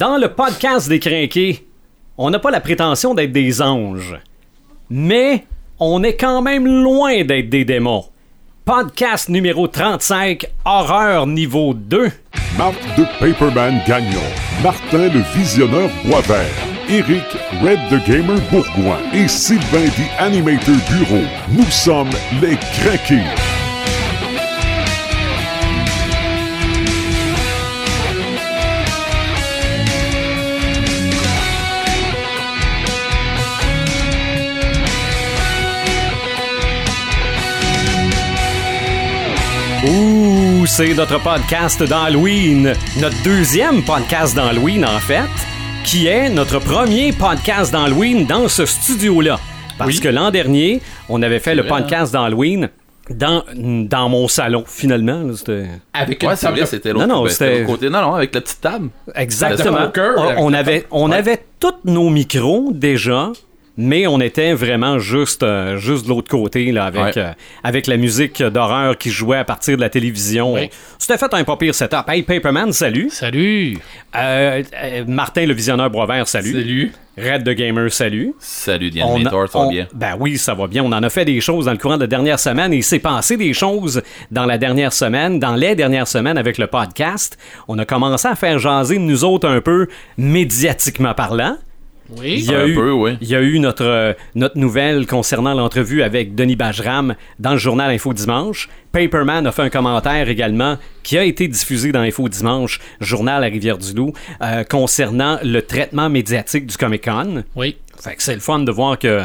Dans le podcast des crinqués, on n'a pas la prétention d'être des anges, mais on est quand même loin d'être des démons. Podcast numéro 35, horreur niveau 2. Marc de Paperman Gagnon, Martin le Visionneur Boisvert, Eric Red the Gamer Bourgoin et Sylvain the Animator Bureau. Nous sommes les craqués. Ouh, c'est notre podcast d'Halloween, notre deuxième podcast d'Halloween en fait, qui est notre premier podcast d'Halloween dans ce studio-là. Parce que l'an dernier, on avait fait le vrai, hein? podcast d'Halloween dans, dans mon salon, finalement. là, C'était... Avec Ouais, de- c'était l'autre Non, non, c'était- l'autre côté. Non, non, avec la petite table. Exactement. Le poker, on, avec on la avait, on Ouais. avait tous nos micros déjà, mais on était vraiment juste, euh, juste de l'autre côté là, avec, Ouais. euh, avec la musique d'horreur qui jouait à partir de la télévision. Oui. C'était fait un pas pire setup. Hey, Paperman, salut. Salut! Euh, euh, Martin, le visionneur Boisvert, salut. Salut. Red the Gamer, salut. Salut, Animator, ça va bien? Ben oui, ça va bien. On en a fait des choses dans le courant de la dernière semaine et il s'est passé des choses dans la dernière semaine, dans les dernières semaines avec le podcast. On a commencé à faire jaser nous autres un peu médiatiquement parlant. Oui? Il y a Un eu, peu, oui. Il y a eu notre, euh, notre nouvelle concernant l'entrevue avec Denis Bajram dans le journal Info Dimanche. Paperman a fait un commentaire également qui a été diffusé dans Info Dimanche, journal à Rivière-du-Loup, euh, concernant le traitement médiatique du Comic-Con. Oui. Fait que c'est le fun de voir que,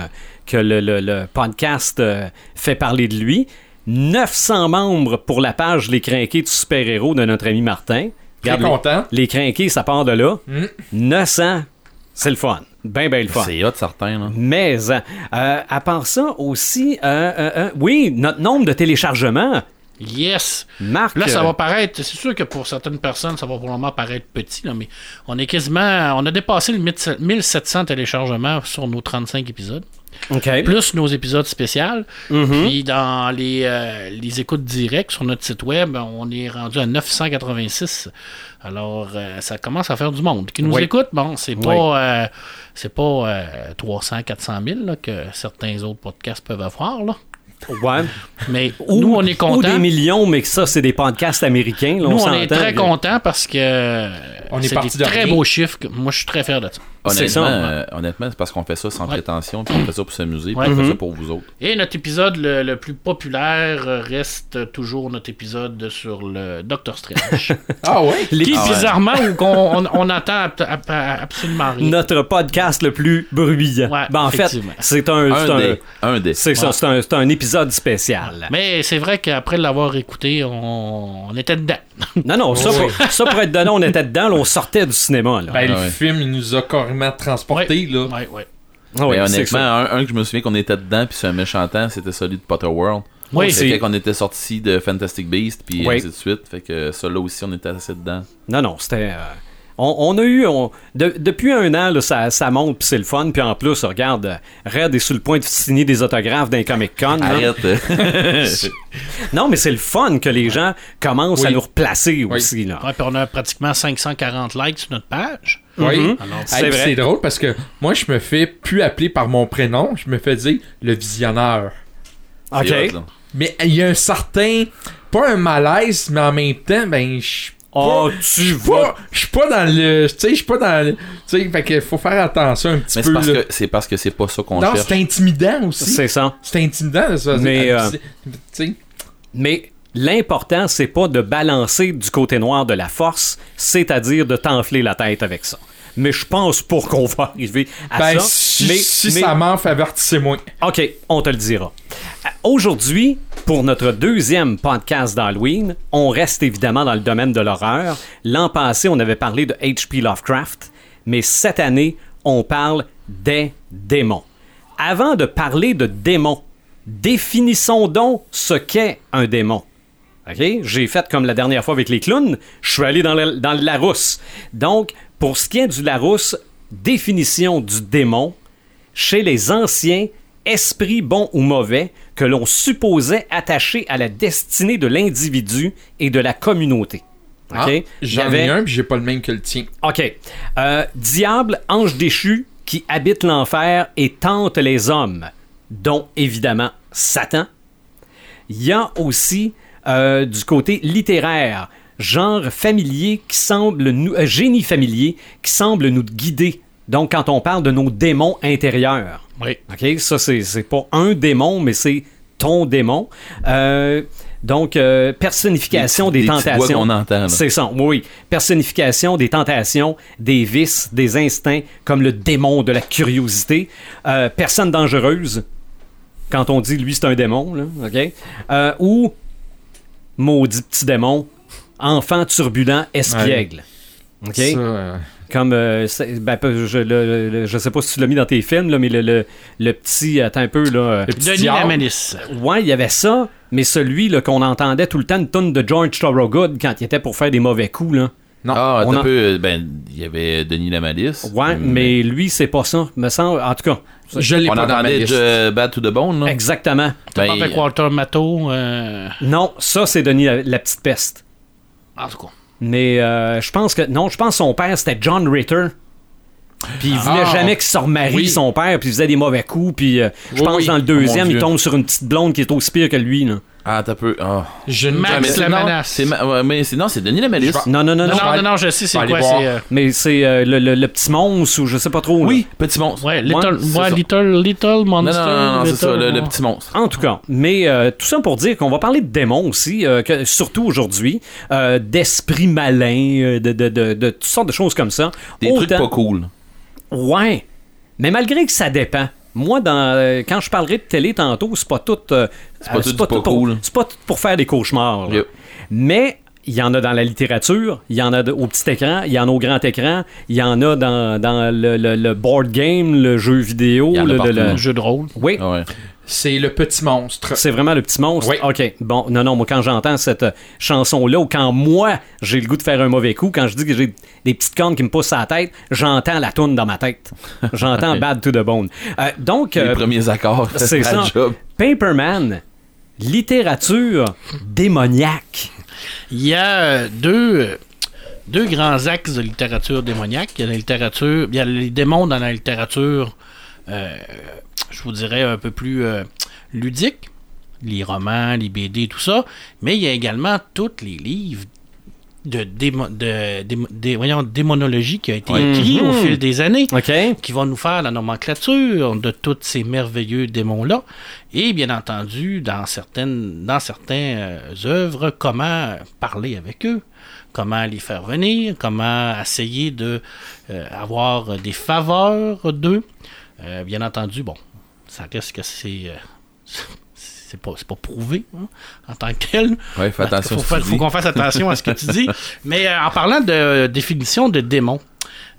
que le, le- le podcast euh, fait parler de lui. 900 membres pour la page Les Crinqués du super-héros de notre ami Martin. Très Regarde, les- content. Les, Crinqués, ça part de là. 900, c'est le fun. Ben, ben le fun. C'est hot, certain. Là. Mais, euh, à part ça aussi, euh, euh, euh, oui, notre nombre de téléchargements. Yes! Marc. Là, ça va paraître, c'est sûr que pour certaines personnes, ça va pour le moment paraître petit, là, mais on est quasiment, on a dépassé le 1700 1700 téléchargements sur nos 35 épisodes, Plus nos épisodes spéciaux. Mhm. Puis dans les, euh, les écoutes directes sur notre site web, on est rendu à 986. Alors, euh, ça commence à faire du monde. Qui nous Oui. écoute, bon, c'est Oui. pas, euh, c'est pas euh, 300, 400 000 là, que certains autres podcasts peuvent avoir, là. Ouais. Mais Ou- nous, on est Ou des contents. millions, mais que ça, c'est des podcasts américains. là, Nous, on est très contents parce que On est c'est parti des de très rien. beaux chiffres. Moi, je suis très fier de ça. Honnêtement, ça. euh, honnêtement, c'est parce qu'on fait ça sans Ouais. prétention, puis on fait ça pour s'amuser, puis Ouais. on fait ça pour vous autres. Et notre épisode le, le plus populaire reste toujours notre épisode sur le Doctor Strange. Ah ouais? Les- qui, Ah ouais. bizarrement, où qu'on- on, on attend ab- ab- absolument rien. Notre podcast le plus bruyant. Ouais, Ben, en fait, c'est un, Un un- des. Un des. c'est ça, c'est un, c'est un épisode spécial. Mais c'est vrai qu'après l'avoir écouté, on, on était dedans. Non, non, ça, pour, ça pour être dedans, on était dedans, là, on sortait du cinéma. Là. Ben, le Ah ouais. film, il nous a carrément transportés, là. Ouais, ouais. Ah ouais, honnêtement, un, un que je me souviens qu'on était dedans, puis c'est un méchant temps, c'était celui de Potter World. Oui, c'est- C'était quand on était sorti de Fantastic Beast, puis Oui. ainsi de suite. Fait que ça, là aussi, on était assez dedans. Non, non, c'était. euh, on, on a eu. on- de- depuis un an, là, ça, ça monte, puis c'est le fun. Puis en plus, regarde, Red est sur le point de signer des autographes d'un Comic Con. Arrête. Non, mais c'est le fun que les gens commencent Oui. à nous replacer aussi. Là. Ouais, puis on a pratiquement 540 likes sur notre page. Oui. Alors, C'est Hey, drôle parce que moi, je me fais plus appeler par mon prénom. Je me fais dire le visionneur. OK. Hot. Mais il y a un certain. Pas un malaise, mais en même temps, ben, je suis Oh, tu pas, je suis pas dans le, tu sais, je suis pas dans le, tu sais, fait que faut faire attention un petit Mais peu. c'est parce, que, c'est parce que c'est pas ça qu'on non, cherche. c'est intimidant aussi. C'est ça. C'est intimidant de se faire Mais, dire, euh, c'est- tu sais. Mais l'important, c'est pas de balancer du côté noir de la force, c'est-à-dire de t'enfler la tête avec ça. Mais je pense pas qu'on va arriver à Ben, ça. si, mais, si mais- ça m'enfle, avertissez-moi. OK, on te le dira. Euh, Aujourd'hui, pour notre deuxième podcast d'Halloween, on reste évidemment dans le domaine de l'horreur. L'an passé, on avait parlé de H.P. Lovecraft, mais cette année, on parle des démons. Avant de parler de démons, définissons donc ce qu'est un démon. OK? J'ai fait comme la dernière fois avec les clowns. Je suis allé dans le, dans le Larousse. Donc, pour ce qui est du Larousse, définition du démon, chez les anciens, esprit bon ou mauvais que l'on supposait attaché à la destinée de l'individu et de la communauté. OK? Ah, J'en ai un, puis j'ai pas le même que le tien. OK. Euh, diable, ange déchu, qui habite l'enfer et tente les hommes, dont évidemment Satan. Il y a aussi euh, du côté littéraire, genre familier qui semble nous, euh, génie familier qui semble nous guider. Donc, quand on parle de nos démons intérieurs, Oui. OK? Ça, c'est, c'est pas un démon, mais c'est ton démon. Euh, donc, euh, personnification Des tentations. voix qu'on entend, là. C'est ça, oui, oui. Personnification des tentations, des vices, des instincts, comme le démon de la curiosité. Euh, personne dangereuse, quand on dit lui c'est un démon, là, OK? Euh, ou maudit petit démon, enfant turbulent, espiègle. OK? Ça, euh, Comme, euh, ben, je, le- le- je sais pas si tu l'as mis dans tes films, là, mais le, le, le petit, attends un peu, là. euh, le petit Denis. Lamanis. Ouais, il y avait ça, mais celui là, qu'on entendait tout le temps une tonne de George Thorogood quand il était pour faire des mauvais coups, là. Non. Ah, on attends en- un peu. Ben, il y avait Denis Lamadis. Ouais, mais lui, c'est pas ça, me semble. En tout cas, Je l'ai On pas entendait liste. euh, Bad to the Bone, là. exactement. T'as Ben, pas avec Walter euh, Non, ça, c'est Denis la, la petite peste. En tout cas. Mais euh, je pense que. Non, je pense que son père, c'était John Ritter. Puis il voulait Ah. jamais qu'il se remarie, Oui. son père, puis il faisait des mauvais coups. Puis euh, je Oui, pense oui. dans le mon deuxième, il tombe sur une petite blonde qui est aussi pire que lui. Là. Ah, t'as peu. Ah. Je ne Max Ah, mais c'est- non, Lamanas. c'est ma- ouais, mais non, c'est Denis. Je vais- Non, non, non, Non, non. non, je sais c'est quoi. euh, Mais c'est euh, le, le- le petit monstre ou je sais pas trop. là. Oui, petit monstre. Ouais, Little, Ouais, ouais, little, little Non, Monster. non, non, non, c'est ça, Little- le, le petit monstre. En tout cas, mais euh, tout ça pour dire qu'on va parler de démons aussi, euh, que, surtout aujourd'hui, euh, d'esprits malins, de, de, de, de toutes sortes de choses comme ça. Des trucs pas cool. Ouais, mais malgré que ça dépend. Moi, dans, euh, quand je parlerai de télé tantôt, c'est pas tout. euh, C'est pas euh, tout du pas pas tout pour, cool. C'est pas tout pour faire des cauchemars. Yep. Mais il y en a dans la littérature, il y en a de- au petit écran, il y en a au grand écran, il y en a dans, dans le, le- le board game, le jeu vidéo. Il y en a le- jeu de rôle. Oui, Ah ouais. C'est le petit monstre. c'est vraiment le petit monstre? Oui. OK. Bon, non, non, moi, quand j'entends cette euh, chanson-là, ou quand moi, j'ai le goût de faire un mauvais coup, quand je dis que j'ai des petites cornes qui me poussent à la tête, j'entends la toune dans ma tête. J'entends Bad to the Bone. Euh, donc, Les euh, premiers accords. c'est ça. job. Paperman, littérature démoniaque. Il y a deux, deux grands axes de littérature démoniaque. Il y a la littérature, il y a les démons dans la littérature, euh, je vous dirais un peu plus euh, ludique, les romans, les BD, tout ça. Mais il y a également tous les livres de, démo- de, démo- des- voyons, démonologie qui a été Ouais. écrit au Mhm. fil des années qui vont nous faire la nomenclature de tous ces merveilleux démons-là. Et bien entendu, dans certaines, dans certaines euh, œuvres, comment parler avec eux, comment les faire venir, comment essayer de euh, avoir des faveurs d'eux. Euh, bien entendu, bon, ça reste que c'est. euh, c'est pas, c'est pas prouvé hein, en tant que tel. Fais attention. Il faut, faut qu'on fasse attention à ce que tu dis. Mais euh, en parlant de définition de démon,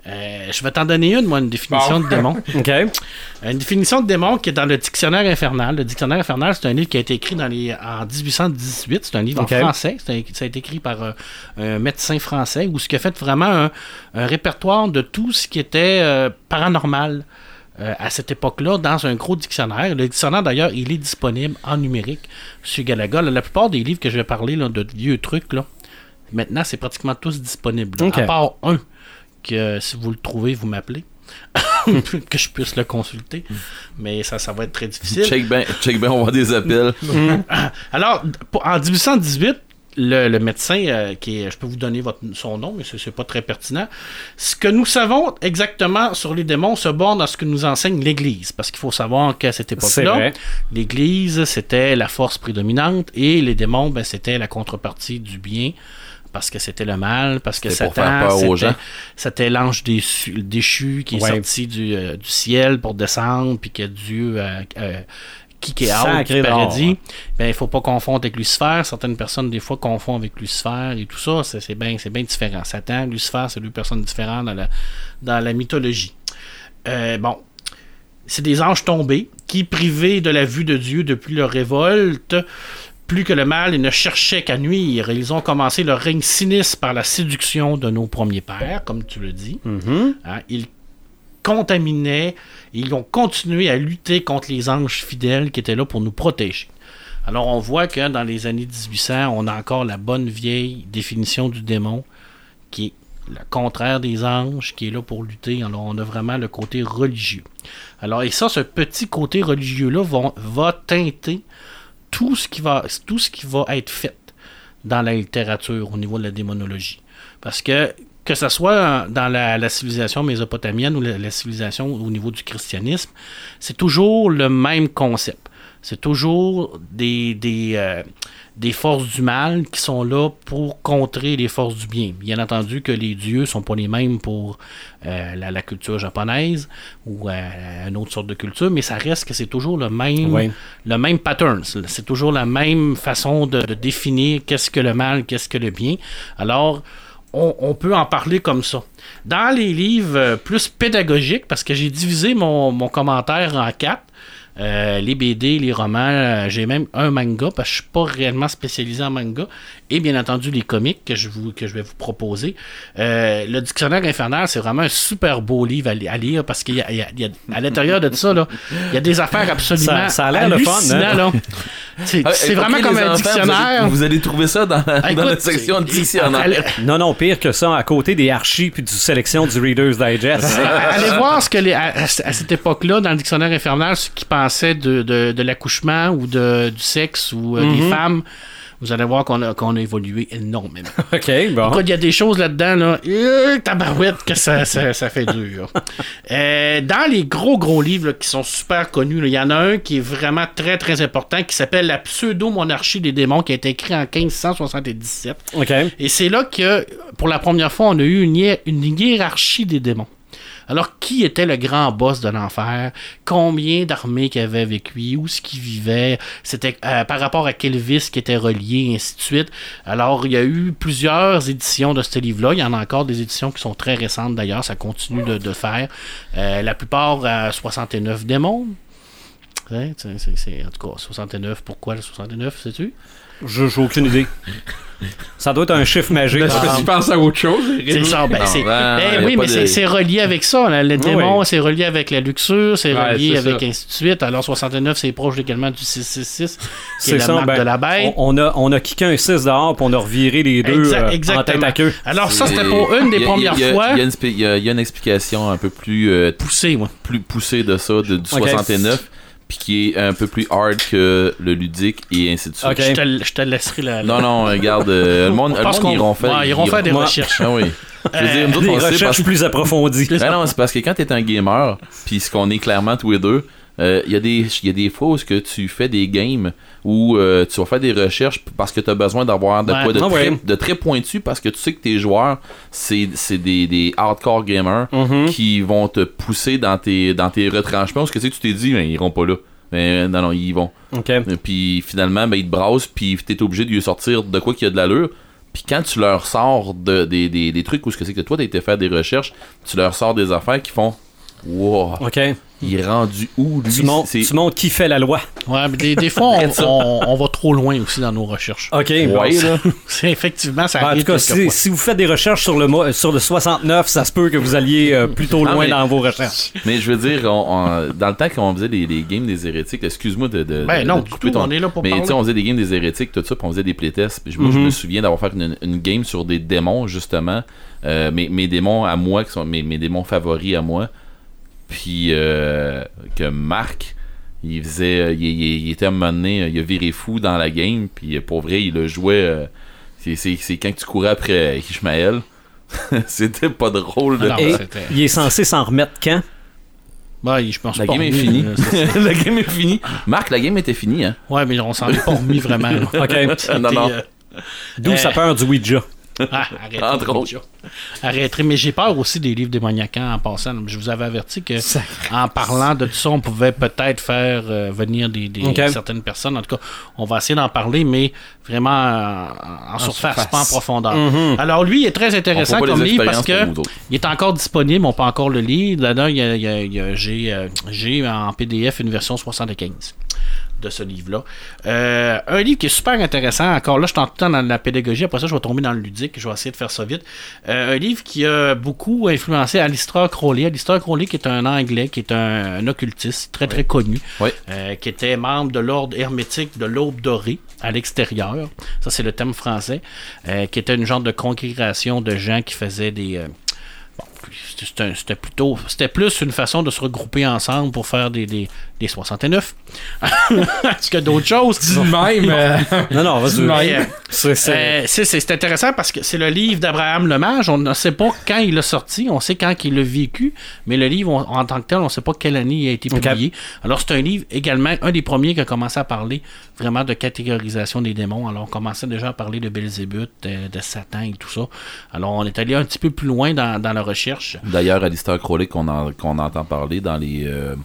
euh, je vais t'en donner une, moi, une définition Bon. de démon. Une définition de démon qui est dans le dictionnaire infernal. Le dictionnaire infernal, c'est un livre qui a été écrit dans les, en 1818. C'est un livre en français. C'est un- ça a été écrit par euh, un médecin français où ce qui a fait vraiment un, un répertoire de tout ce qui était euh, paranormal. Euh, à cette époque-là, dans un gros dictionnaire. Le dictionnaire, d'ailleurs, il est disponible en numérique sur Galaga. La plupart des livres que je vais parler là, de vieux trucs, là, maintenant, c'est pratiquement tous disponibles. là. Ok. À part un, que si vous le trouvez, vous m'appelez. que je puisse le consulter. Mais ça, ça va être très difficile. Check bien, check ben, on va des appels. Alors, pour- en 1818, le, le médecin, euh, qui est, je peux vous donner votre, son nom, mais ce n'est pas très pertinent. Ce que nous savons exactement sur les démons se borne à ce que nous enseigne l'Église. Parce qu'il faut savoir qu'à cette époque-là, l'Église, c'était la force prédominante et les démons, ben, c'était la contrepartie du bien. Parce que c'était le mal, parce que C'était Satan, l'ange déchu qui est Ouais. sorti du, euh, du ciel pour descendre, puis que Dieu euh, euh, kick it out du paradis. Ben, il faut pas confondre avec Lucifer. Certaines personnes, des fois, confondent avec Lucifer et tout ça. C'est c'est bien c'est bien différent. Satan, Lucifer, c'est deux personnes différentes dans la, dans la mythologie. Euh, bon. C'est des anges tombés qui, privés de la vue de Dieu depuis leur révolte, plus que le mal, ils ne cherchaient qu'à nuire. Ils ont commencé leur règne sinistre par la séduction de nos premiers pères, comme tu le dis. Mhm. Hein, ils contaminaient, ils ont continué à lutter contre les anges fidèles qui étaient là pour nous protéger. Alors, on voit que dans les années 1800, on a encore la bonne vieille définition du démon, qui est le contraire des anges, qui est là pour lutter. Alors, on a vraiment le côté religieux. Alors, et ça, ce petit côté religieux-là va, teinter tout ce qui va être fait dans la littérature au niveau de la démonologie. Parce que que ce soit dans la, la civilisation mésopotamienne ou la, la civilisation au niveau du christianisme, c'est toujours le même concept. C'est toujours des, des, euh, des forces du mal qui sont là pour contrer les forces du bien. Bien entendu que les dieux sont pas les mêmes pour euh, la, la culture japonaise ou euh, une autre sorte de culture, mais ça reste que c'est toujours le même, Oui. le même pattern. C'est c'est toujours la même façon de, de définir qu'est-ce que le mal, qu'est-ce que le bien. Alors, on, peut en parler comme ça. Dans les livres euh, plus pédagogiques, parce que j'ai divisé mon commentaire en quatre, euh, les BD, les romans, euh, j'ai même un manga, parce que je suis pas réellement spécialisé en manga, et bien entendu les comics que je, vous, que je vais vous proposer. Euh, le Dictionnaire infernal, c'est vraiment un super beau livre à, li- à lire, parce qu'il y a, y y à l'intérieur de ça, là, il y a des affaires absolument Ça- ça a l'air le fun, hein? hallucinantes, là. C'est Ah, c'est vraiment comme un enfants, vous allez- dictionnaire. Vous allez, trouver ça dans, la- Ah, dans la écoute, section dictionnaire. Non, non, pire que ça, à côté des archives puis du sélection du Reader's Digest. Allez voir ce que les, à, à cette époque-là, dans le dictionnaire infernal, ce qu'ils de, de, de l'accouchement ou de, du sexe ou euh, Mhm. des femmes. Vous allez voir qu'on a, qu'on a évolué énormément. OK, bon. Il y a des choses là-dedans, là. Euh, tabarouette, que ça, ça, ça fait dur. Euh, dans les gros, gros livres là, qui sont super connus, il y en a un qui est vraiment très, très important qui s'appelle La pseudo-monarchie des démons qui a été écrit en 1577. OK. Et c'est là que, pour la première fois, on a eu une, une hiérarchie des démons. Alors, qui était le grand boss de l'enfer? Combien d'armées qu'il avait avec lui? Où est-ce qu'il vivait? C'était euh, par rapport à quel vice qui était relié, et ainsi de suite. Alors, il y a eu plusieurs éditions de ce livre-là. Il y en a encore des éditions qui sont très récentes d'ailleurs. Ça continue de, faire. Euh, la plupart à 69 démons. C'est- en tout cas, 69. Pourquoi le 69, sais-tu? Je j'ai aucune idée. Ça doit être un chiffre magique. Parce que tu penses à autre chose. C'est ça, ben, c'est- ben, ben oui, mais de- c'est- relié avec ça. là. Le démon, oui. c'est relié avec la luxure, c'est Ouais, relié avec ça. ainsi de suite. Alors 69, c'est proche également du 666, qui est, C'est la ça, marque ben, de la bête. on, on a, on a kické un 6 dehors, puis on a reviré les deux Exact- euh, en exactement. tête à queue. Alors ça, c'était pour une des a- premières a- fois Il y, a une y y a explication un peu plus, euh, poussée, moi. plus poussée de ça, de, du Ok. 69, puis qui est un peu plus hard que le ludique et ainsi de suite. Ok. Je, te, je te laisserai la... Non, non, regarde, euh, le monde, le monde iront faire, ouais, ils iront faire des moi- recherches. Ah oui. Je veux dire, nous autres, Des on sait recherches parce plus approfondies. Ben non, c'est parce que quand t'es un gamer, puis ce qu'on est clairement tous les deux, euh, il y, a des- il y a des fois où ce que tu fais des games où euh, tu vas faire des recherches parce que tu as besoin d'avoir de Ouais. quoi de, Ah très, ouais. de très pointu parce que tu sais que tes joueurs, c'est c'est des, des hardcore gamers Mhm. qui vont te pousser dans tes, dans tes retranchements parce que tu sais, tu t'es dit, ben, ils iront pas là. Mais non, non, ils y vont. OK. Euh, Puis finalement, ben, ils te brassent, puis t'es obligé de lui sortir de quoi qu'il y a de l'allure. Puis quand tu leur sors de, des, des, des trucs où ce que c'est que toi t'as été faire des recherches, tu leur sors des affaires qui font Wow, OK. il est rendu où lui? Tu montres, tu montres qui fait la loi? Ouais, mais des, des fois, on, on- on va trop loin aussi dans nos recherches. OK. ouais, bon, là. C'est effectivement, ça En arrive tout cas, si, si vous faites des recherches sur le, sur le 69, ça se peut que vous alliez euh, plutôt Ah, loin mais- dans vos recherches. Mais je veux dire, on- on- dans le temps qu'on faisait les, les games des hérétiques, excuse-moi de, de, Ben de- non, de couper tout, on est là pour Mais tu sais, on faisait des games des hérétiques, tout ça, puis on faisait des playtests. Puis moi, je Mhm. me souviens d'avoir fait une, une game sur des démons, justement. Euh, mes, mes démons à moi, qui sont mes, mes démons favoris à moi. Puis euh, que Marc, il faisait. euh, Il, il- il était à un moment donné, euh, il a viré fou dans la game. Puis pour vrai, il le jouait. euh, c'est- c'est c'est quand tu courais après Ishmael. C'était pas drôle. de- Ah non, Et il est censé s'en remettre quand? Ouais, je pense La pas game est finie. la game est finie. Marc, la game était finie, hein? Ouais, mais on s'en est pas remis vraiment. là. OK. Non, non. C'était, euh, D'où Euh, sa peur du Ouija? Ah, arrêtez. Entre autres. Arrêtez. Mais j'ai peur aussi des livres démoniaquants en passant. Je vous avais averti que en parlant de tout ça, on pouvait peut-être faire euh, venir des, certaines personnes. En tout cas, on va essayer d'en parler, mais vraiment euh, en, en surface, surface. pas en profondeur. Mhm. Alors lui, il est très intéressant comme livre parce que autres. il est encore disponible, on peut encore le lire. Là-dedans, euh, j'ai en PDF une version 75. De ce livre-là. Euh, un livre qui est super intéressant. Encore là, je suis tout le temps dans la pédagogie. Après ça, je vais tomber dans le ludique. Je vais essayer de faire ça vite. Euh, un livre qui a beaucoup influencé Alistair Crowley. Alistair Crowley, qui est un Anglais, qui est un, un occultiste très, très connu, Oui. euh, qui était membre de l'ordre hermétique de l'Aube dorée à l'extérieur. Ça, c'est le thème français. Qui était une genre de congrégation de gens qui faisaient des. C'était plutôt. C'était plus une façon de se regrouper ensemble pour faire des, des, des 69. Parce que d'autres choses. Dis même. euh, Non, non, euh, C'est- c'est- c'est c'est- c'est intéressant parce que c'est le livre d'Abraham Lemage. On ne sait pas quand il l'a sorti, on sait quand il l'a vécu, mais le livre on- en tant que tel, on ne sait pas quelle année il a été publié. Alors c'est un livre également, un des premiers qui a commencé à parler vraiment de catégorisation des démons. Alors on commençait déjà à parler de Belzébuth, de, de Satan et tout ça. Alors on est allé un petit peu plus loin dans, dans la recherche. D'ailleurs, Alistair Crowley, qu'on en- qu'on entend parler dans les. euh,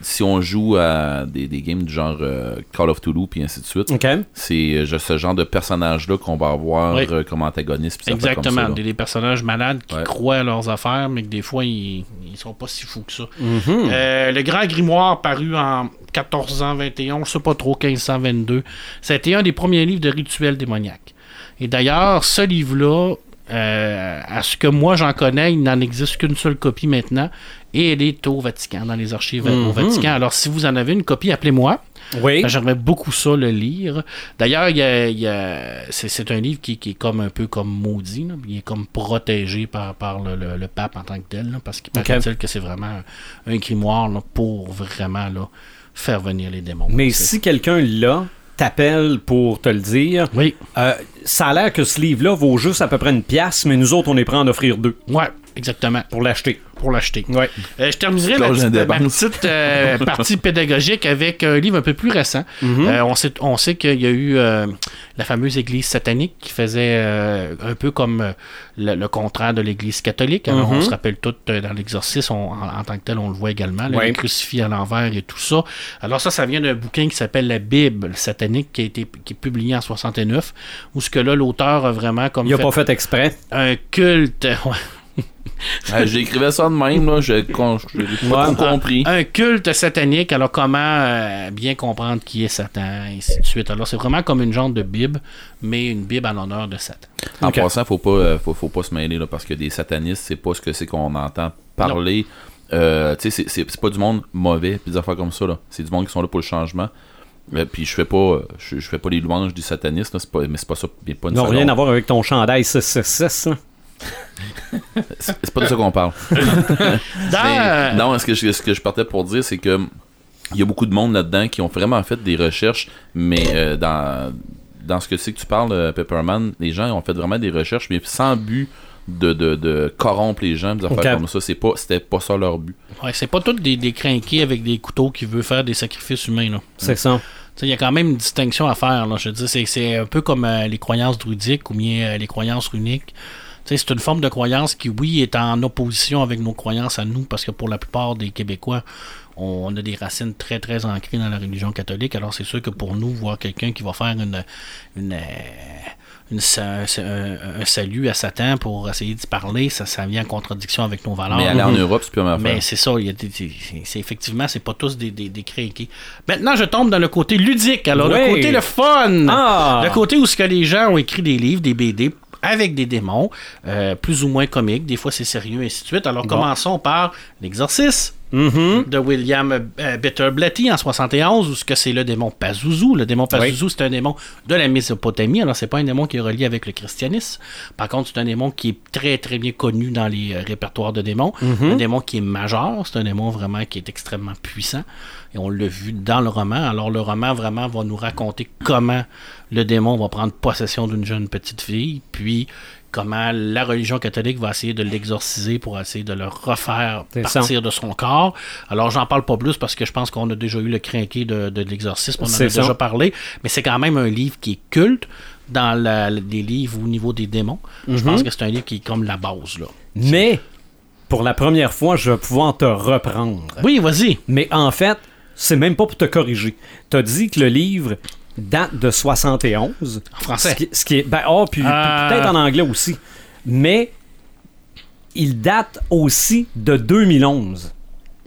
si on joue à des, des games du genre euh, Call of Toulouse puis ainsi de suite, c'est euh, ce genre de personnage-là qu'on va avoir Oui. euh, comme antagoniste. Exactement, comme ça, là. des, des personnages malades qui Ouais. croient à leurs affaires, mais que des fois, ils, ils sont pas si fous que ça. Mhm. Euh, le Grand Grimoire, paru en 1421, je sais pas trop, 1522, ça a été un des premiers livres de rituels démoniaques. Et d'ailleurs, ce livre-là, euh, à ce que moi j'en connais, il n'en existe qu'une seule copie maintenant, et elle est au Vatican, dans les archives au Vatican. Alors, si vous en avez une copie, appelez-moi. Oui. Ben, J'aimerais beaucoup ça le lire. D'ailleurs, il y a- il y a- c'est, un livre qui, qui est comme un peu comme maudit. là. Il est comme protégé par, par le, le- le pape en tant que tel. là, parce qu'il Ok. paraît-il que c'est vraiment un, un grimoire là, pour vraiment faire venir les démons. Mais si quelqu'un là t'appelle pour te le dire, Oui, euh, ça a l'air que ce livre-là vaut juste à peu près une pièce, mais nous autres, on est prêts à en offrir deux. Ouais, exactement. pour l'acheter. Pour l'acheter. Ouais. Euh, je terminerai ma Cloche petite, ma petite, euh, partie pédagogique avec un livre un peu plus récent. Euh, on sait, on sait qu'il y a eu euh, la fameuse Église satanique qui faisait euh, un peu comme le, le contraire de l'Église catholique. Alors. On se rappelle tout euh, dans l'exorcisme, on- en, en tant que tel, on le voit également, là, Ouais. les crucifix à l'envers et tout ça. Alors ça, ça vient d'un bouquin qui s'appelle La Bible satanique qui a été qui est publié en 69, où ce que là, l'auteur a vraiment comme Il a fait pas fait exprès. un culte. ouais, J'écrivais ça de même, là. J'ai con- pas Ouais. compris. un culte satanique. Alors, comment euh, bien comprendre qui est Satan, et ainsi de suite. Alors, c'est vraiment comme une genre de Bible, mais une Bible en l'honneur de Satan. En passant, faut pas, euh, faut, faut pas se mêler là, parce que des satanistes, c'est pas ce que c'est qu'on entend parler. Euh, tu sais, c'est- pas du monde mauvais, des affaires comme ça là. C'est du monde qui sont là pour le changement. Euh, puis je fais pas, je, je fais pas les louanges du satanisme, là, pas, mais c'est pas ça, pas une Non, rien à voir avec ton chandail 666. là. C'est pas de ça qu'on parle. Mais, non, ce que, je, ce que je partais pour dire, c'est que il y a beaucoup de monde là-dedans qui ont vraiment fait des recherches, mais euh, dans, dans ce que c'est que tu parles, euh, Pepperman, les gens ont fait vraiment des recherches, mais sans but de, de, de corrompre les gens, des affaires comme ça. C'est pas, c'était pas ça leur but. ouais, c'est pas tous des, des crinqués avec des couteaux qui veulent faire des sacrifices humains. Là. C'est ça. Il y a quand même une distinction à faire. Là. Je veux dire, c'est, c'est un peu comme euh, les croyances druidiques ou bien euh, les croyances runiques. Tu sais, C'est une forme de croyance qui, oui, est en opposition avec nos croyances à nous, parce que pour la plupart des Québécois, on, on a des racines très, très ancrées dans la religion catholique. Alors, c'est sûr que pour nous, voir quelqu'un qui va faire une, une, euh, une un, un salut à Satan pour essayer d'y parler, ça, ça vient en contradiction avec nos valeurs. mais aller en Europe, c'est plus la Mais c'est ça, il y a des- des- c'est effectivement, c'est pas tous des, des, des crinqués. Maintenant, je tombe dans le côté ludique. Alors, le côté le fun. Ah! Le côté où ce que les gens ont écrit des livres, des BD avec des démons, euh, plus ou moins comiques, des fois c'est sérieux, et ainsi de suite. Alors, commençons par l'exorcisme Mhm. de William euh, Bitter Blatty en 71, où ce que c'est le démon Pazuzu. Le démon Pazuzu, c'est un démon de la Mésopotamie. Alors, c'est pas un démon qui est relié avec le christianisme. Par contre, c'est un démon qui est très, très bien connu dans les euh, répertoires de démons. Un démon qui est majeur. C'est un démon vraiment qui est extrêmement puissant. Et on l'a vu dans le roman. Alors, le roman vraiment va nous raconter comment le démon va prendre possession d'une jeune petite fille, puis comment la religion catholique va essayer de l'exorciser pour essayer de le refaire partir de son corps. Alors, j'en parle pas plus parce que je pense qu'on a déjà eu le crinqué de, de l'exorcisme. On en a ça. déjà parlé. Mais c'est quand même un livre qui est culte dans la- les livres au niveau des démons. Je pense que c'est un livre qui est comme la base. Là. Mais, pour la première fois, je vais pouvoir te reprendre. Oui, vas-y. Mais en fait, c'est même pas pour te corriger. T'as dit que le livre date de 71. En français. Ce qui, ce qui est. Ben, oh, puis Euh. peut-être en anglais aussi. Mais il date aussi de 2011.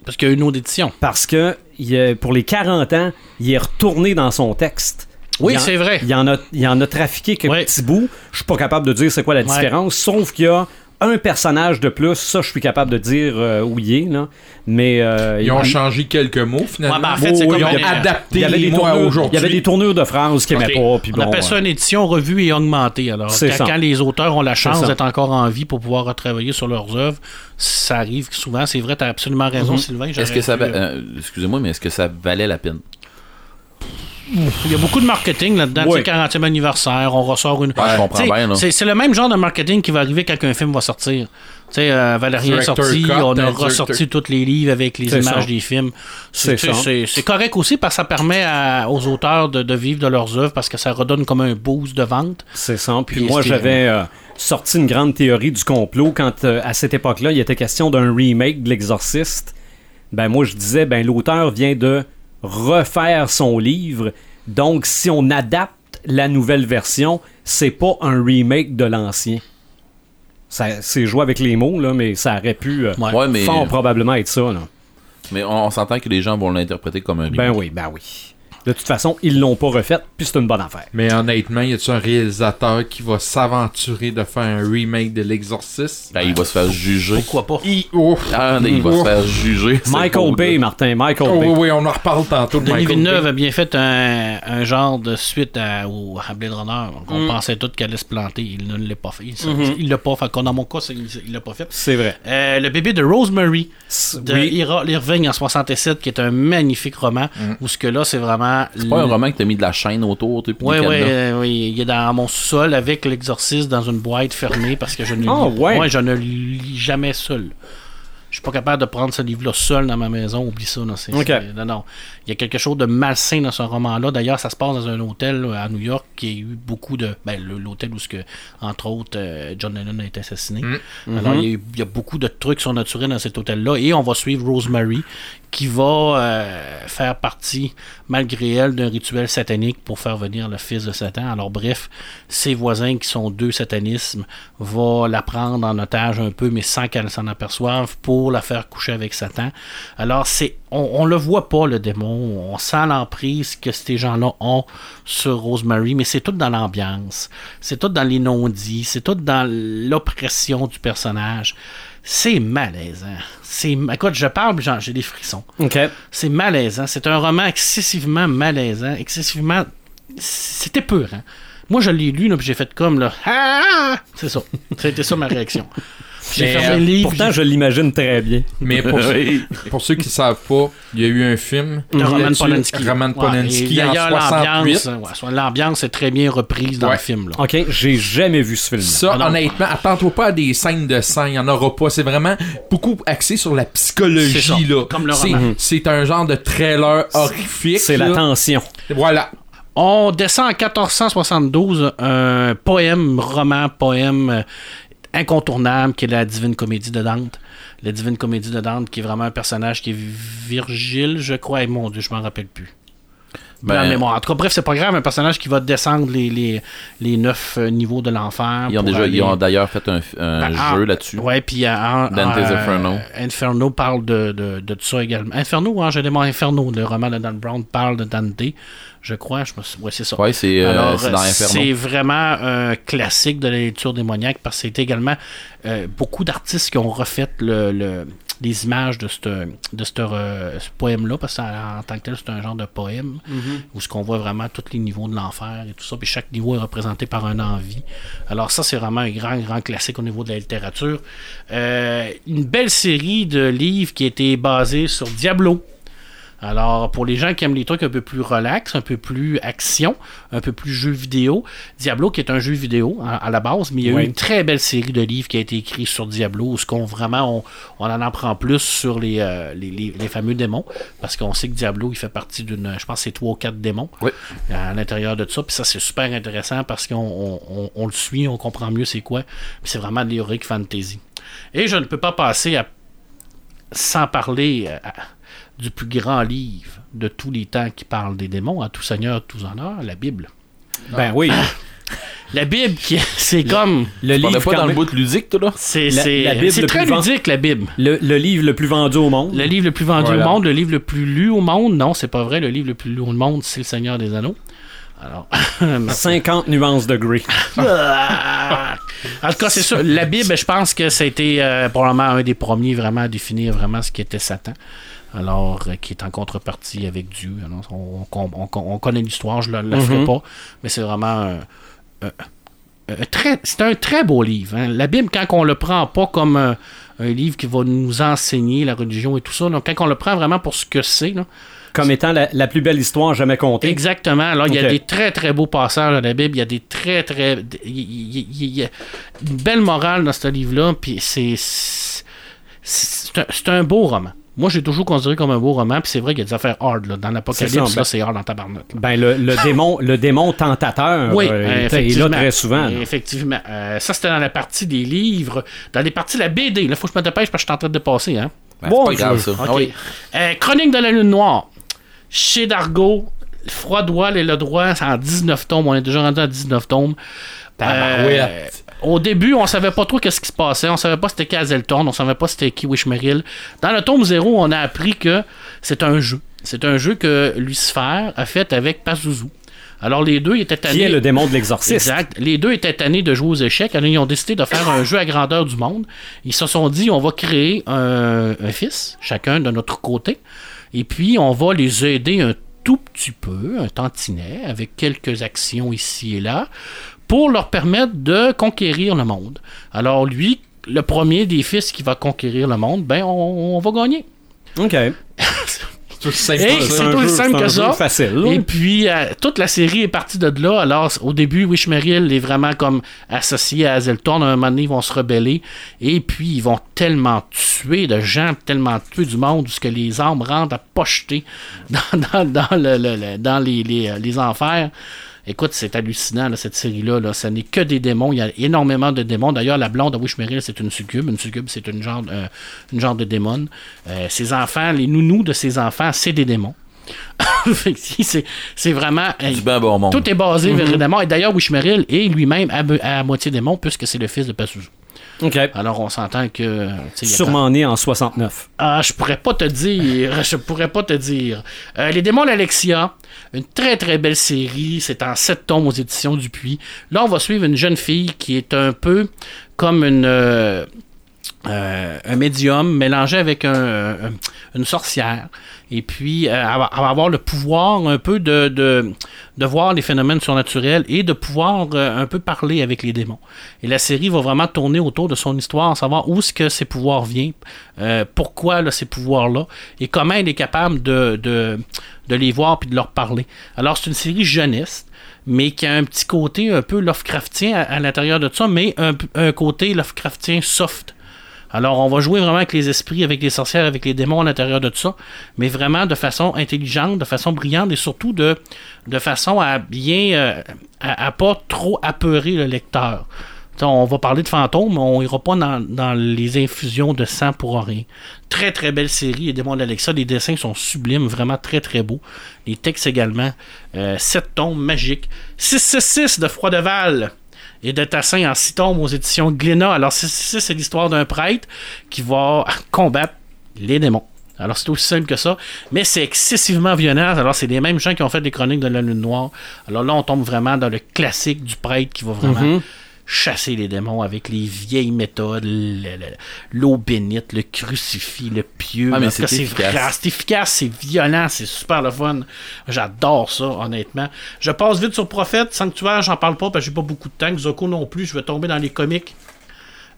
Parce qu'il y a une autre édition. Parce que il pour les 40 ans, il est retourné dans son texte. Oui, c'est vrai. Il en a, il en a trafiqué quelques Ouais. petits bouts. Je suis pas capable de dire c'est quoi la Ouais. différence, sauf qu'il y a un personnage de plus. Ça, je suis capable de dire euh, où il est. Là. Mais euh, Ils ont il- changé quelques mots finalement. Ouais, ben, en fait, c'est Oui, comme ils ont adapté il y avait des les mots aujourd'hui. il y avait des tournures de phrases qu'il n'aimait Ok. pas. Puis On bon, appelle ça euh, une édition revue et augmentée. Alors, C'est quand, ça. quand les auteurs ont la chance d'être encore en vie pour pouvoir retravailler sur leurs œuvres, ça arrive souvent. C'est vrai, tu as absolument raison, Mhm. Sylvain. Est-ce que ça va- euh, euh, excusez-moi, mais est-ce que ça valait la peine? Il y a beaucoup de marketing là-dedans. Oui. Tu sais, 40e anniversaire, on ressort une. Ouais. C'est le même genre de marketing qui va arriver quand un film va sortir. Tu sais, euh, Valérien est sorti, cut, on a director- ressorti tous les livres avec les images ça. des films. C'est correct aussi parce que ça permet à- aux auteurs de, de vivre de leurs œuvres parce que ça redonne comme un boost de vente. C'est ça. Puis Puis moi, j'avais euh, sorti une grande théorie du complot quand, euh, à cette époque-là, il était question d'un remake de L'Exorciste. Ben, moi, je disais, ben, l'auteur vient de refaire son livre. Donc, si on adapte la nouvelle version, c'est pas un remake de l'ancien. Ça- C'est joué avec les mots, là, mais ça aurait pu euh, Ouais. Ouais, mais, fort probablement être ça. Là. mais on, on s'entend que les gens vont l'interpréter comme un remake. Ben oui, ben oui. De toute façon, ils l'ont pas refait, puis c'est une bonne affaire. Mais honnêtement, y a-tu un réalisateur qui va s'aventurer de faire un remake de L'Exorciste? Ben, il va se faire juger. Pourquoi pas? I- ouf. Ah, il va se faire juger. Michael Bay. Martin, Michael Oh, Bay. oui, oui, on en reparle tantôt de Denis Michael Villeneuve Bay. a bien fait un, un genre de suite à, au, à Blade Runner. Donc, On pensait tout qu'elle allait se planter. Il ne l'a pas fait. Il il l'a pas fait. Dans mon cas, c'est- il l'a pas fait. C'est vrai. Euh, le bébé de Rosemary de oui. Ira Irving en 67, qui est un magnifique roman, où ce que là, c'est vraiment. C'est pas un roman que t'as mis de la chaîne autour, tu Oui, oui, oui, il est dans mon sous-sol avec l'exorciste dans une boîte fermée parce que je ne, Ah, ouais. Moi, je ne lis jamais seul. Je suis pas capable de prendre ce livre-là seul dans ma maison. Oublie ça. Non, c'est- Ok. c'est- non, non. Il y a quelque chose de malsain dans ce roman-là. D'ailleurs, ça se passe dans un hôtel là, à New York qui a eu beaucoup de. Ben, l'hôtel où, ce que, entre autres, euh, John Lennon a été assassiné. Alors, il y, a eu- il y a beaucoup de trucs surnaturels dans cet hôtel-là. Et on va suivre Rosemary qui va euh, faire partie, malgré elle, d'un rituel satanique pour faire venir le fils de Satan. Alors, bref, ses voisins qui sont deux satanismes vont la prendre en otage un peu, mais sans qu'elle s'en aperçoive, pour la faire coucher avec Satan. Alors, c'est on, on le voit pas, le démon. On sent l'emprise que ces gens-là ont sur Rosemary, mais c'est tout dans l'ambiance. C'est tout dans les non-dits. C'est tout dans l'oppression du personnage. C'est malaisant. C'est, écoute, je parle, j'ai des frissons. C'est malaisant. C'est un roman excessivement malaisant, excessivement. C'était hein. Moi, je l'ai lu, là, puis j'ai fait comme, là. Ah! C'est ça. C'était ça ma réaction. J'ai fermé euh, le livre. Pourtant, je l'imagine très bien. Mais pour, Oui. pour ceux qui savent pas, il y a eu un film de Roman Polanski. Roman Ouais, Polanski et en d'ailleurs, 68. l'ambiance, ouais, soit- l'ambiance est très bien reprise dans Ouais. le film. Là. OK, j'ai jamais vu ce film. Ça, Ah non. honnêtement, attends-toi pas à des scènes de sang, il n'y en aura pas. C'est vraiment beaucoup axé sur la psychologie, ça, là. comme le C'est- roman. C'est un genre de trailer horrifique. C'est la tension. Voilà. On descend en 1472, un poème, roman, poème euh, incontournable qui est la Divine Comédie de Dante. La Divine Comédie de Dante qui est vraiment un personnage qui est Virgile, je crois. Et mon Dieu, je m'en rappelle plus. Ben, mémoire. En tout cas, bref, c'est pas grave, un personnage qui va descendre les, les, les neuf euh, niveaux de l'enfer. Ils ont déjà, ils aller- ont d'ailleurs fait un, un Ben, ah, jeu là-dessus. Ouais, puis euh, en- Dante's en- Inferno. Inferno parle de, de, de ça également. Inferno Ange démon Inferno, le roman de Dan Brown parle de Dante, je crois. Je me suis- ouais, c'est ça. Ouais, c'est euh, Alors, c'est dans euh, c'est vraiment un classique de la lecture démoniaque parce que c'est également euh, beaucoup d'artistes qui ont refait le, le- les images de ce de euh, ce poème-là parce qu'en tant que tel, c'est un genre de poème où ce qu'on voit vraiment tous les niveaux de l'enfer et tout ça. Puis chaque niveau est représenté par un envie. Alors ça, c'est vraiment un grand, grand classique au niveau de la littérature. Euh, une belle série de livres qui a été basée sur Diablo. Alors, pour les gens qui aiment les trucs un peu plus relax, un peu plus action, un peu plus jeu vidéo, Diablo qui est un jeu vidéo à, à la base, mais il y a Oui. eu une très belle série de livres qui a été écrite sur Diablo, où ce qu'on vraiment on, on en apprend plus sur les, euh, les, les- les fameux démons, parce qu'on sait que Diablo il fait partie d'une, je pense que c'est trois ou quatre démons Oui. à l'intérieur de ça, puis ça c'est super intéressant parce qu'on on, on- on le suit, on comprend mieux c'est quoi, puis c'est vraiment de l'heroic fantasy. Et je ne peux pas passer à sans parler euh, à- du plus grand livre de tous les temps qui parle des démons, à tout seigneur, tout honneur, la Bible. Ben oui. La Bible, qui- c'est comme. Le livre, pas dans le bout de ludique, toi, là? C'est très ludique, la Bible. le, le livre le plus vendu au monde. Le livre le plus vendu Voilà. au monde, le livre le plus lu au monde. Non, c'est pas vrai. Le livre le plus lu au monde, c'est Le Seigneur des Anneaux. Alors. 50 nuances de gris. Ah! en tout cas, c'est sûr. La Bible, je pense que ça a été euh, probablement un des premiers vraiment à définir vraiment ce qu'était Satan. Alors, euh, qui est en contrepartie avec Dieu. Alors, on, on- on- on connaît l'histoire, je ne la ferai Mhm. pas, mais c'est vraiment un, un- un très, c'est un très beau livre. hein. La Bible, quand on le prend pas comme un, un livre qui va nous enseigner la religion et tout ça, donc quand on le prend vraiment pour ce que c'est, là, Comme étant la, la plus belle histoire jamais contée. Exactement. Alors, il y a des très, très beaux passages dans la Bible. Il y a des très, très. Il y, a une belle morale dans ce livre-là. Puis c'est. C'est c'est un, c'est un beau roman. Moi, j'ai toujours considéré comme un beau roman. Puis c'est vrai qu'il y a des affaires hard. Là. Dans l'Apocalypse, ça, là, ben- c'est hard dans tabarnak. Ben, le, le démon, le démon tentateur Oui, euh, euh, est- là très souvent. là. Effectivement. Euh, ça, c'était dans la partie des livres. Dans les parties de la BD. Là, faut que je me dépêche parce que je suis en train de dépasser. Hein? Ben, Bon, c'est pas grave, ça. Ah oui. Euh, Chronique de la Lune Noire. Chez Dargo, Froidoile et le droit, c'est en 19 tomes. On est déjà rendu à 19 tomes. Euh, au début, on savait pas trop qu'est-ce qui se passait. On savait pas c'était qui Azelton. On savait pas c'était qui Wishmeril. Dans le tome 0, on a appris que c'est un jeu. C'est un jeu que Lucifer a fait avec Pazuzu. Alors les deux étaient tannés. Qui est le démon de l'exorciste? Exact. Les deux étaient tannés de jouer aux échecs. Alors, ils ont décidé de faire un jeu à grandeur du monde. Ils se sont dit, on va créer un, un fils, chacun de notre côté. Et puis, on va les aider un tout petit peu, un tantinet, avec quelques actions ici et là, pour leur permettre de conquérir le monde. Alors, lui, le premier des fils qui va conquérir le monde, ben, on, on va gagner. OK. C'est aussi simple Hey, que ça. c'est aussi simple que facile. Et puis, euh, toute la série est partie de là. Alors, au début, Wishmeril est vraiment comme associé à Azelton. À un moment donné, ils vont se rebeller. Et puis, ils vont tellement tuer de gens, tellement tuer du monde, ce que les armes rentrent à pocheter dans, dans, dans, le- le- le- dans les, les, euh, les enfers. Écoute, c'est hallucinant, là, cette série-là. Là. Ça n'est que des démons. Il y a énormément de démons. D'ailleurs, la blonde de Wishmeril, c'est une succube. Une succube, c'est une genre, euh, une genre de démon. Euh, ses enfants, les nounous de ses enfants, c'est des démons. C'est vraiment. Du ben bon monde. tout est basé vers les démons. Et d'ailleurs, Wishmeril est lui-même à, à moitié démon, puisque c'est le fils de Pazuzu. OK. Alors, on s'entend que. Sûrement né en 69. ah, je pourrais pas te dire. Je pourrais pas te dire. Euh, les démons d'Alexia, une très très belle série. C'est en sept tomes aux éditions Dupuis. Là, on va suivre une jeune fille qui est un peu comme une. euh, euh, un médium mélangé avec un- une sorcière. Et puis, euh, elle, va, elle va avoir le pouvoir un peu de, de, de voir les phénomènes surnaturels et de pouvoir euh, un peu parler avec les démons. Et la série va vraiment tourner autour de son histoire, savoir où est-ce que ses pouvoirs viennent, euh, pourquoi ces pouvoirs-là, et comment elle est capable de, de, de les voir puis de leur parler. Alors, c'est une série jeunesse mais qui a un petit côté un peu Lovecraftien à, à l'intérieur de ça, mais un, un côté Lovecraftien soft. Alors, on va jouer vraiment avec les esprits, avec les sorcières, avec les démons à l'intérieur de tout ça, mais vraiment de façon intelligente, de façon brillante et surtout de, de façon à bien. euh, à, pas trop apeurer le lecteur. On va parler de fantômes, mais on ira pas dans, les infusions de sang pour rien. Très très belle série, les démons d'Alexa, les dessins sont sublimes, vraiment très très beaux. Les textes également. Euh, 7 tomes magiques. 666 de Froideval et de Tassin en 6 tomes aux éditions Glénat. Alors 666, c'est l'histoire d'un prêtre qui va combattre les démons. Alors c'est aussi simple que ça, mais c'est excessivement violent. Alors c'est les mêmes gens qui ont fait les chroniques de la Lune Noire. Alors là, on tombe vraiment dans le classique du prêtre qui va vraiment Mhm. Chasser les démons avec les vieilles méthodes, le- le- l'eau bénite, le crucifix, le pieu. Ah, mais En tout cas, c'est efficace. c'est efficace, c'est violent, c'est super le fun. J'adore ça, honnêtement. Je passe vite sur Prophète, Sanctuaire, j'en parle pas parce que j'ai pas beaucoup de temps. Zoko non plus, je vais tomber dans les comics.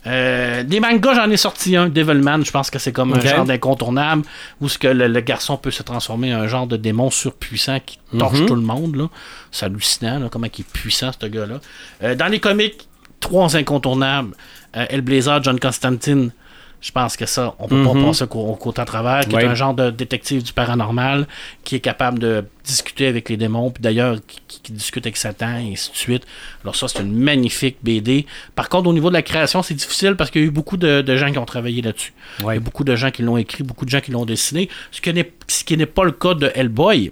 Euh, des mangas, j'en ai sorti un, Devilman, je pense que c'est comme un genre d'incontournable où ce que le, le garçon peut se transformer en un genre de démon surpuissant qui torche Mhm. tout le monde. là. C'est hallucinant, là, comment il est puissant, ce gars-là. Euh, dans les comics, trois incontournables. Euh, Hellblazer, John Constantine, je pense que ça, on peut pas Mhm. passer au côté à travers, qui Ouais. est un genre de détective du paranormal, qui est capable de discuter avec les démons, puis d'ailleurs, qui, discute avec Satan, et ainsi de suite. Alors ça, c'est une magnifique BD. Par contre, au niveau de la création, c'est difficile parce qu'il y a eu beaucoup de, de gens qui ont travaillé là-dessus. Il y a beaucoup de gens qui l'ont écrit, beaucoup de gens qui l'ont dessiné, ce qui n'est, ce qui n'est pas le cas de Hellboy.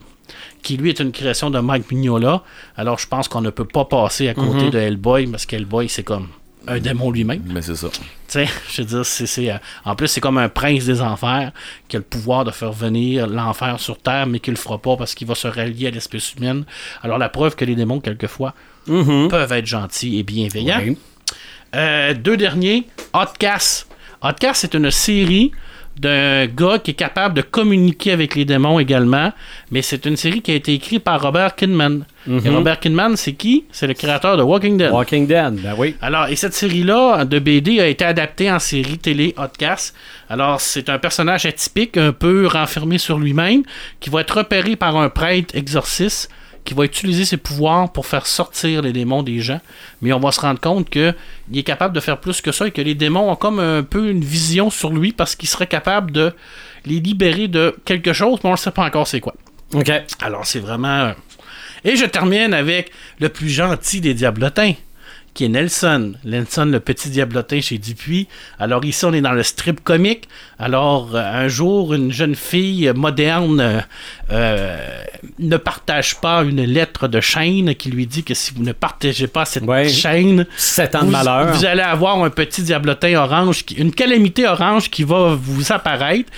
Qui lui est une création de Mike Mignola. Alors je pense qu'on ne peut pas passer à côté Mhm. de Hellboy parce qu'Hellboy c'est comme un démon lui-même. Mais c'est ça. Tu sais, je veux dire, c'est, c'est, euh, en plus, c'est comme un prince des enfers qui a le pouvoir de faire venir l'enfer sur Terre, mais qui le fera pas parce qu'il va se rallier à l'espèce humaine. Alors, la preuve que les démons, quelquefois, peuvent être gentils et bienveillants. Oui. Euh, deux derniers, Hotcast. Hotcast, c'est une série d'un gars qui est capable de communiquer avec les démons également, mais c'est une série qui a été écrite par Robert Kidman. Et Robert Kidman, c'est qui? C'est le créateur de Walking Dead. Walking Dead, ben oui. Alors, et cette série-là de BD a été adaptée en série télé Hotcast. Alors, c'est un personnage atypique, un peu renfermé sur lui-même, qui va être repéré par un prêtre exorciste, qui va utiliser ses pouvoirs pour faire sortir les démons des gens. Mais on va se rendre compte que il est capable de faire plus que ça et que les démons ont comme un peu une vision sur lui parce qu'il serait capable de les libérer de quelque chose, mais on ne sait pas encore c'est quoi. OK. Alors, c'est vraiment. euh, Et je termine avec le plus gentil des diablotins, qui est Nelson. Nelson, le petit diablotin chez Dupuis. Alors, ici, on est dans le strip comique. Alors, euh, un jour, une jeune fille moderne euh, euh, ne partage pas une lettre de chaîne qui lui dit que si vous ne partagez pas cette Ouais. chaîne, ans de vous, malheur. vous allez avoir un petit diablotin orange, qui- une calamité orange qui va vous apparaître.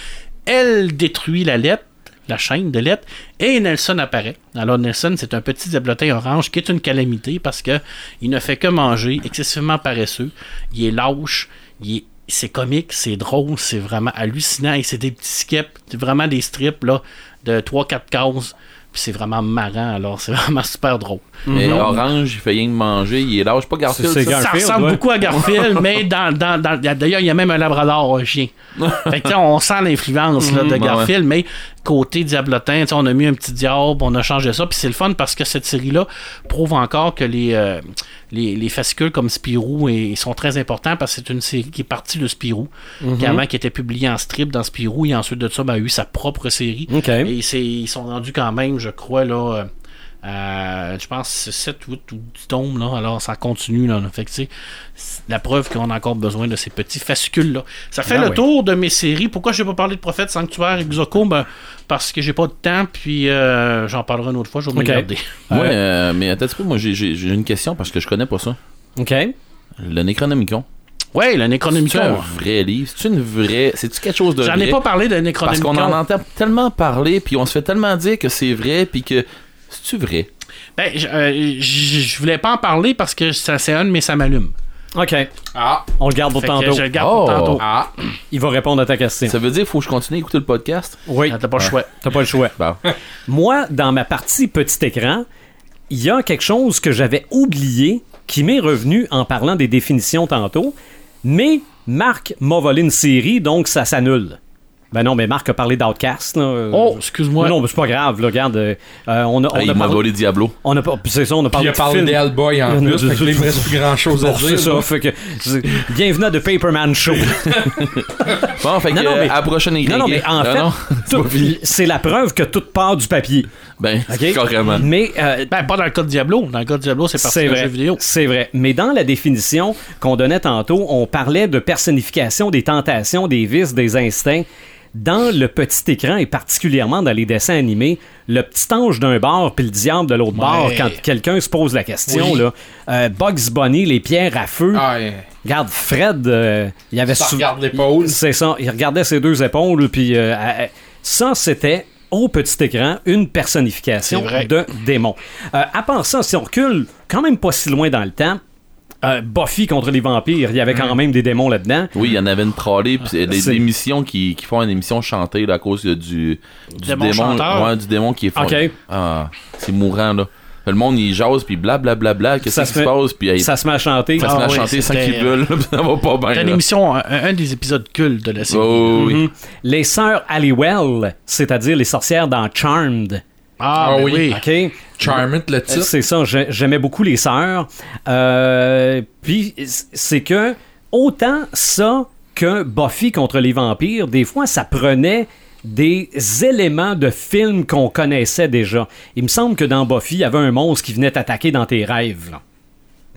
Elle détruit la lettre, la chaîne de lettres, et Nelson apparaît. Alors Nelson, c'est un petit diablotin orange qui est une calamité parce que il ne fait que manger, excessivement paresseux. Il est lâche, il est c'est comique, c'est drôle, c'est vraiment hallucinant et c'est des petits skips, vraiment des strips là, de 3-4 cases. Puis c'est vraiment marrant, alors c'est vraiment super drôle. Mais Orange, il fait rien que manger, il est lâche pas Garfield. C'est- c'est ça? Ça Garfield, ressemble ouais. beaucoup à Garfield, mais dans, dans, dans- d'ailleurs, il y a même un labrador, un chien. Fait que, tu sais, on sent l'influence là, de ouais, Garfield, mais côté diablotin, on a mis un petit diable, on a changé ça, puis c'est le fun parce que cette série-là prouve encore que les, euh, les, les fascicules comme Spirou et- sont très importants parce que c'est une série qui est partie de Spirou, qui avant qui était publiée en strip dans Spirou, et ensuite de ça, ben, a eu sa propre série. Et c'est, ils sont rendus quand même, je crois, là, euh, je pense, 7, 8 ou 10 tomes, là. Alors, ça continue, là. Fait que, c'est la preuve qu'on a encore besoin de ces petits fascicules-là. Ça fait Ah le tour de mes séries. Pourquoi j'ai pas parlé de Prophète, Sanctuaire et Xoko? Ben, parce que j'ai pas de temps, puis euh, j'en parlerai une autre fois, je vais me Ok. garder. Moi, euh, mais attends un petit peu, moi j'ai- une question parce que je connais pas ça. OK. Le Necronomicon. Ouais, le C'est un Necronomicon. vrai livre? C'est une vraie. C'est-tu quelque chose de J'en ai pas parlé de Parce Necronomicon. qu'on en entend tellement parler, puis on se fait tellement dire que c'est vrai, puis que. C'est-tu vrai? Ben, je euh, je- je voulais pas en parler parce que ça, de mes ça m'allume. OK. Ah, On le garde pour Fait que tantôt. je le garde Oh. pour tantôt. ah. Il va répondre à ta question. Ça veut dire qu'il faut que je continue à écouter le podcast? Oui, Ah, T'as pas le choix. t'as pas le choix. Bon. Moi, dans ma partie petit écran, il y a quelque chose que j'avais oublié qui m'est revenu en parlant des définitions tantôt, mais Marc m'a volé une série, donc ça s'annule. Ben non, mais Marc a parlé d'Outcast. là. Oh, excuse-moi. Non, mais c'est pas grave, là, regarde. euh, euh, on a, on Ah, a il m'a parlé- volé Diablo. On a pas, c'est ça, on a Puis parlé il a parlé d'Hellboy en plus, de- fait il me reste plus grand chose à dire. c'est ça, fait que c'est- bienvenue à The Paperman Show. Bon, fait que Non, non, mais- à la prochaine non, non, mais en fait, c'est la preuve que tout part du papier. Ben, OK? carrément. Mais euh, Ben, pas dans le cas de Diablo. Dans le cas de Diablo, c'est parti C'est d'un vrai. jeu vidéo. C'est vrai. Mais dans la définition qu'on donnait tantôt, on parlait de personnification des tentations, des vices, des instincts. Dans le petit écran et particulièrement dans les dessins animés, le petit ange d'un bord puis le diable de l'autre Ouais. bord, quand quelqu'un se pose la question, Oui. là, euh, Bugs Bunny, les pierres à feu. Ouais. Regarde, Fred, euh, il avait Ça sou- regarde l'épaule. C'est ça. Il regardait ses deux épaules, puis euh, ça, c'était au petit écran une personnification de démon. À part ça, si on recule quand même pas si loin dans le temps, euh, Buffy contre les vampires, il y avait quand même des démons là-dedans. Oui, il y en avait une trollée, puis des émissions qui, qui font une émission chantée là, à cause du, du Démon. Ouais, du démon qui est fort. Ah, c'est mourant, là. Le monde, il jase, puis blablabla, qu'est-ce Ça qui se passe, puis hey, ça, Ça se met à chanter. se met Ah à oui, chanter sans c'était- qu'ils veulent, là, puis ça va pas bien. C'est une là. émission, un, un des épisodes cultes de la série. Oh, oui. Mhm. Les sœurs Halliwell, c'est-à-dire les sorcières dans Charmed. Ah, Ah ben oui. oui. OK? Charmant, le titre. C'est ça, j'ai- j'aimais beaucoup les sœurs. Euh, puis c'est que autant ça que Buffy contre les vampires, des fois ça prenait des éléments de films qu'on connaissait déjà. Il me semble que dans Buffy, il y avait un monstre qui venait t'attaquer dans tes rêves. là.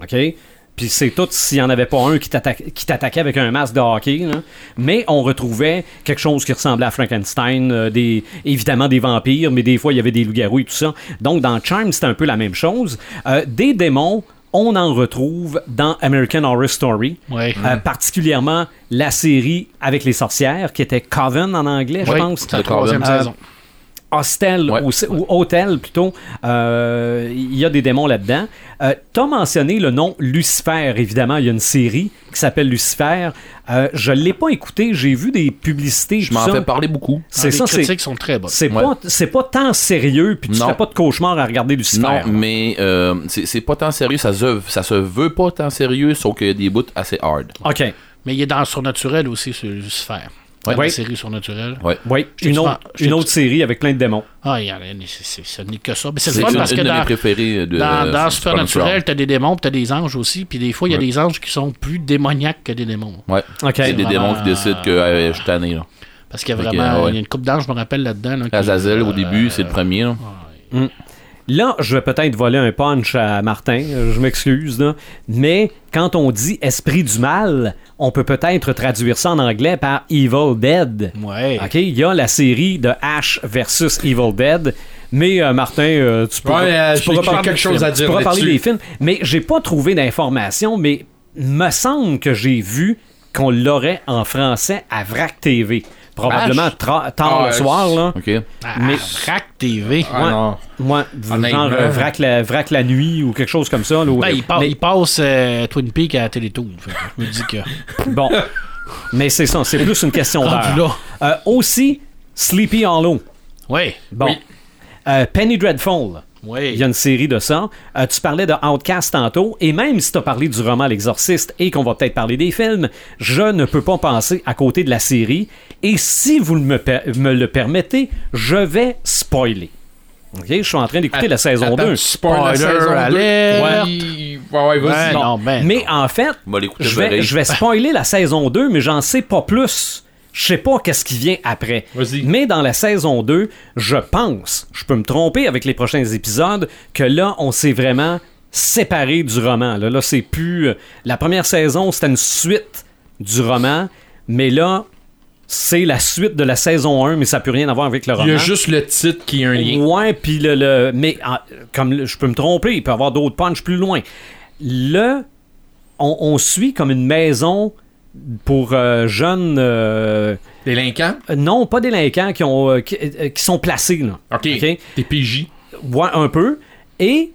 OK? Puis c'est tout s'il n'y en avait pas un qui t'attaque- qui t'attaquait avec un masque de hockey. là. Mais on retrouvait quelque chose qui ressemblait à Frankenstein, euh, des, évidemment des vampires, mais des fois il y avait des loups-garous et tout ça. Donc dans Charm, c'était un peu la même chose. Euh, des démons, on en retrouve dans American Horror Story. Ouais. Euh, particulièrement la série avec les sorcières, qui était Coven en anglais, je pense. c'est la troisième Euh, saison. Hostel Ouais. ou, ou Hôtel plutôt, euh, il y a des démons là-dedans. Euh, T'as mentionné le nom Lucifer, évidemment, il y a une série qui s'appelle Lucifer. Euh, je l'ai pas écouté, j'ai vu des publicités. Je m'en fais parler beaucoup. C'est Ah, ça, les c'est critiques sont très bonnes. c'est Ouais. pas c'est pas tant sérieux, puis tu fais pas de cauchemar à regarder Lucifer. Non, mais euh, c'est pas tant sérieux, ça se, ça se veut pas tant sérieux, sauf qu'il y a des bouts assez hard. Ok, Mais il est dans le surnaturel aussi, sur Lucifer. Ouais. Dans Oui. la série surnaturelle. Ouais. oui, une autre, une série avec plein de démons. Ah, il y en a- ce n'est que ça. Mais c'est le fun une, parce une que de mes dans, préférées de dans, dans euh, Supernatural, t'as des démons, puis t'as des anges aussi. Puis des fois, il y a Ouais. des anges qui sont plus démoniaques que des démons. Ok. C'est des vraiment- démons qui décident que euh, je suis tanné. Là. Parce qu'il y a vraiment. ouais. Il y a une coupe d'anges, je me rappelle là-dedans. là, Azazel au euh, début, c'est le premier. là. Là, je vais peut-être voler un punch à Martin, je m'excuse, là. mais quand on dit esprit du mal, on peut peut-être traduire ça en anglais par Evil Dead. Ouais. OK, il y a la série de Ash versus Evil Dead, mais euh, Martin, euh, tu pourras, Ouais, euh, tu pourras parler, quelque chose à tu dire pourras parler des films, mais j'ai pas trouvé d'informations, mais me semble que j'ai vu qu'on l'aurait en français à Vrac TV. Probablement tra- tard Ah, le soir, là. OK. Ah, Mais- Rack TV. Ah Ouais. non. Genre euh, vrac, la, vrac la nuit ou quelque chose comme ça. là, où- Ben, il, pa- mais, il passe euh, Twin Peaks à la Télétoon. Je me dis que. bon, mais c'est ça, c'est plus une question d'heure. Euh, aussi, Sleepy Hollow. Ouais. Bon. Oui. Euh, Penny Dreadful. Il y a une série de ça. Euh, tu parlais de Outcast tantôt, et même si tu as parlé du roman L'Exorciste et qu'on va peut-être parler des films, je ne peux pas passer à côté de la série. Et si vous me, per- me le permettez, je vais spoiler. Ok, je suis en train d'écouter la saison Attends, 2. tu spoil la Spoiler saison 2. alert. Ouais, ouais, ouais, non, ben. Mais en fait, je vais, je vais spoiler la saison 2, mais j'en sais pas plus. Je sais pas qu'est-ce qui vient après. Mais dans la saison 2, je pense, je peux me tromper avec les prochains épisodes, que là, on s'est vraiment séparé du roman. Là, là c'est plus. euh, La première saison, c'était une suite du roman, mais là, c'est la suite de la saison 1, mais ça n'a plus rien à voir avec le roman. Il y a juste le titre qui a un lien. Ouais, puis le, le- Mais en- comme je peux me tromper, il peut y avoir d'autres punchs plus loin. On, on suit comme une maison pour euh, jeunes. euh, Délinquant. euh, non, pas délinquants qui, ont, euh, qui, qui sont placés. Là. OK. T'es PJ. Ouais, un peu. Et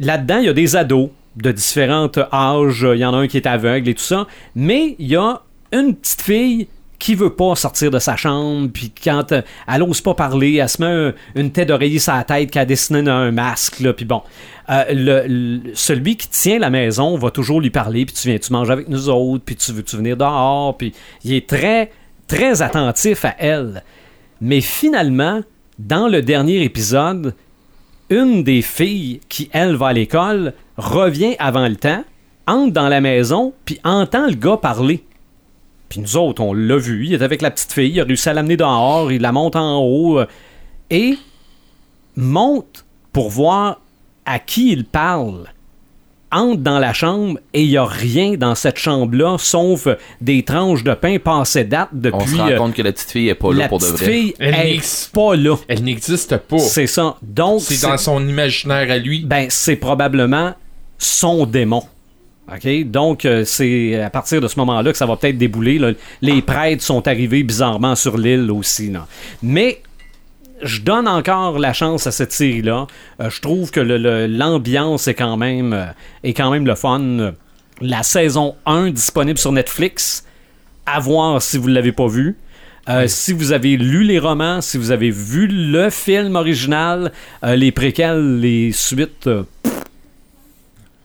là-dedans, il y a des ados de différents âges. Il y en a un qui est aveugle et tout ça. Mais il y a une petite fille qui veut pas sortir de sa chambre, puis quand euh, elle ose pas parler, elle se met un- une tête d'oreiller sur la tête qu'elle dessiné dans un masque, là, puis bon. Euh, celui qui tient la maison va toujours lui parler, puis tu viens, tu manges avec nous autres, puis tu veux-tu venir dehors, puis il est très, très attentif à elle. Mais finalement, dans le dernier épisode, une des filles qui, elle, va à l'école, revient avant le temps, entre dans la maison, puis entend le gars parler. Puis nous autres, on l'a vu, il est avec la petite fille, il a réussi à l'amener dehors, il la monte en haut, euh, et monte pour voir à qui il parle. Entre dans la chambre et il n'y a rien dans cette chambre-là, sauf des tranches de pain passées date depuis... On se rend euh, compte que la petite fille est pas là la pour de petite vrai. fille Elle est n'ex- pas là. Elle n'existe pas. C'est ça. Donc, C'est dans son imaginaire à lui. ben, c'est probablement son démon. OK? Donc, euh, c'est à partir de ce moment-là que ça va peut-être débouler. là. Les prêtres sont arrivés bizarrement sur l'île aussi. là. Mais je donne encore la chance à cette série-là. Euh, je trouve que le- le- l'ambiance est quand même euh, est quand même le fun. La saison 1 disponible sur Netflix. À voir si vous ne l'avez pas vu. Euh, Si vous avez lu les romans, si vous avez vu le film original, euh, les préquels, les suites, euh,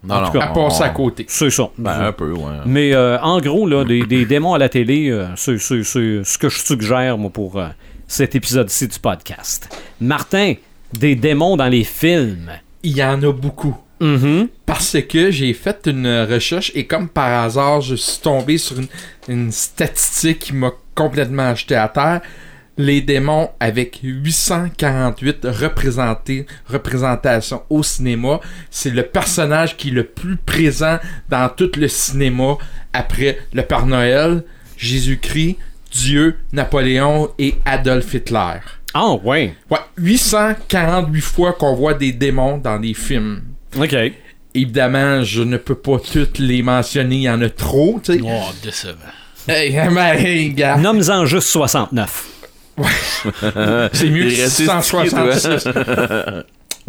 Non, en non, tout cas, À passer à côté. c'est ça. Ben, un peu, ouais. Mais euh, en gros, là, des, des démons à la télé, euh, c'est c'est- c'est ce que je suggère, moi, pour euh, cet épisode-ci du podcast. Martin, des démons dans les films. Il y en a beaucoup. Mhm. Parce que j'ai fait une recherche et comme par hasard, je suis tombé sur une, une statistique qui m'a complètement acheté à terre. Les démons avec 848 représentés, représentations au cinéma. C'est le personnage qui est le plus présent dans tout le cinéma après le Père Noël, Jésus-Christ, Dieu, Napoléon et Adolf Hitler. Ah, ouais. Ouais, 848 fois qu'on voit des démons dans des films. OK. Évidemment, je ne peux pas toutes les mentionner, il y en a trop, tu sais. Oh, décevant. Hey, mais, hey, gars, Nomme-en juste 69. C'est mieux que Il est resté 166.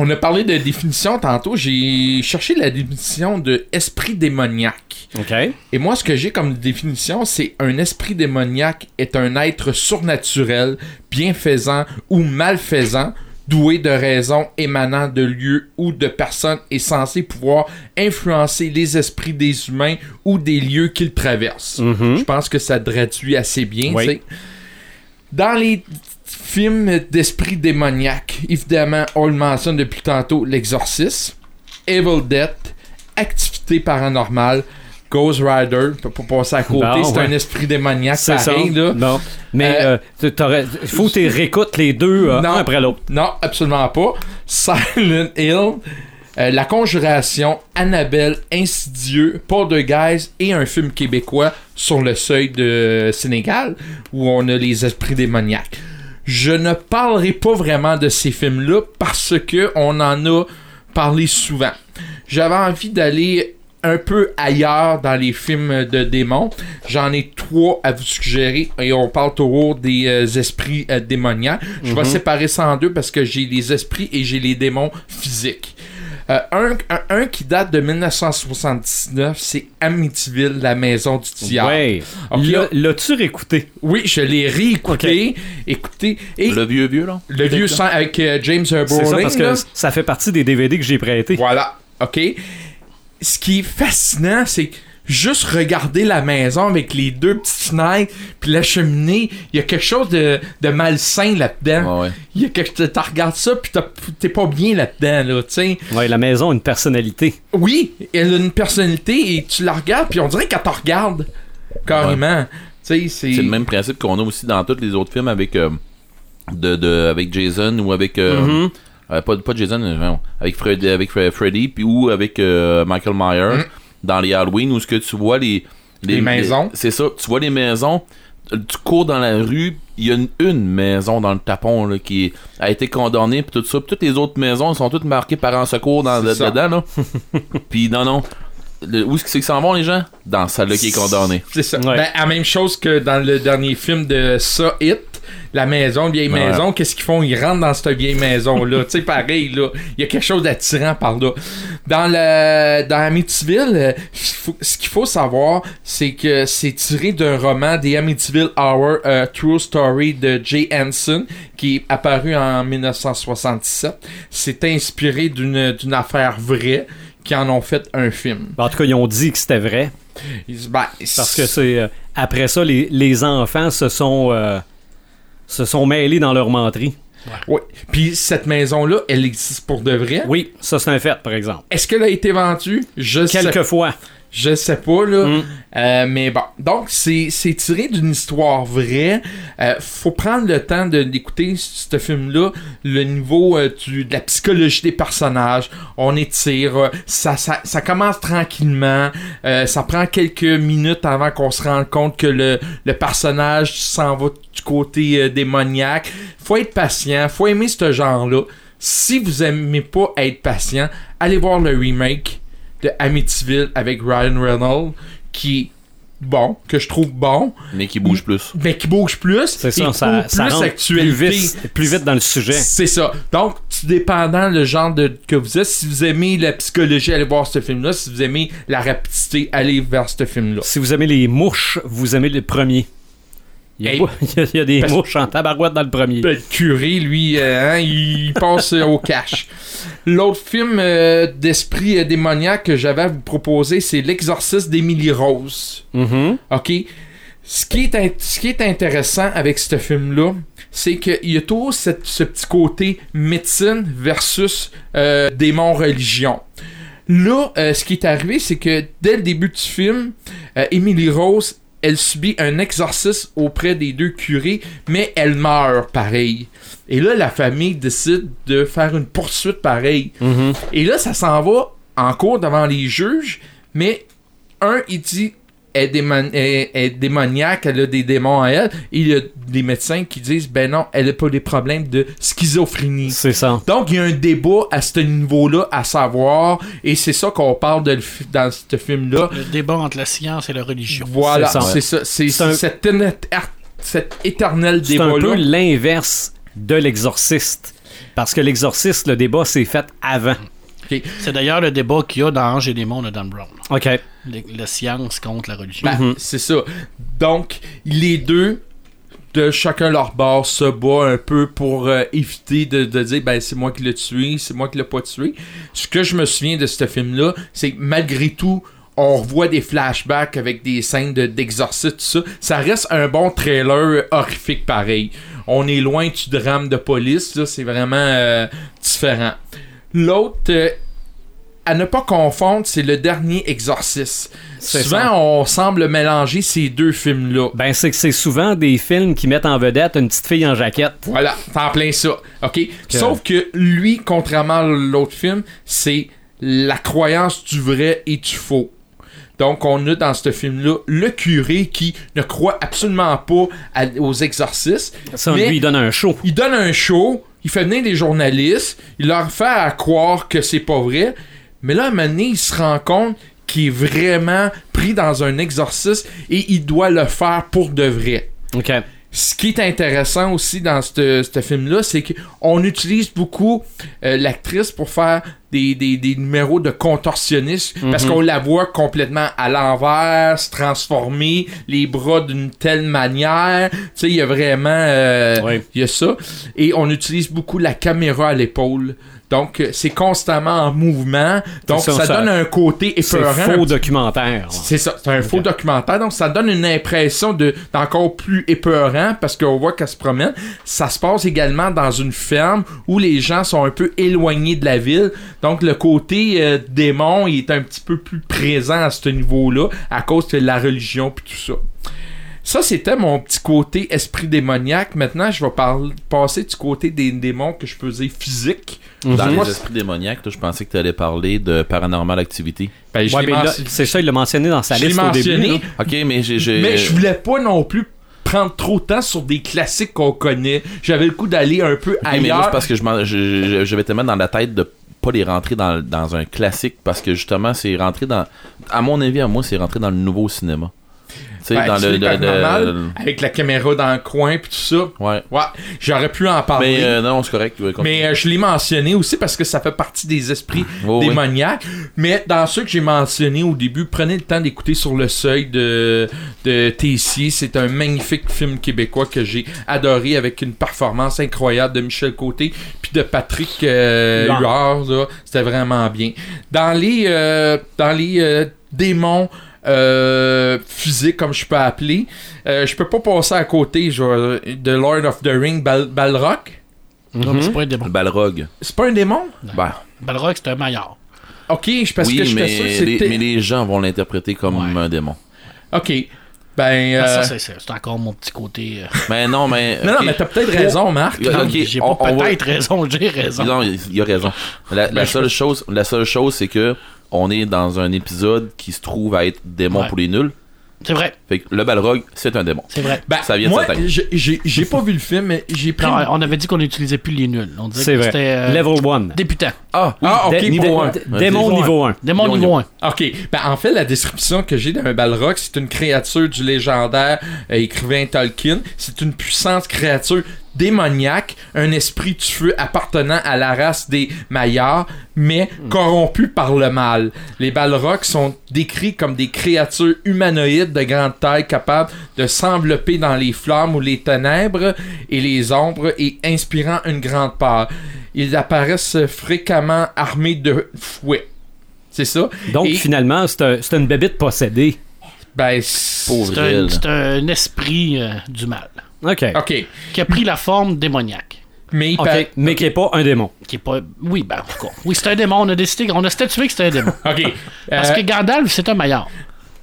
On a parlé de définition tantôt. J'ai cherché la définition de esprit démoniaque. OK. Et moi, ce que j'ai comme définition, c'est un esprit démoniaque est un être surnaturel, bienfaisant ou malfaisant, doué de raison émanant de lieux ou de personnes et censé pouvoir influencer les esprits des humains ou des lieux qu'ils traversent. Je pense que ça traduit assez bien. Oui. Dans les films d'esprit démoniaque, évidemment, on le mentionne depuis tantôt, l'exorcisme, Evil Dead, Activité paranormale, Ghost Rider, pas passer à côté, c'est ouais. un esprit démoniaque C'est ça. là. Non. Mais Euh, euh, il faut que tu réécoutes les deux euh, Non. un après l'autre. Non, absolument pas. Silent Hill, euh, La Conjuration, Annabelle, Insidieux, Poltergeist et un film québécois sur le seuil de Sénégal où on a les esprits démoniaques. Je ne parlerai pas vraiment de ces films-là parce que on en a parlé souvent. J'avais envie d'aller un peu ailleurs dans les films de démons. J'en ai trois à vous suggérer et on parle toujours des euh, esprits euh, démoniaques. Je vais séparer ça en deux parce que j'ai les esprits et j'ai les démons physiques. Euh, un, un- un qui date de 1979, c'est Amityville, la maison du diable. Ouais. Ok. L'a- L'as-tu réécouté? Oui, je l'ai réécouté. Écoutez, et le, Le vieux vieux, là? vieux sang avec euh, James C'est ça, parce là. que ça fait partie des DVD que j'ai prêtés. Voilà, ok. Ce qui est fascinant, c'est juste regarder la maison avec les deux petites fenêtres, puis la cheminée, il y a quelque chose de, de malsain là-dedans. Ouais, ouais. Il y a quelque tu regardes ça, puis t'es pas bien là-dedans, là, tu sais. Ouais, la maison a une personnalité. Oui, elle a une personnalité, et tu la regardes, puis on dirait qu'elle te regarde, carrément. Tu sais, c'est... C'est le même principe qu'on a aussi dans tous les autres films avec euh, de, de- avec Jason ou avec euh, Mhm. euh, pas, pas Jason euh, non, avec Freddy avec Fre- Freddy puis ou avec euh, Michael Myers Mhm. Dans les Halloween où ce que tu vois les Les maisons. c'est ça tu vois les maisons tu cours dans la rue il y a une, une maison dans le tapon là, qui a été condamnée puis tout ça puis toutes les autres maisons elles sont toutes marquées par un secours dans, C'est ça. dedans là puis non non Le- où est-ce que c'est qu'ils s'en vont les gens? Dans celle-là qui est condamnée C'est ça. Ouais. Ben, la même chose que dans le dernier film de Ça It, la maison, vieille Ouais. maison, qu'est-ce qu'ils font? Ils rentrent dans cette vieille maison-là. tu sais, pareil, là. Il y a quelque chose d'attirant par là. Dans le, dans Amityville, euh, ce qu'il faut savoir, c'est que c'est tiré d'un roman des Amityville Hour, euh, True Story de Jay Hanson, qui est apparu en 1967. C'est inspiré d'une, d'une affaire vraie qui en ont fait un film. En tout cas, ils ont dit que c'était vrai. Ben, Parce que c'est. euh, après ça, les, les enfants se sont. euh, se sont mêlés dans leur menterie. Oui. Puis cette maison-là, elle existe pour de vrai? Oui, ça c'est un fait, par exemple. Est-ce qu'elle a été vendue? Je sais, Quelquefois. Je sais pas, là. Mm. Euh, mais bon. Donc, c'est tiré d'une histoire vraie. Euh, faut prendre le temps de- d'écouter ce film-là. Le niveau euh, du- de la psychologie des personnages. On étire. euh, Ça, ça, ça commence tranquillement. Euh, ça prend quelques minutes avant qu'on se rende compte que le, le personnage s'en va du côté démoniaque. Faut être patient. Faut aimer ce genre-là. Si vous aimez pas être patient, allez voir le remake de Amityville avec Ryan Reynolds qui est bon, que je trouve bon, mais qui bouge plus mais qui bouge plus. C'est ça, ça, ça plus rentre plus actualité. vite, plus vite dans le sujet. C'est ça. Donc, tout dépendant le genre de, que vous êtes, si vous aimez la psychologie, allez voir ce film-là. Si vous aimez la rapidité, allez vers ce film-là. Si vous aimez les mouches, vous aimez le premier. Il y a, Hey. il y a- des mouches en tabarouette dans le premier. Le curé, lui, euh, hein, il passe euh, au cash. L'autre film euh, d'esprit euh, démoniaque que j'avais à vous proposer, c'est L'exorcisme d'Emily Rose. Mhm. OK? Ce qui, est ce qui est intéressant avec ce film-là, c'est qu'il y a toujours cette- ce petit côté médecine versus euh, démon religion. Là, ce qui est arrivé, c'est que dès le début du film, Emily Rose elle subit un exorcisme auprès des deux curés, mais elle meurt pareil. Et là, la famille décide de faire une poursuite pareille. Et là, ça s'en va en cours devant les juges, mais un, il dit est, démon- est démoniaque, elle a des démons à elle. Et il y a des médecins qui disent ben non, elle n'a pas des problèmes de schizophrénie. C'est ça. Donc, il y a un débat à ce niveau-là à savoir, et c'est ça qu'on parle de dans ce film-là. Le débat entre la science et la religion. Voilà, C'est ça. c'est ça. C'est C'est un- cet, cet éternel C'est un peu débat-là. l'inverse de l'exorciste. Parce que l'exorciste, le débat s'est fait avant. C'est d'ailleurs le débat qu'il y a dans Ange et démons de Dan Brown. OK. Le- la science contre la religion. Ben, C'est ça. Donc, les deux, de chacun leur bord, se bat un peu pour euh, éviter de, de dire ben c'est moi qui l'ai tué, c'est moi qui l'ai pas tué. Ce que je me souviens de ce film-là, c'est que malgré tout, on revoit des flashbacks avec des scènes de- d'exorcisme, tout ça. Ça reste un bon trailer horrifique pareil. On est loin du drame de police, là, c'est vraiment euh, différent. L'autre, euh, à ne pas confondre, c'est le dernier exorcisme. C'est Souvent, ça. on semble mélanger ces deux films-là. Ben, c'est que c'est souvent des films qui mettent en vedette une petite fille en jaquette. Voilà, c'est en plein ça. OK? Sauf que lui, contrairement à l'autre film, c'est la croyance du vrai et du faux. Donc, on a dans ce film-là le curé qui ne croit absolument pas à- aux exorcismes. Ça, mais lui, il donne un show. il donne un show, il fait venir des journalistes, il leur fait à croire que c'est pas vrai. Mais là, à un moment donné, il se rend compte qu'il est vraiment pris dans un exorcisme et il doit le faire pour de vrai. Ce qui est intéressant aussi dans ce film-là, c'est qu'on utilise beaucoup euh, l'actrice pour faire des, des- des numéros de contorsionniste parce qu'on la voit complètement à l'envers, se transformer, les bras d'une telle manière. Tu sais, il y a vraiment... euh, Oui. Il y a ça. Et on utilise beaucoup la caméra à l'épaule. Donc, euh, c'est constamment en mouvement. Donc, ça, ça, ça- donne un côté C'est épeurant. faux documentaire. C'est ça, c'est un faux documentaire, donc ça donne une impression de d'encore plus épeurant parce qu'on voit qu'elle se promène. Ça se passe également dans une ferme où les gens sont un peu éloignés de la ville, donc le côté euh, démon il est un petit peu plus présent à ce niveau-là à cause de la religion puis tout ça. Ça, c'était mon petit côté esprit démoniaque. Maintenant, je vais parler, passer du côté des démons que je peux dire Dans Moi, les esprits démoniaques, là, je pensais que tu allais parler de Paranormal Activity. Ben, Ouais, c'est ça, il l'a mentionné dans sa je l'ai liste au début. Ok, mais j'ai. Mais je voulais pas non plus prendre trop de temps sur des classiques qu'on connaît. J'avais le coup d'aller un peu Ok, mais là, ailleurs. parce que je, je, je- je vais te mettre dans la tête de pas les rentrer dans, dans un classique parce que justement, c'est rentré dans. À mon avis, à moi, c'est rentré dans le nouveau cinéma. Tu sais, Ben, dans c'est le. le- pas le- normal, le- avec la caméra dans le coin puis tout ça? ouais. Ouais, j'aurais pu en parler. Mais euh, non, c'est correct. ouais. Mais euh, je l'ai mentionné aussi parce que ça fait partie des esprits Oh, oui. démoniaques. Mais dans ceux que j'ai mentionnés au début, prenez le temps d'écouter Sur le seuil de, de Tessier. C'est un magnifique film québécois que j'ai adoré avec une performance incroyable de Michel Côté puis de Patrick euh, Huard. C'était vraiment bien. Dans les, euh, dans les euh, démons euh, physiques, comme je peux appeler, euh, je peux pas passer à côté genre, de Lord of the Ring, Bal- Balrog. Non, mais c'est pas un démon. Le Balrog. C'est pas un démon? Ben, Balrog, c'est un maillard. Ok, je- parce oui, que je mais, sûr que les, mais les gens vont l'interpréter comme Ouais. un démon. Ok. Ben. Ah, euh, Ça, c'est- c'est c'est encore mon petit côté. euh, Mais non, mais. Non, non, ok. mais t'as peut-être raison, Marc. Ok, j'ai pas on va- peut-être raison, j'ai raison. Non, il il a raison. La, Ben, seule chose, la seule chose, c'est que on est dans un épisode qui se trouve à être démon Ouais. pour les nuls. C'est vrai, Fait que le Balrog, c'est un démon. c'est vrai. Ben, Ça vient de moi, sa tête. j'ai- pas vu le film, mais j'ai pris. Non, on avait dit qu'on n'utilisait plus les nuls. On disait C'est que vrai. c'était euh, Level 1. débutant. Ah, ah, ok, niveau niveau un. un. Démon Niveau niveau 1. Démon niveau 1. Ok, ben en fait la description que j'ai d'un Balrog, c'est une créature du légendaire euh, écrivain Tolkien. C'est une puissante créature démoniaque, un esprit de feu appartenant à la race des Maillards, mais corrompu par le mal. Les Balrogs sont décrits comme des créatures humanoïdes de grande taille capables de s'envelopper dans les flammes ou les ténèbres et les ombres et inspirant une grande peur. Ils apparaissent fréquemment armés de fouets. C'est ça? Donc, Et- finalement, c'est un- une bébite possédée. Ben, un, c'est un esprit euh, du mal OK. Ok. qui a pris la forme démoniaque. Mais il mais qui n'est pas un démon. Qui est pas. Oui, ben. Oui, c'est un démon. On a décidé, on a statué que c'était un démon. Ok. Parce Euh, que Gandalf, c'est un maillard.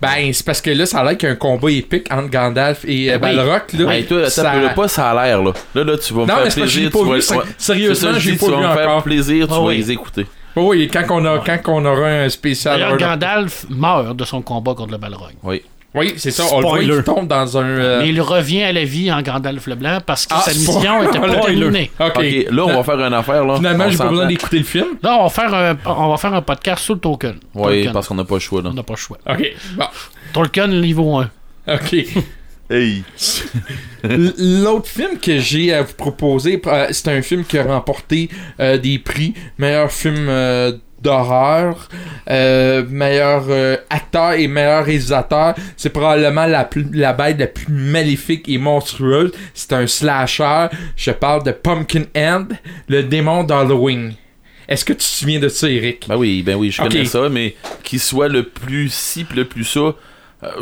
Ben, c'est parce que là, ça a l'air qu'il y a un combat épique entre Gandalf et euh, Ben. Balrog. Là, Hey, toi, Ça- peut pas, ça a l'air, là. Là, là, tu vas me Non, faire plaisir. pas tu vu, vas- sérieusement, C'est ça, je j'ai dis, pas tu vas vu me faire encore. plaisir, tu Ah vas oui. les écouter. Oh, oui, quand on, a, quand on aura un spécial. D'ailleurs, Gandalf meurt de son combat contre le Balrog. Oui. Oui, c'est ça. On le voit, Spoiler. il tombe dans un. euh, Mais il revient à la vie en Gandalf le Blanc parce que Ah, sa mission était pas terminée. Ok. Ok, là, on va faire une affaire, là. Finalement, j'ai pas besoin d'écouter le film. Là, on va faire un, on va faire un podcast sur le Tolkien. Oui, Tolkien. parce qu'on n'a pas le choix, là. On n'a pas le choix. Ok. Bon. Tolkien, niveau 1. Ok. Hey! L'autre film que j'ai à vous proposer, euh, c'est un film qui a remporté euh, des prix. Meilleur film euh, d'horreur, euh, meilleur euh, acteur et meilleur réalisateur. C'est probablement la, plus- la bête la plus maléfique et monstrueuse. C'est un slasher. Je parle de Pumpkinhead, le démon d'Halloween. Est-ce que tu te souviens de ça, Eric? Ben oui, ben oui, je connais ça, mais qu'il soit le plus ci le plus ça. euh,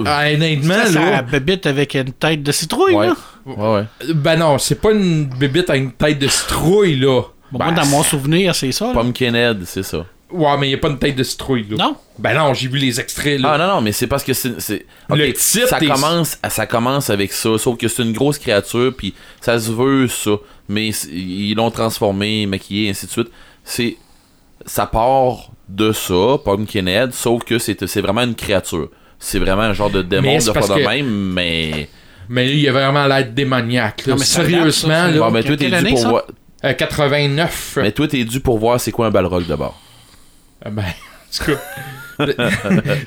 Ah, honnêtement, Ça, là, bébite avec une tête de citrouille, ouais. là. Ouais, ouais. ben non, c'est pas une bébite avec une tête de citrouille, là. Bon, Ben, moi, dans mon souvenir, c'est ça. là. Pumpkinhead, c'est ça. Ouais, mais il a pas une tête de citrouille, là. Non? Ben non, j'ai vu les extraits, là. Ah non, non, mais c'est parce que c'est. Le titre ça est- commence, ça commence avec ça, sauf que c'est une grosse créature, puis ça se veut ça. Mais ils l'ont transformé, maquillé, ainsi de suite. C'est. Ça part de ça, Pumpkinhead, sauf que c'est c'est vraiment une créature. C'est vraiment un genre de Mais démon de pas de que- même, mais. Mais lui, il a vraiment l'air démoniaque, là. Non, mais Sérieusement, date, ça, là. Bon, ben toi, t'es dû pour ça? voir. Euh, 89. Mais toi, t'es dû pour voir c'est quoi un balrog d'abord. Euh, Ben, en tout cas.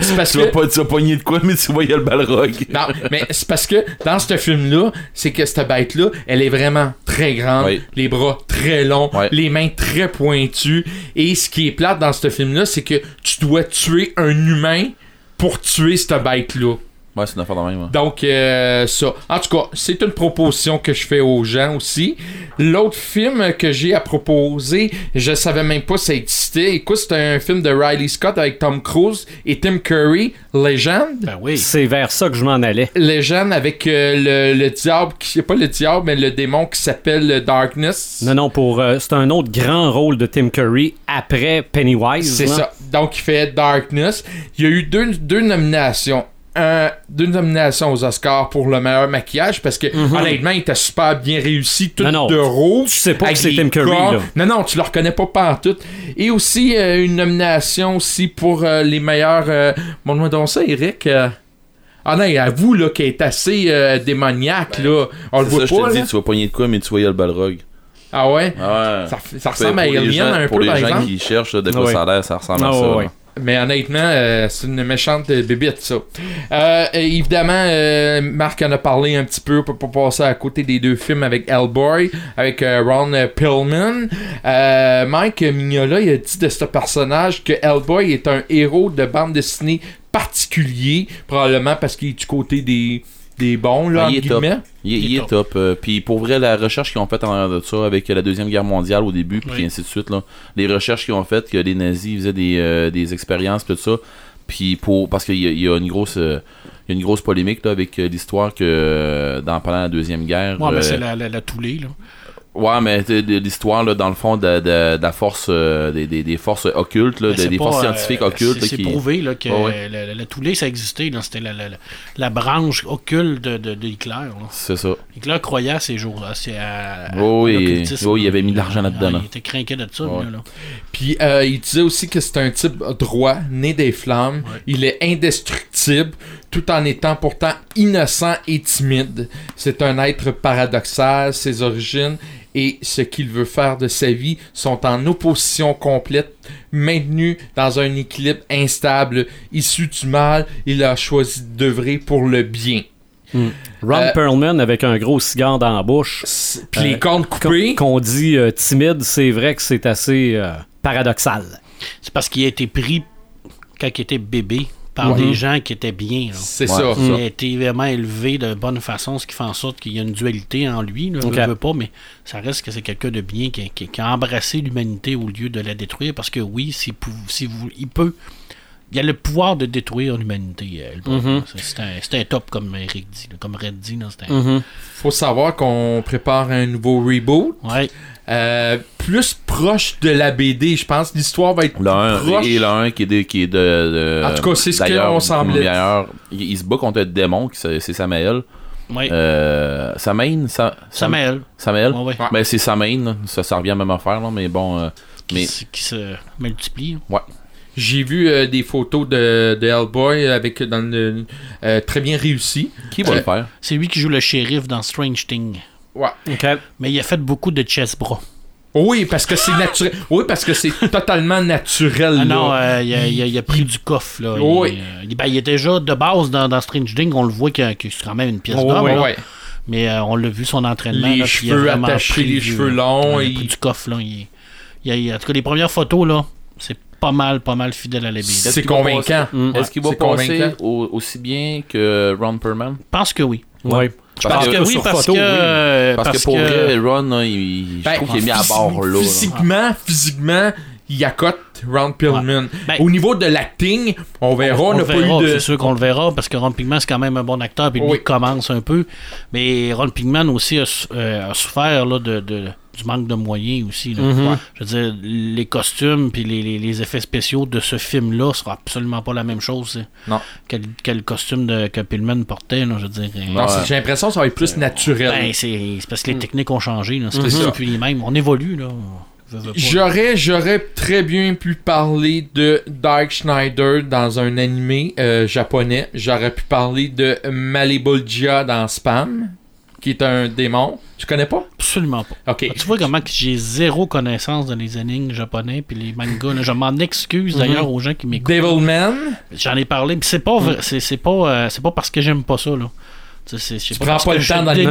c'est parce Tu que. vas pas, vas pogner de quoi, mais tu vois, il y a le balrog. Non, mais c'est parce que dans ce film-là, c'est que cette bête-là, elle est vraiment très grande, Oui. les bras très longs, les mains très pointues. Et ce qui est plate dans ce film-là, c'est que tu dois tuer un humain pour tuer cette bête-là. Ouais, c'est une affaire de même. Donc, euh, ça. En tout cas, c'est une proposition que je fais aux gens aussi. L'autre film que j'ai à proposer, je savais même pas ça existait. Écoute, c'est un film de Riley Scott avec Tom Cruise et Tim Curry, Légende. Ben oui. C'est vers ça que je m'en allais. Légende avec euh, le, le diable, qui pas le diable, mais le démon qui s'appelle Darkness. Non, non, pour euh, c'est un autre grand rôle de Tim Curry après Pennywise. C'est ça. Donc, il fait Darkness. Il y a eu deux, deux nominations. Un- deux nominations aux Oscars pour le meilleur maquillage parce que honnêtement il était super bien réussi tout. Non, non. de rouge Tu sais pas que c'est Tim Curry, là. non non tu le reconnais pas partout et aussi euh, une nomination aussi pour euh, les meilleurs euh, montre-moi donc ça Eric euh. ah non avoue là qu'elle est assez euh, démoniaque là on le Ben, voit ça, je pas te dis, tu vas pogner de quoi, mais tu vois, il y a le balrog. ah ouais? Ah ouais. ça, Pour- ressemble à pour les Alien gens- un Pour peu les par gens exemple qui cherchent de quoi Ouais. ça a l'air, ça ressemble Ah à ça. ouais. Mais honnêtement, euh, c'est une méchante euh, bébite, ça. Euh, évidemment, euh, Marc en a parlé un petit peu pour pas passer à côté des deux films avec Hellboy, avec euh, Ron Perlman. Euh, Mike Mignola, il a dit de ce personnage que Hellboy est un héros de bande dessinée particulier, probablement parce qu'il est du côté des, des bons, là, Ah, il est top. Il, est- Il est il est top. top. euh, puis pour vrai, la recherche qu'ils ont faite en arrière de ça avec euh, la Deuxième Guerre mondiale au début, puis Oui. ainsi de suite, là, les recherches qu'ils ont faites, que les nazis faisaient des, euh, des expériences, tout ça, puis pour parce qu'il y, a- il y a une grosse euh, il y a une grosse polémique là, avec euh, l'histoire que euh, dans pendant la Deuxième Guerre. Ouais, mais euh, c'est la, la, la toulée, là. Ouais, mais l'histoire, là, dans le fond, de, de- de la force, euh, des, des, des forces occultes, là, des pas, forces euh, scientifiques occultes. c'est- qui... prouvé là, que Ouais, la toulée, ça existait. C'était la, la, la- la branche occulte de, de, de Hitler. là. C'est ça. Hitler croyait à ces jours-là. c'est à- Oh, oui, il avait mis de l'argent là-dedans, Ah, là. Il était craqué de ça. Ouais. lui, là. Puis euh, il disait aussi que c'est un type droit, né des flammes. Ouais. Il est indestructible, tout en étant pourtant innocent et timide. C'est un être paradoxal, ses origines et ce qu'il veut faire de sa vie sont en opposition complète, maintenus dans un équilibre instable. Issu du mal, il a choisi d'œuvrer pour le bien. Ron Euh, Perlman avec un gros cigare dans la bouche. Puis Euh, les cornes coupées. Qu'on dit euh, timide, c'est vrai que c'est assez euh, paradoxal. C'est parce qu'il a été pris quand il était bébé par Ouais. des gens qui étaient bien. C'est Ouais. ça. Il a été vraiment élevé de bonne façon, ce qui fait en sorte qu'il y a une dualité en lui. Là, Ok. Je veux pas, mais ça reste que c'est quelqu'un de bien qui, qui- qui a embrassé l'humanité au lieu de la détruire. Parce que oui, si vous, il peut. Il y a le pouvoir de détruire l'humanité. le Mhm. C'est- un, c'est un top, comme Eric dit. comme Red dit. là, un... Mhm. Faut savoir qu'on prépare un nouveau reboot. Ouais. Euh, plus proche de la BD, je pense. L'histoire va être Le 1 proche. et le 1 qui est de. Qui est de, de- En tout cas, c'est ce d'ailleurs, qu'on semblait. meilleur. Il, il se bat contre un démon, qui c'est Samael. Oui. Euh, Samain Sa, Sam- Samuel. Samael Ouais, ouais. Ouais. Ben, c'est Samain, là. ça, ça revient à la même affaire, là, mais bon. euh, Qui, mais qui se multiplie. J'ai vu euh, des photos de, de Hellboy avec dans le euh, très bien réussi. qui va Euh, le faire? C'est lui qui joue le shérif dans Strange Thing. Ouais. Mais il a fait beaucoup de chess bras. Oui, parce que c'est naturel. Oui, parce que c'est totalement naturel. Ah là. non, euh, il, a, il a- il a pris du coffre. Là. Il, Oui. euh, il- ben, il est déjà de base dans, dans Strange Thing. On le voit qu'il que c'est quand même une pièce Oh, d'homme. Ouais, là. ouais. Mais euh, on l'a vu son entraînement. Les là, puis il a cheveux attachés, pris les du- cheveux longs, il- a pris du coffre. Là. Il, il a- il a- en tout cas, les premières photos, là, c'est pas mal, pas mal fidèle à la BD. C'est Est-ce qu'il va convaincant. Mm. Est-ce qu'il va passer au- aussi bien que Ron Perlman? Je pense que oui. Ouais. Parce Parce que- que oui, sur parce photo, que... oui. euh, Parce, que pour vrai, Ron, il, je Ben, trouve qu'il est mis à bord là. là. Physiquement, physiquement, il accote Ron Pillman. Ben- Au niveau de l'acting, on verra, on on pas verra, eu de. c'est sûr qu'on le verra parce que Ron Pigman c'est quand même un bon acteur puis lui Oui. il commence un peu mais Ron Pigman aussi a, euh, a souffert là, de, de- du manque de moyens aussi là. Mhm. Je veux dire les costumes puis les, les- les effets spéciaux de ce film là sera absolument pas la même chose Non. que, que le costume de, que Pillman portait là, je veux dire Non, Ouais. c'est- j'ai l'impression que ça va être plus naturel. ben, c'est c'est parce que les techniques ont changé là. c'est mêmes on évolue là. J'aurais, j'aurais très bien pu parler de Dark Schneider dans un animé euh, japonais. J'aurais pu parler de Malebolgia dans Spam, qui est un démon. Tu connais pas? absolument pas Ok. Tu vois comment que j'ai zéro connaissance dans les énigmes japonais puis les mangas. là. Je m'en excuse d'ailleurs aux gens qui m'écoutent. Devilman. J'en ai parlé, mais c'est pas vrai- c'est c'est pas euh, c'est pas parce que j'aime pas ça là. Tu c'est- prends pas le temps d'aller.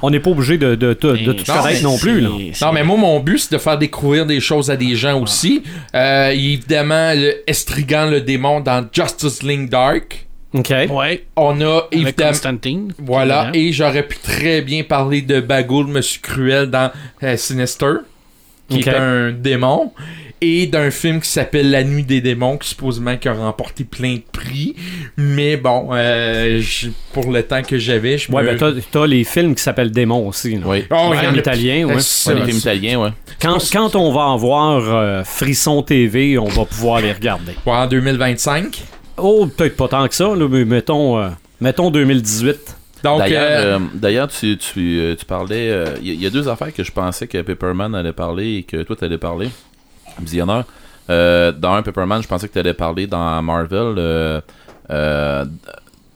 On n'est pas obligé de, de, de, de tout connaître non plus. Là. Non, mais moi, mon but, c'est de faire découvrir des choses à des gens aussi. Euh, évidemment, le Estrigan, le démon, dans Justice League Dark. OK. Ouais, On a évidemment. Constantine. Voilà, et j'aurais pu très bien parler de Bagoul, Monsieur Cruel dans euh, Sinister, qui est un démon, et d'un film qui s'appelle La Nuit des démons, qui supposément qui a remporté plein de prix. Mais bon, euh, pour le temps que j'avais, je Ouais, me... ben t'as, t'as les films qui s'appellent Démons aussi. là. Oui. Oh, il y en en a- italien, ouais. Euh, Ouais, ça, les films italiens, ouais. Quand, quand on va en voir euh, Frisson TV, on va pouvoir les regarder. Ouais, en 2025. Oh, peut-être pas tant que ça, là, mais mettons, euh, mettons 2018. Donc, D'ailleurs, euh, euh, d'ailleurs, tu, tu, tu parlais. Il y, a- y a deux affaires que je pensais que Pepperman allait parler et que toi, tu allais parler. Visionneur. Euh, dans un Pepperman, je pensais que tu allais parler dans Marvel. euh, euh,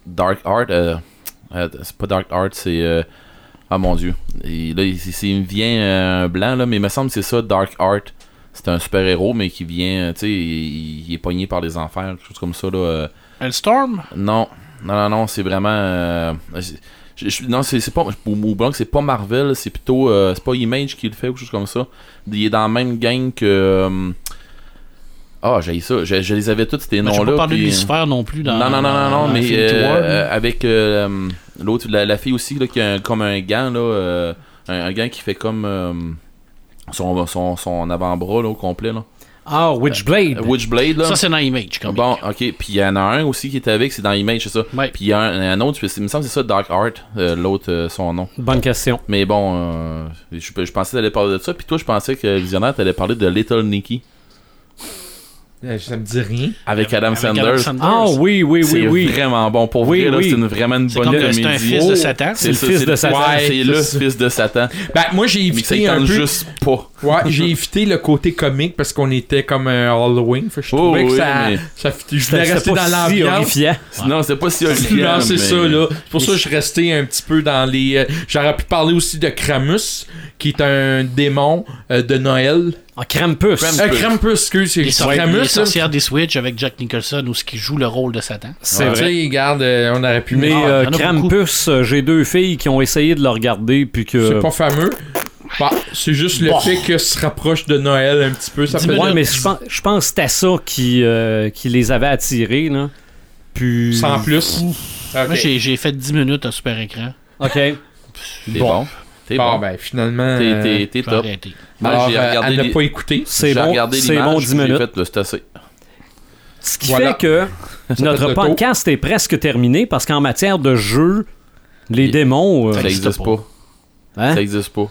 Dark Art. euh, euh, c'est pas Dark Art, c'est. euh, ah mon dieu. Et là, il, il- il me vient euh, un blanc, là, mais il me semble que c'est ça, Dark Art. C'est un super-héros, mais qui vient. Tu sais, il, il est pogné par les enfers, quelque chose comme ça, là. euh, Hellstorm? Non, non, non, non, c'est vraiment. euh, je- je- je- non, c'est pas. Au blanc, c'est pas Marvel, c'est plutôt. euh, c'est pas Image qui le fait ou quelque chose comme ça. Il est dans la même gang que. euh, Ah, j'ai ça. Je, je les avais tous ces Ben, Je noms-là. pas parler de Lucifer non plus dans non, non, non, non, non, mais euh, euh, avec euh, l'autre, la, la fille aussi, là, qui a un- comme un gant, là, euh, un, un gant qui fait comme euh, son, son, son avant-bras là, au complet. Là. Ah, Witchblade. Euh, Witchblade, là. Ça c'est dans Image quand même. Bon, ok. Puis il y en a un aussi qui était avec, c'est dans Image, c'est ça. Ouais. Puis il y a un, un autre, il me semble que c'est ça, Dark Art, euh, l'autre, euh, son nom. Bonne question. Mais bon, euh, je, je pensais que t'allais parler de ça. Puis toi, je pensais que Visionnaire, t'allais parler de Little Nicky ça me dit rien. avec Adam Avec Sanders. Adam Sanders. Ah oui, oui, oui, c'est oui. vraiment bon. Pour Oui, vrai, oui. c'est une, vraiment une bonne comme que comédie. c'est un fils de Satan. C'est le fils de Satan. C'est le fils de Satan. Ben, moi, j'ai Mais ça évité un peu... juste pas. Ouais, j'ai évité le côté comique parce qu'on était comme un Halloween. Fait que je Oh, trouvais que oui, ça, mais- ça, Je voulais rester dans si l'ambiance. horrifiant. Non, c'est pas si horrifiant. Non, c'est mais- ça, là. C'est pour ça que je restais un petit peu dans les. euh, J'aurais pu parler aussi de Kramus, qui est un démon euh, de Noël. Ah, Krampus. Krampus. Euh, Krampus, excuse, c'est Les, sorcières des Switch avec Jack Nicholson où ce qui joue le rôle de Satan. C'est Tu vrai. sais, regarde, euh, on aurait pu. Mais Ah, euh, il Krampus, euh, j'ai deux filles qui ont essayé de le regarder, puis que... C'est pas fameux. Bah, c'est juste le Bon. fait que se rapproche de Noël un petit peu. Ça Dix peut Ouais, mais je pense, je pense que c'était ça qui, euh, qui les avait attirés, là. Puis... Sans plus. Moi j'ai j'ai fait 10 minutes à super écran. OK. Bon. T'es Bon, bon. ben, finalement. T'es- euh, T'es t'es top. Moi, alors, j'ai euh, regardé à ne les- pas écouter. C'est j'ai bon, regardé c'est l'image, bon puis 10 j'ai minutes. fait le c'est assez. Ce qui Voilà. fait que notre podcast est presque terminé parce qu'en matière de jeu, les Il- démons... euh, Ça existe existe pas. hein? Ça existe pas.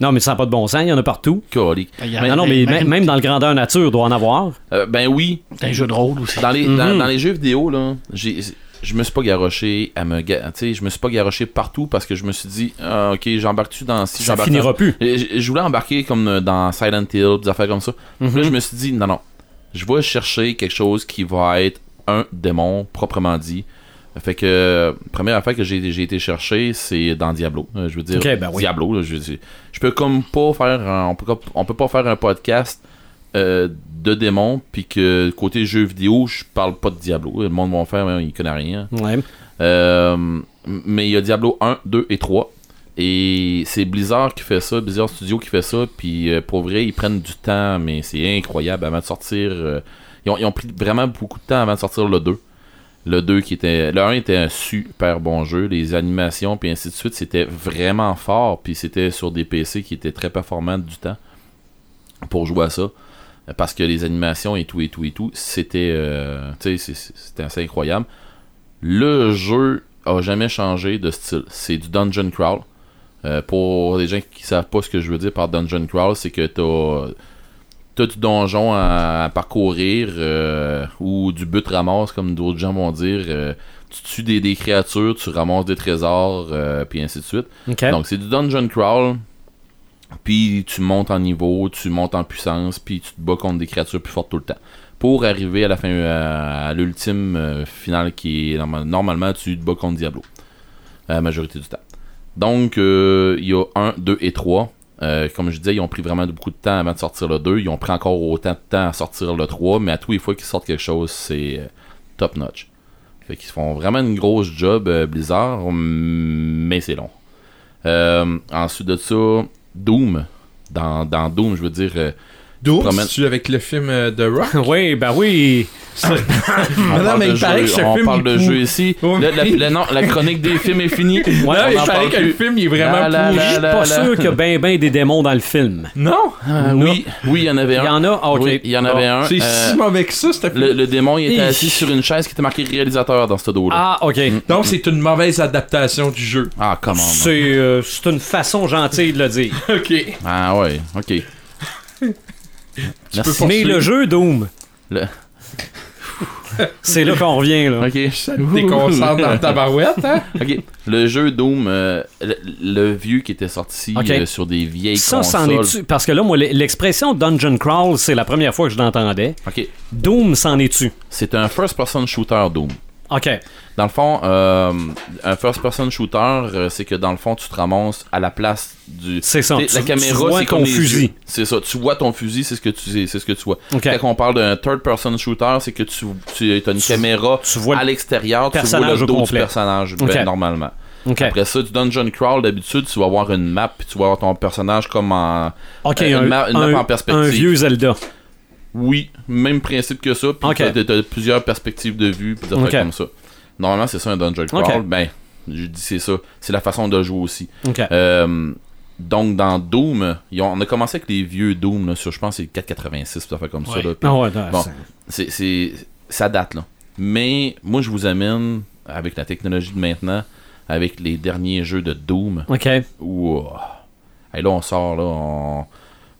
Non, mais ça n'a pas de bon sens, il y en a partout. Colique. Il a- Mais- non, non, mais même- même, dans le grandeur nature, doit en avoir. Euh, ben oui, C'est un jeu de rôle aussi. dans les, Mhm. dans, dans les jeux vidéo, là, j'ai, je me suis pas garoché à me tu je me suis pas garoché partout parce que je me suis dit, ah, ok, j'embarque-tu dans si Ça j'embarque finira dans- plus. Je, je voulais embarquer comme euh, dans Silent Hill, des affaires comme ça. Puis Mhm. Là, je me suis dit, non, non, je vais chercher quelque chose qui va être un démon proprement dit. Fait que, première affaire que j'ai j'ai été chercher, c'est dans Diablo. Euh, je veux dire, ben oui. Diablo, là, je, je, je peux comme pas faire, un- on peut, on peut pas faire un podcast euh, de démons, puis que côté jeux vidéo, je parle pas de Diablo. Le monde va faire, mais il connaît rien. Ouais. Euh, mais il y a Diablo 1, 2 et 3. Et c'est Blizzard qui fait ça, Blizzard Studio qui fait ça. Puis euh, pour vrai, ils prennent du temps, mais c'est incroyable avant de sortir. euh, ils, ont, ils ont pris vraiment beaucoup de temps avant de sortir le 2. Le 2 qui était. Le 1 était un super bon jeu. Les animations, puis ainsi de suite, c'était vraiment fort. Puis c'était sur des PC qui étaient très performants du temps pour jouer à ça. Parce que les animations et tout et tout et tout, c'était. euh, tu sais, c'est- c'était assez incroyable. Le jeu a jamais changé de style. C'est du dungeon crawl. Euh, pour les gens qui savent pas ce que je veux dire par dungeon crawl, c'est que t'as t'as du donjon à, à parcourir euh, ou du but ramasse comme d'autres gens vont dire. Euh, tu tues des, des créatures, tu ramasses des trésors, euh, puis ainsi de suite. Donc c'est du dungeon crawl. Puis tu montes en niveau, tu montes en puissance, puis tu te bats contre des créatures plus fortes tout le temps. Pour arriver à la fin, à, à l'ultime euh, finale qui est norma- normalement tu te bats contre Diablo. La majorité du temps. Donc euh, il y a 1, 2 et 3. Euh, comme je disais, ils ont pris vraiment beaucoup de temps avant de sortir le 2. Ils ont pris encore autant de temps à sortir le 3, mais à tous les fois qu'ils sortent quelque chose, c'est euh, top notch. Fait qu'ils font vraiment une grosse job euh, Blizzard, mais c'est long. Euh, ensuite de ça, Doom. Dans, dans Doom, je veux dire. Euh, promènes- tu avec le film euh, The Rock? Oui, ben oui. on non, parle mais de il paraît jeu, que ce on film, parle de jeu ici. Oui. Le- non, la chronique des films est finie. Ouais, non, on mais il en paraît que le film il est vraiment La, la, pourri. Je suis pas la. sûr qu'il y a ben ben des démons dans le film. Non, Ah, oui, oui, il y en avait Il y un. en a? Ah, OK. Oui, il y en avait un. c'est Euh, si mauvais que ça, c'était le, le démon, il était assis sur une chaise qui était marqué réalisateur dans ce dos-là. Ah, OK. Donc c'est une mauvaise adaptation du jeu. Ah, comment C'est euh, c'est une façon gentille de le dire. Ok. Ah, ouais, ok. Merci. Mais le jeu Doom, Le- c'est là qu'on revient. Là. Ok. Ça dans ta barouette, hein? Ok. Le jeu Doom, euh, le, le vieux qui était sorti euh, sur des vieilles Ça, consoles. est-tu? Parce que là, moi, l'expression Dungeon Crawl, c'est la première fois que je l'entendais. Ok. Doom, c'en est-tu? C'est un first-person shooter Doom. OK. Dans le fond, euh, un first-person shooter, euh, c'est que dans le fond, tu te ramasses à la place du. C'est ça. Tu- la caméra, vois c'est ton fusil. C'est ça. Tu vois ton fusil, c'est ce que tu, c'est ce que tu vois. OK. Quand on parle d'un third-person shooter, c'est que tu, tu as une caméra tu vois à le l'extérieur, tu vois le dos du personnage ben, normalement. OK. Après ça, du dungeon crawl, d'habitude, tu vas avoir une map, puis tu vas avoir ton personnage comme en. OK, euh, un, une une map un- en perspective. un vieux Zelda. Oui, même principe que ça. Puis Ok. t'as- plusieurs perspectives de vue, puis des affaires Ok. comme ça. Normalement, c'est ça un dungeon crawl. Ben, je dis c'est ça. C'est la façon de jouer aussi. Euh, donc, dans Doom, ils ont- on a commencé avec les vieux Doom, là, sur, je pense, c'est 486, des affaires comme ça. Là, Ah ouais, non, Bon. c'est- c'est, ça date, là. Mais, moi, je vous amène, avec la technologie de maintenant, avec les derniers jeux de Doom, OK. hey, là, on sort, là, on...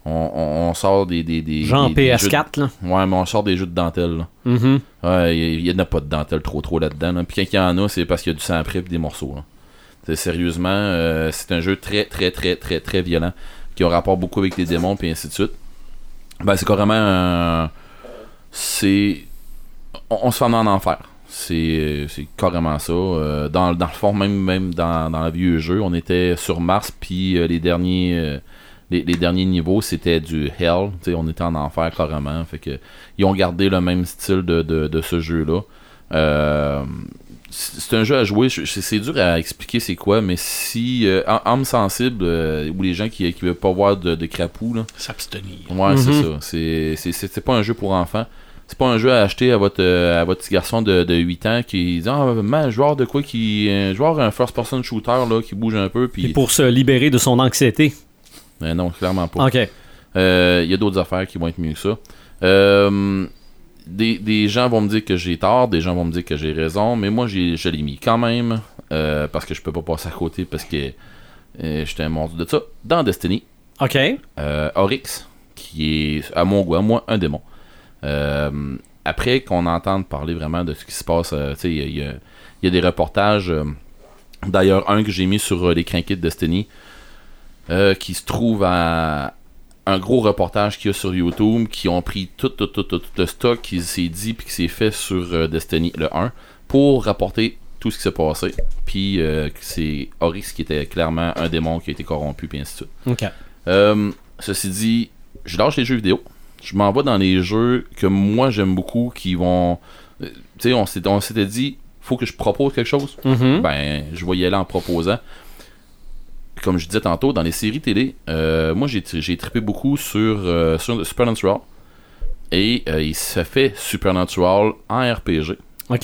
On, on- on sort des, des, des Genre des- des jeux de- PS4, là. Ouais, mais on sort des jeux de dentelle. Là. Mhm. Ouais, il n'y en a pas de dentelle trop trop là-dedans. là. Puis quand il y en a, c'est parce qu'il y a du sang après et des morceaux. là. Sérieusement, euh, c'est un jeu très très très très très violent qui a rapport beaucoup avec les démons puis ainsi de suite. Ben c'est carrément un- c'est on, on se fait en enfer. C'est c'est carrément ça. Euh, dans, dans le fond, même même dans, dans le vieux jeu, on était sur Mars puis euh, les derniers les, les derniers niveaux c'était du hell. Tu sais, on était en enfer carrément. Fait que ils ont gardé le même style de, de, de ce jeu-là. Euh, c'est un jeu à jouer, c'est dur à expliquer c'est quoi, mais si euh, âme âme sensible euh, ou les gens qui qui veulent pas voir de, de là, S'abstenir. ouais c'est Mhm. ça, c'est c'est c'est- c'est pas un jeu pour enfants. C'est pas un jeu à acheter à votre euh, à votre petit garçon de, de 8 ans qui dit ah man, joueur de quoi qui un joueur un first person shooter là qui bouge un peu Et pour se libérer de son anxiété. Mais non clairement pas. OK. Euh, Il y a d'autres affaires qui vont être mieux que ça. Euh, des, des gens vont me dire que j'ai tort, des gens vont me dire que j'ai raison, mais moi je l'ai mis quand même euh, parce que je peux pas passer à côté parce que j'étais un monstre de ça dans Destiny. OK. Oryx, qui est, à mon goût, à moi, un démon. Euh, après qu'on entende parler vraiment de ce qui se passe, euh, tu sais, il y, y y a des reportages, euh, d'ailleurs un que j'ai mis sur les Crinqués de Destiny, euh, qui se trouve à un gros reportage qu'il y a sur YouTube, qui ont pris tout, tout, tout, tout, tout le stock qui s'est dit puis qui s'est fait sur euh, Destiny le 1 pour rapporter tout ce qui s'est passé. Puis euh, c'est Oryx qui était clairement un démon qui a été corrompu, puis ainsi de suite. Ceci dit, je lâche les jeux vidéo. Je m'en vais dans les jeux que moi j'aime beaucoup qui vont. Tu sais, on s'était dit, faut que je propose quelque chose. Mhm. Ben, je vais y aller en proposant. Comme je disais tantôt, dans les séries télé, euh, moi j'ai tri- j'ai trippé beaucoup sur, euh, sur Supernatural. Et euh, il se fait Supernatural en RPG,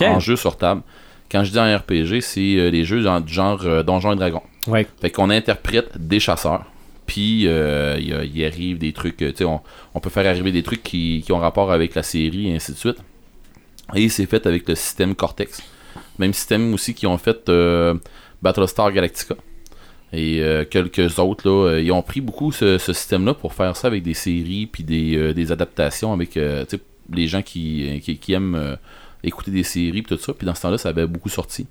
en jeu sur table. Quand je dis en RPG, c'est euh, les jeux du genre Donjons et Dragons. Ouais. Fait qu'on interprète des chasseurs. Puis il arrive des trucs, tu sais, on, on peut faire arriver des trucs qui, qui ont rapport avec la série et ainsi de suite. Et c'est fait avec le système Cortex. Même système aussi qui ont fait Battlestar Galactica. Et euh, quelques autres, là, euh, ils ont pris beaucoup ce, système-là pour faire ça avec des séries puis des, euh, adaptations avec les gens qui, aiment écouter des séries puis tout ça. Puis dans ce temps-là, ça avait beaucoup sorti.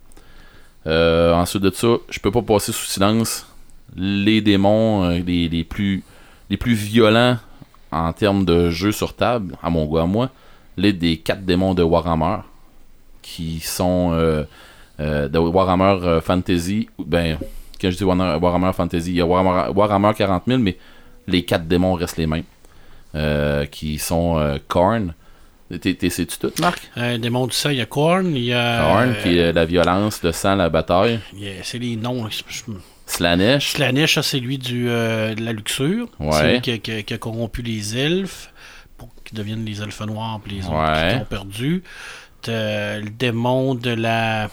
Ensuite de ça, je peux pas passer sous silence les démons les, plus les plus violents en termes de jeux sur table, à mon goût à moi, les des quatre démons de Warhammer qui sont de Warhammer Fantasy. Ben, quand je dis Warhammer, Fantasy, il y a Warhammer, Warhammer 40 000, mais les quatre démons restent les mêmes. Euh, qui sont euh, Korn. Sais-tu tout, Marc? Euh, démon du sang, il y a Korn, il y a. Korn, euh, qui est la violence, le sang, la bataille. C'est les noms. je- Slanesh. Slanesh, c'est lui du, euh, de la luxure. Ouais. C'est lui qui a, qui a- qui a corrompu les elfes pour qu'ils deviennent les elfes noirs puis les autres Ouais. qui ont perdu. Le démon de la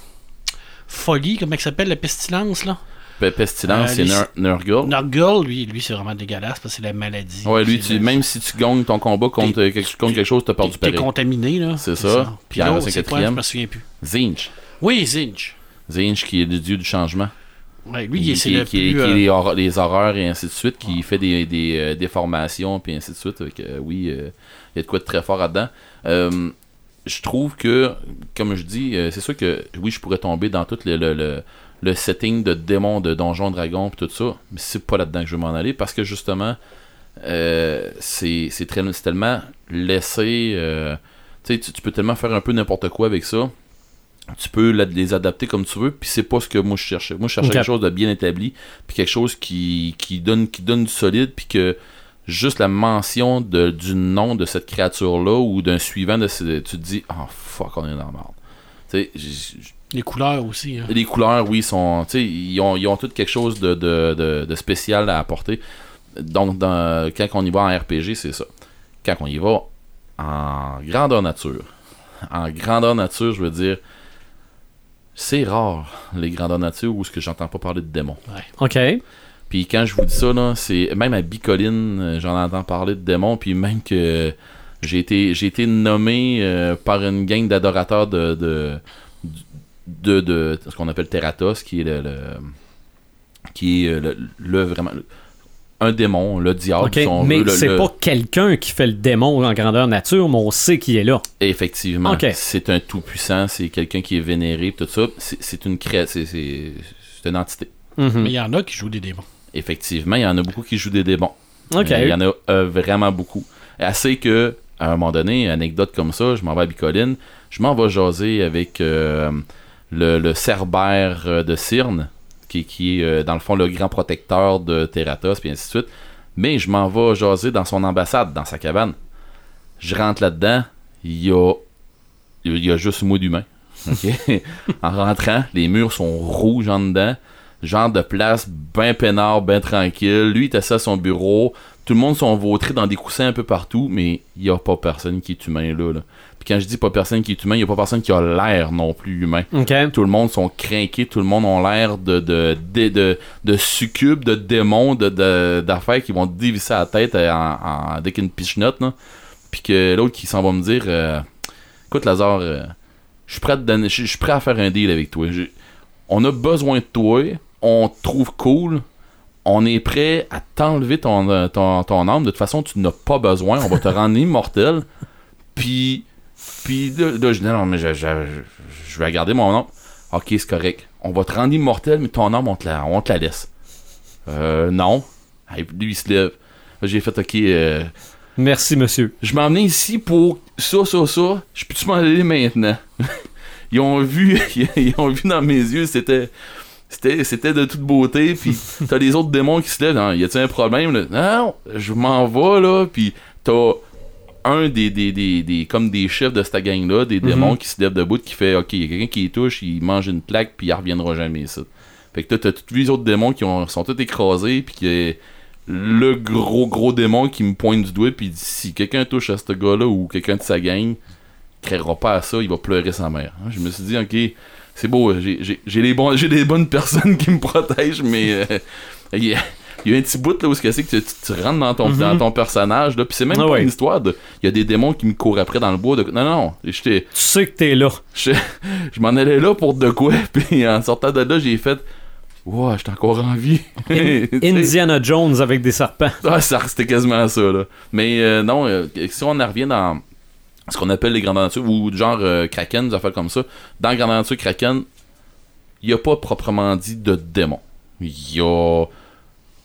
folie, comment il s'appelle, la pestilence, là? Pe- Pestilence, Euh, c'est Nur- Nurgle. Nurgle, lui, lui c'est vraiment dégueulasse parce que c'est la maladie. Ouais, lui, tu, même si tu gagnes ton combat contre, quelque, contre quelque chose, t'as perdu T'es t'es pareil. contaminé, là. C'est ça. Puis Puis l'autre, c'est quoi? Je me souviens plus. Zinch. Oui, Zinch. Zinch qui est le dieu du changement. Ouais, lui, il- c'est le qui- plus... qui est euh, les, hor- les horreurs et ainsi de suite, qui fait des, des, euh, déformations puis ainsi de suite. Euh, oui, euh, il y a de quoi de très fort là-dedans. Euh, je trouve que, comme je dis, euh, c'est sûr que oui, je pourrais tomber dans tout le, le, le, le setting de démons, de donjons, dragons puis tout ça, mais c'est pas là-dedans que je veux m'en aller parce que justement, euh, c'est tellement laissé. euh, tu sais, tu peux tellement faire un peu n'importe quoi avec ça. Tu peux la- les adapter comme tu veux, puis c'est pas ce que moi je cherchais. Moi je cherchais quelque chose de bien établi, puis quelque chose qui, qui donne qui donne du solide, puis que juste la mention de, du nom de cette créature-là ou d'un suivant, de ce- tu te dis, oh fuck, on est dans la merde. Les couleurs aussi. hein. les couleurs, oui, sont, tu sais, ils ont, ils ont toutes quelque chose de, de, de, de spécial à apporter. Donc, dans, quand on y va en RPG, c'est ça. Quand on y va en grandeur nature, en grandeur nature, je veux dire, c'est rare les grandeurs nature où ce que j'entends pas parler de démons. OK. Puis quand je vous dis ça, là, c'est même à Bicoline, euh, j'en entends parler de démons, puis même que j'ai été, j'ai été nommé euh, par une gang d'adorateurs de de, de, de- ce qu'on appelle Terratos, qui est le, le- qui est euh, le, le vraiment le- un démon, le diable. OK. si on Mais c'est pas quelqu'un qui fait le démon en grandeur nature, mais on sait qui est là. Effectivement, c'est un tout puissant, c'est quelqu'un qui est vénéré, tout ça. C'est c'est une cré... c'est c'est c'est une entité. Mhm. Mais il y en a qui jouent des démons. Effectivement, il y en a beaucoup qui jouent des démons. OK. Euh, Il y en a euh, vraiment beaucoup. Assez que, à un moment donné, anecdote comme ça, je m'en vais à Bicoline, je m'en vais jaser avec euh, le, Cerbère euh, de Cyrne, qui, est, euh, dans le fond, le grand protecteur de Terratos, puis ainsi de suite. Mais je m'en vais jaser dans son ambassade, dans sa cabane. Je rentre là-dedans, il y a, il y a juste moi d'humain. en rentrant, les murs sont rouges en dedans genre de place ben peinard, ben tranquille. Lui, il assis à son bureau. Tout le monde sont vautrés dans des coussins un peu partout, mais il n'y a pas personne qui est humain là. Puis quand je dis pas personne qui est humain, il n'y a pas personne qui a l'air non plus humain. Tout le monde sont craqués, tout le monde ont l'air de, de, de, de, de succubes, de démons, de, d'affaires qui vont te dévisser la tête en, en, dès qu'une pichenote. Puis que l'autre qui s'en va me dire euh, Écoute, Lazare, euh, je suis prêt à prêt faire un deal avec toi. On a besoin de toi, on te trouve cool, on est prêt à t'enlever ton, euh, ton, ton âme. De toute façon, tu n'as pas besoin. On va te rendre immortel. Puis, puis là, là, je dis, non, mais je, je, je- vais garder mon âme. Ok, c'est correct. On va te rendre immortel, mais ton âme, on te la, on te la laisse. Euh, non. Lui, il se lève. Là, J'ai fait, ok, euh, Merci, monsieur. je emmené ici pour ça, ça, ça. Je peux-tu m'en aller maintenant? ils ont vu, ils ont vu dans mes yeux, c'était. C'était, c'était de toute beauté, puis t'as les autres démons qui se lèvent. Y a-t-il un problème? Là? Non, je m'en vais, là, puis t'as un des, des, des, des- comme des chefs de cette gang-là, des démons qui se lèvent debout, qui fait Ok, y a quelqu'un qui les touche, il mange une plaque, puis il reviendra jamais ici. Fait que t'as tous les autres démons qui ont, sont tous écrasés, puis que le gros gros démon qui me pointe du doigt, puis il dit si quelqu'un touche à ce gars-là ou quelqu'un de sa gang, il créera pas à ça, il va pleurer sa mère. Je me suis dit, ok, c'est beau, j'ai les, bonnes personnes qui me protègent, mais euh, il il y a un petit bout là où c'est que c'est que tu, tu- rentres dans ton, dans ton personnage, là, puis c'est même Ah pas ouais. une histoire de. Il y a des démons qui me courent après dans le bois. De, non, non, j'étais. Tu sais que t'es là. Je, je m'en allais là pour de quoi, puis en sortant de là, j'ai fait. Wow, j'étais encore en vie. Indiana Jones avec des serpents. Ah, ça c'était quasiment ça, là. Mais euh, non, euh, si on en revient dans ce qu'on appelle les grandes nature, ou genre euh, Kraken, des affaires comme ça, dans Grande nature Kraken, il n'y a pas proprement dit de démons. Il y a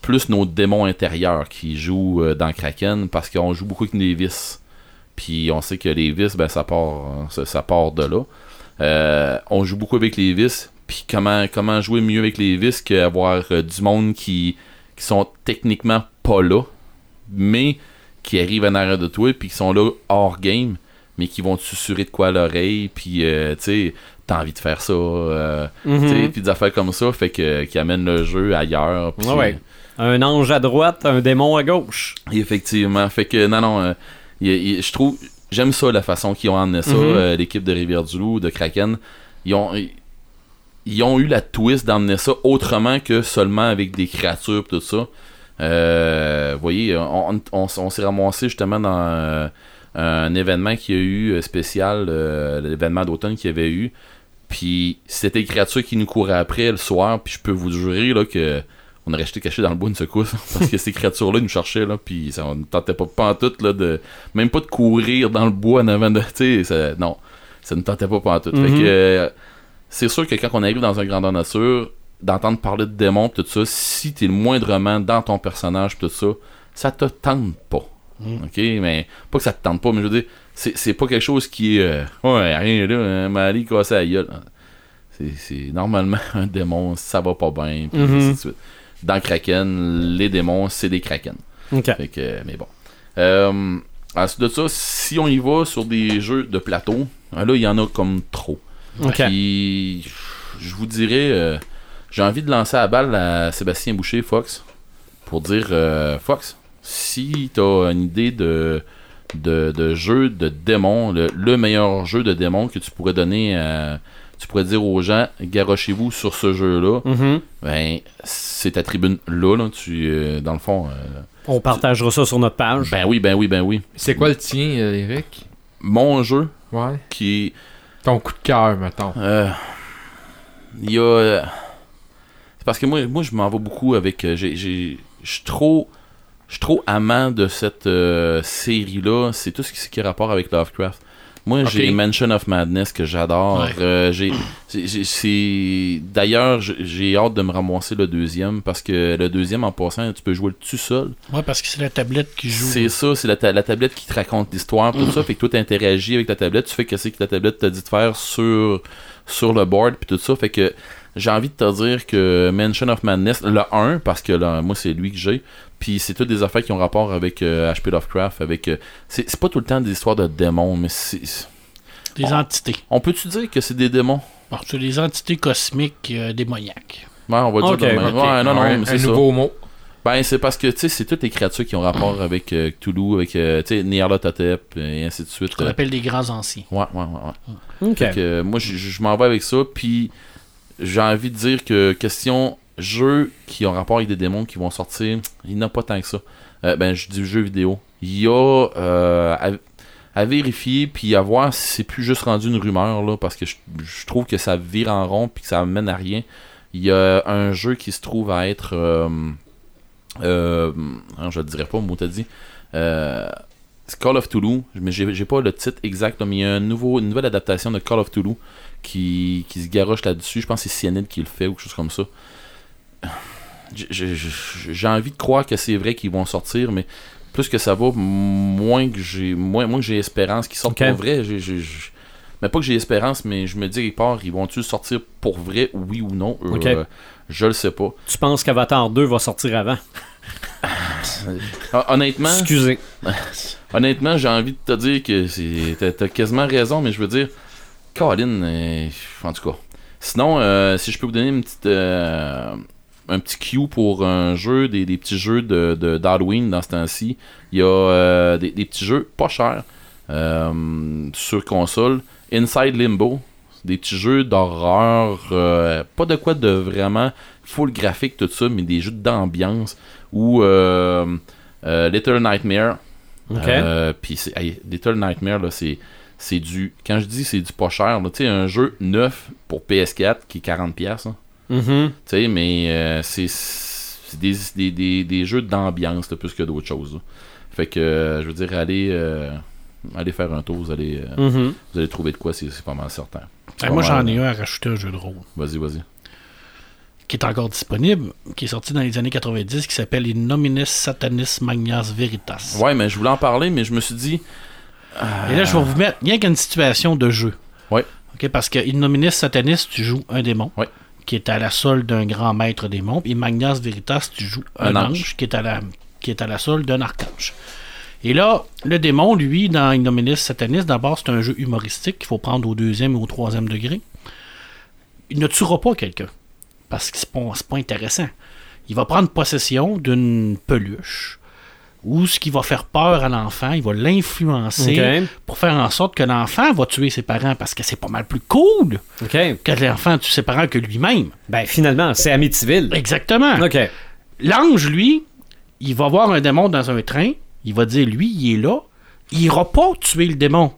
plus nos démons intérieurs qui jouent euh, dans Kraken parce qu'on joue beaucoup avec les vices. Puis on sait que les vices, ben, ça part, ça, ça part de là. Euh, on joue beaucoup avec les vices. Puis comment, comment jouer mieux avec les vices qu'avoir euh, du monde qui, qui sont techniquement pas là, mais qui arrivent en arrière de toi, puis qui sont là hors game, mais qui vont te susurrer de quoi à l'oreille, puis euh, tu sais, t'as envie de faire ça, euh, tu sais, puis des affaires comme ça, fait que qui amènent le jeu ailleurs. Ouais, ouais. Un ange à droite, un démon à gauche. Effectivement. Fait que non, non, euh, y a- y- je trouve, j'aime ça la façon qu'ils ont amené ça, Mhm. euh, l'équipe de Rivière-du-Loup, de Kraken. Ils ont, ils ont eu la twist d'emmener ça autrement que seulement avec des créatures pis tout ça. Euh, vous voyez, on, on- on- on s'est ramassé justement dans un événement qu'il y a eu spécial, l'événement d'automne qu'il y avait eu. Puis c'était des créatures qui nous couraient après le soir, puis je peux vous jurer là que on aurait resté caché dans le bois une secousse parce que ces créatures-là nous cherchaient là, puis ça on ne tentait pas pas en tout là de même pas de courir dans le bois en avant de, tu sais, non, ça ne tentait pas pas en tout. Fait Mhm. que euh, c'est sûr que quand on arrive dans un grandeur nature, d'entendre parler de démons tout ça, si t'es le moindrement dans ton personnage tout ça, ça te tente pas. Ok, mais pas que ça te tente pas, mais je veux dire, c'est, pas quelque chose qui est. euh, ouais, rien là, hein, Marie cassé la gueule. C'est, c'est normalement un démon, ça va pas bien, pis Mhm. ainsi de suite. Dans Kraken, les démons, c'est des Kraken. OK. Fait que, mais bon. Euh, ensuite de ça, si on y va sur des jeux de plateau, hein, là, il y en a comme trop. OK. Puis, je vous dirais, euh, j'ai envie de lancer la balle à Sébastien Boucher, Fox, pour dire, euh, Fox, si t'as une idée de, de, de jeu de démons, le, le meilleur jeu de démons que tu pourrais donner à- Tu pourrais dire aux gens, garochez-vous sur ce jeu-là. Mhm. Ben, c'est ta tribune là, là. Tu, euh, dans le fond. euh, On partagera ça sur notre page. ben oui, ben oui, ben oui. C'est quoi le tien, euh, Eric? Mon jeu, Ouais. qui est Ton coup de cœur, mettons. Euh, Il y a. C'est parce que moi, moi je m'en vais beaucoup avec. Je suis trop. Je suis trop amant de cette euh, série-là. C'est tout ce qui, qui a rapport avec Lovecraft. Moi, j'ai. Mansion of Madness que j'adore. Ouais. Euh, j'ai, c'est- D'ailleurs, j'ai- hâte de me ramasser le deuxième parce que le deuxième, en passant, tu peux jouer le tout seul. Ouais, parce que c'est la tablette qui joue. C'est ça, c'est la, ta- la tablette qui te raconte l'histoire, tout ça. Fait que toi, t'interagis avec la tablette, tu fais que c'est que la tablette t'a dit de faire sur, sur le board, puis tout ça. Fait que j'ai envie de te dire que Mansion of Madness, le 1, parce que là, moi, c'est lui que j'ai, puis c'est toutes des affaires qui ont rapport avec euh, HP Lovecraft, avec... euh, c'est c'est pas tout le temps des histoires de démons, mais c'est... Des entités. On peut-tu dire que c'est des démons? Alors, c'est des entités cosmiques euh, démoniaques. Ouais, on va dire Ok, de même. ok. Ouais, non, non, Ouais, mais un c'est ça. nouveau mot. Ben, c'est parce que, tu sais, c'est toutes les créatures qui ont rapport avec euh, Cthulhu, avec, euh, tu sais, Nyarlathotep, et ainsi de suite. Ce qu'on euh. appelle des grands anciens. Ouais, ouais, ouais, ouais. OK. Fait que, euh, moi, je m'en vais avec ça, puis j'ai envie de dire que question jeux qui ont rapport avec des démons qui vont sortir, il n'y en a pas tant que ça. Euh, ben, je dis jeux vidéo. Il y a euh, à, vérifier, puis à voir si c'est plus juste rendu une rumeur, là, parce que je, trouve que ça vire en rond, puis que ça mène à rien. Il y a un jeu qui se trouve à être... euh, Euh, je le dirais pas, moi t'as dit. Call of Toulouse, mais j'ai pas le titre exact, mais il y a une nouvelle adaptation de Call of Toulouse qui, qui se garoche là-dessus. Je pense que c'est CNN qui le fait ou quelque chose comme ça. J'ai- envie de croire que c'est vrai qu'ils vont sortir, mais plus que ça va, moins que j'ai moins, moins que j'ai espérance qu'ils sortent pour vrai. Mais pas que j'ai espérance, mais je me dis quelque part, ils vont-tu sortir pour vrai, oui ou non? Euh. Je le sais pas. Tu penses qu'Avatar 2 va sortir avant? Hon- Honnêtement, Excusez. honnêtement, j'ai envie de te dire que t'as quasiment raison, mais je veux dire, Colin, euh, en tout cas. Sinon, euh, si je peux vous donner une petite, euh, un petit cue pour un jeu, des, des petits jeux de de- d'Halloween dans ce temps-ci, il y a euh, des, des petits jeux pas chers sur console. Inside Limbo, des petits jeux d'horreur, pas de quoi de vraiment full graphique, tout ça, mais des jeux d'ambiance ou Little Nightmare. OK. Puis c'est- hey, Little Nightmare, là, c'est c'est du. Quand je dis c'est du pas cher, tu sais, un jeu neuf pour PS4 qui est 40$. pièces Mhm. tu sais, mais euh, c'est c'est des, des, des, des jeux d'ambiance plus que d'autres choses. là. Fait que, euh, je veux dire, allez, euh, allez faire un tour, vous allez, euh, Mhm. vous allez trouver de quoi, c'est c'est pas mal certain. Pas moi, j'en ai un à rajouter un jeu de rôle Vas-y, vas-y. qui est encore disponible, qui est sorti dans les années 90, qui s'appelle Innominis Satanis Magnas Veritas. Ouais, mais je voulais en parler, mais je me suis dit. Et là, je vais vous mettre rien qu'une situation de jeu. OK, parce que Innominis Satanis, tu joues un démon. Qui est à la solde d'un grand maître démon. Et Magnas Veritas, tu joues un, Un ange, ange. qui est à la qui est à la solde d'un archange. Et là, le démon, lui, dans Innominis Satanis, d'abord, c'est un jeu humoristique qu'il faut prendre au deuxième ou au troisième degré. Il ne tuera pas quelqu'un. Parce que c'est pas, c'est pas intéressant. Il va prendre possession d'une peluche ou ce qui va faire peur à l'enfant, il va l'influencer pour faire en sorte que l'enfant va tuer ses parents parce que c'est pas mal plus cool que l'enfant tue ses parents que lui-même. Ben, finalement, c'est Amityville. Exactement. L'ange, lui, il va voir un démon dans un train, il va dire, lui, il est là, il ira pas tuer le démon.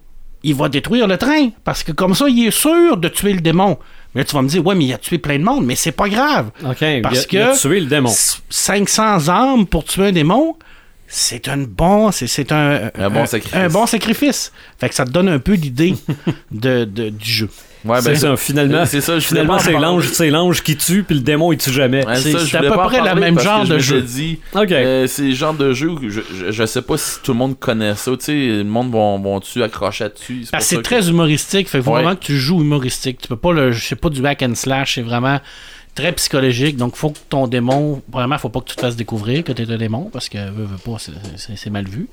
Il va détruire le train, parce que comme ça, il est sûr de tuer le démon. Mais là, tu vas me dire, ouais, mais il a tué plein de monde, mais c'est pas grave. Parce il a, il a que- tué le démon. S- 500 âmes pour tuer un démon, c'est un bon, c'est, c'est un, Un bon sacrifice. un bon sacrifice. Fait que ça te donne un peu l'idée de, de- du jeu. Ouais, c'est ben, ça, finalement. c'est ça, je finalement, c'est l'ange, c'est l'ange qui tue, puis le démon, il tue jamais. Ouais, C'est- ça, je c'est à peu près le même genre je de jeu. dit, OK. euh, c'est le genre de jeu où je, je, je sais pas si tout le monde connaît ça. Tu sais, le monde vont, vont tu accrocher dessus. C'est très humoristique. Fait que Ouais. vraiment que tu joues humoristique. Tu peux pas le. Je sais pas du hack and slash. C'est vraiment très psychologique. Donc faut que ton démon. Vraiment, faut pas que tu te fasses découvrir que t'es un démon. Parce que veux, veux pas, c'est- mal vu.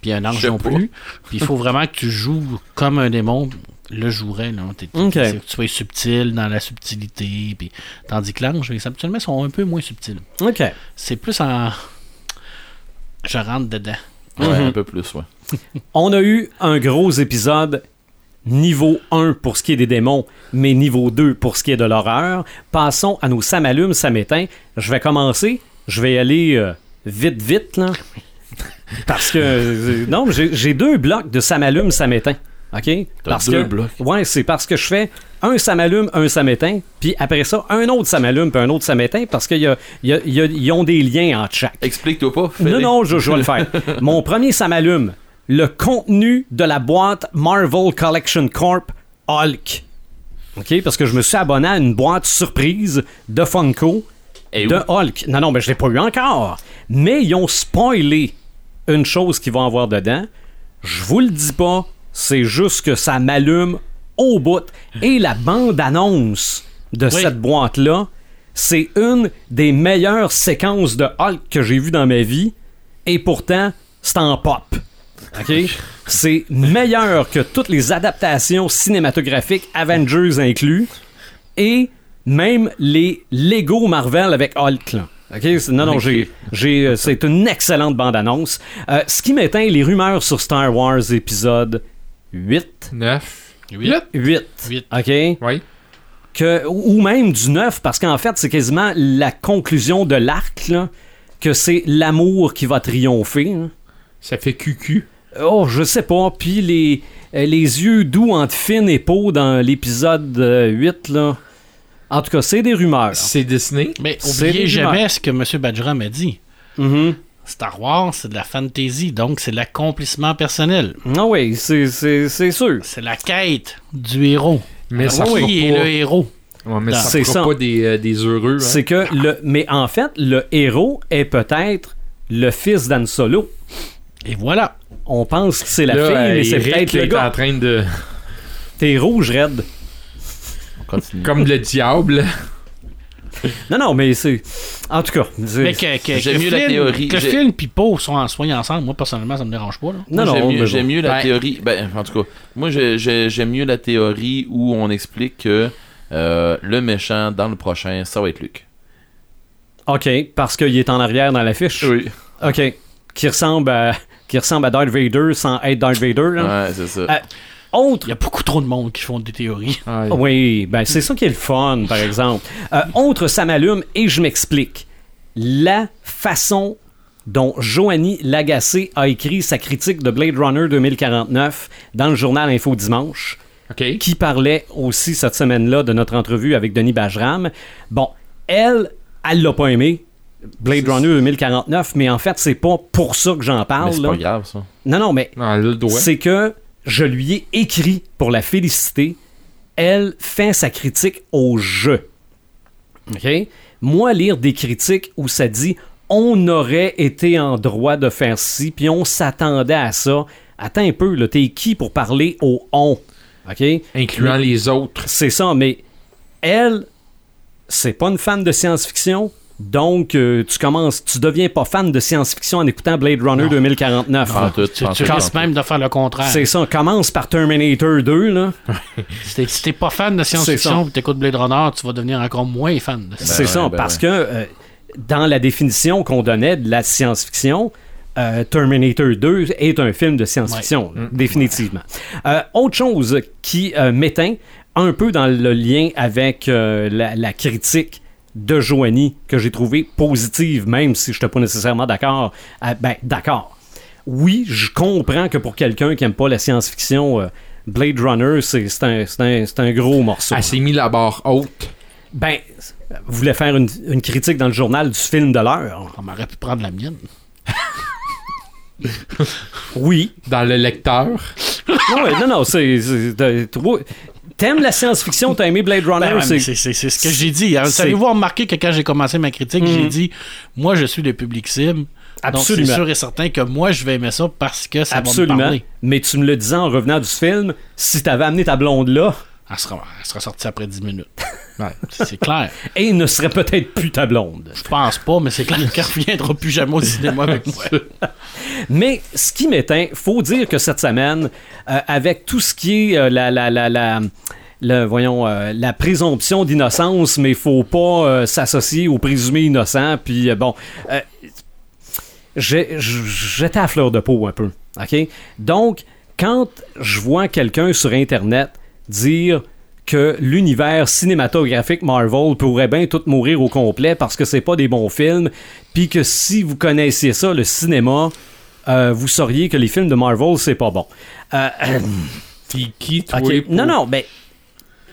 Puis un ange non plus. Puis il faut vraiment que tu joues comme un démon le jouerait. Là. T'es- t'es- Ok. c'est que tu sois subtil dans la subtilité. Puis, tandis que l'ange, habituellement, sont un peu moins subtils. OK. C'est plus en. Je rentre dedans. Ouais, Mhm. un peu plus, ouais. On a eu un gros épisode niveau 1 pour ce qui est des démons, mais niveau 2 pour ce qui est de l'horreur. Passons à nos ça m'éteint. Je vais commencer. Je vais aller euh, vite, vite, là. Parce que. euh, non, j'ai deux blocs de ça m'éteint. OK? Parce deux que- blocs. Ouais, c'est parce que je fais un ça m'allume, un ça m'éteint, puis après ça, un autre ça m'allume, puis un autre ça m'éteint, parce qu'ils y a, y a- y a- ils ont des liens entre chaque. Explique-toi pas. Non, non, je, je vais le faire. Mon premier, ça m'allume. Le contenu de la boîte Marvel Collection Corp Hulk. OK? Parce que je me suis abonné à une boîte surprise de Funko Eh de. Hulk. Non, non, mais je l'ai pas eu encore. Mais ils ont spoilé une chose qu'ils vont avoir dedans. Je vous le dis pas, c'est juste que ça m'allume au bout. Et la bande-annonce de Oui. cette boîte-là, c'est une des meilleures séquences de Hulk que j'ai vues dans ma vie. Et pourtant, c'est en pop. OK? C'est meilleur que toutes les adaptations cinématographiques, Avengers inclus, et même les Lego Marvel avec Hulk. là. OK? C'est- Non, non, j'ai, j'ai, euh, c'est une excellente bande-annonce. Euh, ce qui m'éteint, les rumeurs sur Star Wars épisode 8. 9. Huit. 8. Huit. OK? Oui. que, ou même du neuf, parce qu'en fait, c'est quasiment la conclusion de l'arc, là, que c'est l'amour qui va triompher. hein. Ça fait cucu. Oh, je sais pas. Puis les, euh, les yeux doux entre Finn et Poe dans l'épisode euh, 8, là. En tout cas, c'est des rumeurs. C'est Disney. Mais oubliez jamais rumeurs. ce que M. Badgeram m'a dit. Mhm. Star Wars, c'est de la fantasy, donc c'est de l'accomplissement personnel. Ah oui, c'est- c'est c'est sûr. C'est la quête du héros. Mais ça Qui fera est pas- le héros? Ouais, mais ça C'est ça. pas des, euh, des heureux. hein. C'est que le. Mais en fait, le héros est peut-être le fils d'Anne Solo. Et voilà. On pense que c'est la Là, fille, euh, mais c'est peut-être le est en train de. T'es rouge, Red. On continue. Comme le diable. Non, non, mais c'est. En tout cas. Mais que, que, J'aime que mieux la Flynn- théorie. Que puis Poe soient, soient ensemble, moi personnellement, ça me dérange pas. Là. Non, Moi, non, j'aime mieux, la Ben- théorie. Ben, en tout cas, moi, j'ai- j'ai- j'aime mieux la théorie où on explique que euh, le méchant dans le prochain, ça va être Luke. Ok, parce qu'il est en arrière dans l'affiche. Oui. Ok. Qui ressemble à. Qui ressemble à Darth Vader sans être Darth Vader. là. Ouais, c'est ça. Ah, Autre Il y a beaucoup trop de monde qui font des théories. Ouais. Oui, ben c'est ça qui est le fun, par exemple. Euh, autre, ça m'allume et je m'explique. La façon dont Joanie Lagacé a écrit sa critique de Blade Runner 2049 dans le journal Info Dimanche, qui parlait aussi cette semaine-là de notre entrevue avec Denis Bajram. Bon, elle, elle l'a pas aimé. Blade Runner 2049, mais en fait, c'est pas pour ça que j'en parle. c'est pas grave, ça. Non, non, mais c'est que je lui ai écrit pour la féliciter. Elle fait sa critique au jeu. OK? Moi, lire des critiques où ça dit on aurait été en droit de faire ci, puis on s'attendait à ça. Attends un peu, là, t'es qui pour parler au on? OK? Incluant les autres. C'est ça, mais elle, c'est pas une fan de science-fiction. Donc, euh, tu commences, tu deviens pas fan de science-fiction en écoutant Blade Runner 2049. Pas en tout, Tu, risques même de faire le contraire. C'est ça, commence par Terminator 2, là. Si t'es- pas fan de C'est science-fiction et t'écoutes Blade Runner, tu vas devenir encore moins fan de c'est ouais, ça, ben parce ouais. que euh, dans la définition qu'on donnait de la science-fiction, euh, Terminator 2 est un film de science-fiction, définitivement. Euh, autre chose qui euh, m'éteint un peu dans le lien avec euh, la, la critique de Joanie que j'ai trouvé positive, même si je n'étais pas nécessairement d'accord. Euh, ben, d'accord. Oui, je comprends que pour quelqu'un qui n'aime pas la science-fiction, euh, Blade Runner, c'est un, un- un gros morceau. Elle s'est mis la barre haute. Ben, vous voulez faire une, une critique dans le journal du film de l'heure? On aurait pu prendre la mienne. Oui. Dans le lecteur. non, non, non, c'est. T'aimes la science-fiction, t'as aimé Blade Runner, Ben c'est. ce que j'ai dit. Savez-vous remarqué que quand j'ai commencé ma critique, j'ai dit Moi, je suis le public cible. Absolument. Donc, c'est sûr et certain que moi, je vais aimer ça parce que ça va me Absolument. parler. Mais tu me le disais en revenant du film, si t'avais amené ta blonde là, Elle sera, elle sera sortie après 10 minutes. Ouais. C'est clair. et il ne serait peut-être plus ta blonde. Je pense pas, mais c'est clair qu'elle reviendra plus jamais au cinéma avec moi. Mais ce qui m'éteint, faut dire que cette semaine, euh, avec tout ce qui est euh, la, la, la, la, le- voyons, euh, la présomption d'innocence, mais faut pas euh, s'associer au présumé innocent, puis euh, bon, euh, j'étais à fleur de peau un peu, ok? Donc, quand je vois quelqu'un sur Internet dire que l'univers cinématographique Marvel pourrait bien tout mourir au complet parce que c'est pas des bons films, puis que si vous connaissiez ça, le cinéma, euh, vous sauriez que les films de Marvel, c'est pas bon. Euh, qui, toi? pour- Non, non, ben,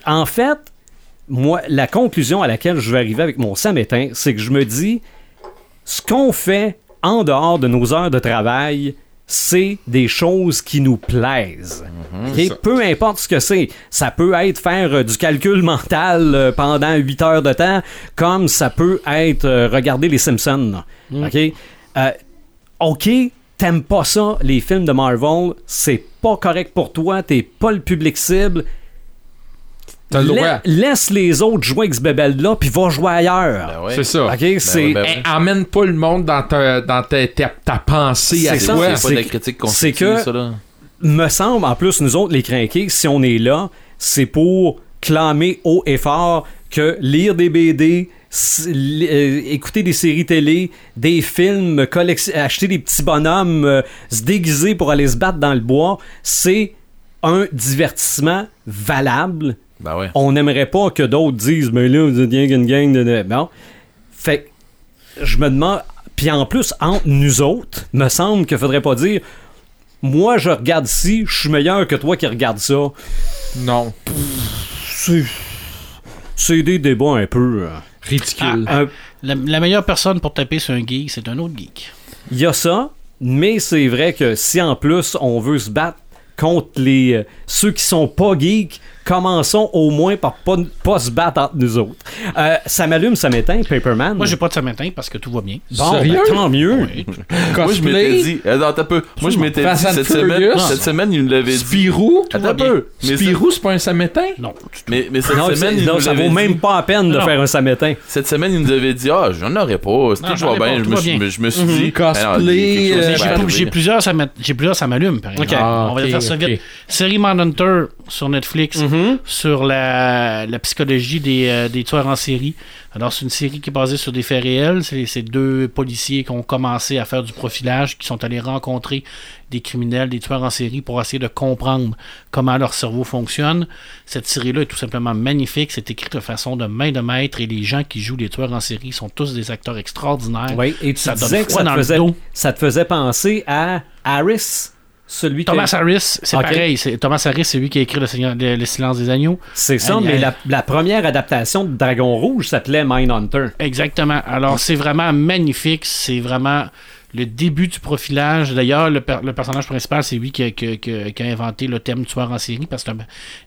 en fait, moi, la conclusion à laquelle je vais arriver avec mon samétain, c'est que je me dis, ce qu'on fait en dehors de nos heures de travail, c'est des choses qui nous plaisent. Ok? C'est ça. Peu importe ce que c'est. Ça peut être faire euh, du calcul mental euh, pendant 8 heures de temps, comme ça peut être euh, regarder les Simpsons. OK? Euh, OK, t'aimes pas ça, les films de Marvel, c'est pas correct pour toi, t'es pas le public cible. T'as le La- droit. laisse les autres jouer avec ce bébelle-là, puis va jouer ailleurs. Ben. C'est ça. OK, c'est... ouais, ben Eh, Emmène pas le monde dans ta, dans ta, ta, ta pensée à C'est ça, toi. C'est pas de la c'est- critique c'est que- ça, là. me semble, en plus, nous autres, les crinqués, si on est là, c'est pour clamer haut et fort que lire des BD, euh, écouter des séries télé, des films, acheter des petits bonhommes, euh, se déguiser pour aller se battre dans le bois, c'est un divertissement valable. Ben ouais. On n'aimerait pas que d'autres disent, mais là, vous êtes qu'une gang de. Bon. Fait que je me demande. Puis en plus, entre nous autres, me semble qu'il faudrait pas dire moi je regarde ci, je suis meilleur que toi qui regarde ça. Non. C'est. C'est des débats un peu. euh. Ridicule. Ah, Un- La, la meilleure personne pour taper sur un geek, c'est un autre geek. Il y a ça, mais c'est vrai que si en plus on veut se battre contre les euh, ceux qui sont pas geeks, commençons au moins par pas, pas se battre entre nous autres. Euh, ça m'allume, ça m'éteint, Paperman. Moi, j'ai pas de ça matin parce que tout va bien. bon, Sérieux? ben, tant mieux. Oui. Moi, je m'étais dit. Attends, attends un peu. Moi, je m'étais dit cette semaine. Cette semaine, il nous l'avait dit. Spirou? Attends peu. Spirou, c'est pas un samétain? Non. Mais, mais cette Non, semaine, il non, nous ça vaut même dit. pas la peine de Non. faire un samétain. Cette semaine, il nous avait dit Ah, j'en aurais pas. C'est tout pas, bien. Je me suis- bien. je me suis dit. Cosplay, non, il y a quelque chose euh, J'ai plusieurs, ça m'a- j'ai plusieurs, ça m'allume, par exemple. Ah, On va faire ça vite. Série Manhunter sur Netflix, Mhm. sur la, la psychologie des, euh, des tueurs en série. Alors, c'est une série qui est basée sur des faits réels. C'est deux policiers qui ont commencé à faire du profilage, qui sont allés rencontrer des criminels, des tueurs en série pour essayer de comprendre comment leur cerveau fonctionne. Cette série-là est tout simplement magnifique. C'est écrit de façon de main de maître et les gens qui jouent les tueurs en série sont tous des acteurs extraordinaires. Oui, et tu Ça disais que ça te, faisait, ça te faisait penser à Harris, celui Thomas. Harris, c'est pareil. c'est- Thomas Harris, c'est lui qui a écrit Le, Seigneur- le- Le silence des agneaux. C'est ça, mais aïe. la, la première adaptation de Dragon Rouge s'appelait Mindhunter. Exactement. Alors, c'est vraiment magnifique. C'est vraiment le début du profilage. D'ailleurs, le, per- le personnage principal, c'est lui qui a, qui a- qui a- qui a inventé le thème tueur en série parce que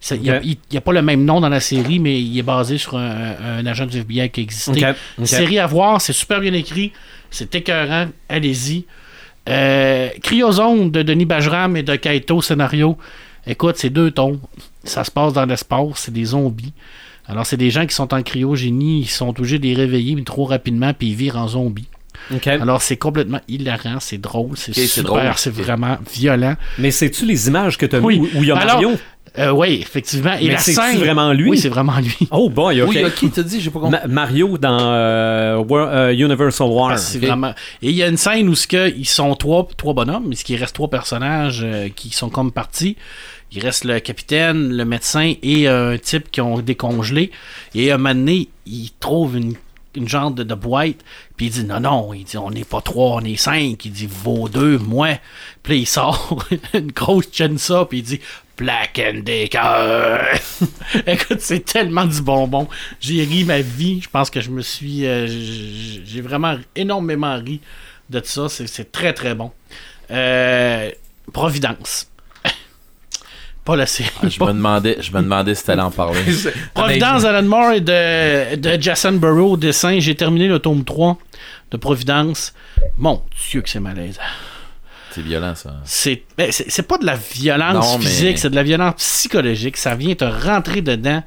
ça- il n'y a, pas le même nom dans la série, mais il est basé sur un, un agent du FBI qui existait. Ok, ok. Série à voir, c'est super bien écrit, c'est écœurant, allez-y. Euh, Cryozone de Denis Bajram et de Kaito Scénario. Écoute, c'est deux tombes. Ça se passe dans l'espace, c'est des zombies. Alors, c'est des gens qui sont en cryogénie, ils sont obligés de les réveiller mais trop rapidement, puis ils virent en zombies. Alors, c'est complètement hilarant, c'est drôle, c'est super, c'est vraiment violent. Mais c'est-tu les images que tu as Oui. où il y a Alors? Euh, oui, effectivement. Et Mais la scène. vraiment lui? Oui, c'est vraiment lui. Oh boy, OK. Oui, ok, t'as dit, j'ai pas compris. Ma- Mario dans euh, euh, Universal War. C'est ok. vraiment... Et il y a une scène où ce que ils sont trois, trois bonhommes, mais ce qui reste trois personnages euh, qui sont comme partis. Il reste le capitaine, le médecin et un type qui ont décongelé. Et à un moment donné, il trouve une, une genre de, de boîte. Puis il dit non, non, il dit on n'est pas trois, on est cinq. Il dit vos deux, moi. Puis il sort une grosse ça, puis il dit Black and Decker. Écoute, c'est tellement du bonbon. J'ai ri ma vie. Je pense que je me suis. euh, j'ai vraiment énormément ri de ça. C'est très très bon. Euh, Providence. Pas la série. Ah, je me demandais, je me demandais si t'allais en parler. Providence d'Alan Moore et de, de Jason Burrow au dessin. J'ai terminé le tome 3 de Providence. Mon Dieu que c'est malaise. C'est violent, ça. C'est, ben, c'est, c'est pas de la violence Non, mais- physique, c'est de la violence psychologique. Ça vient te rentrer dedans.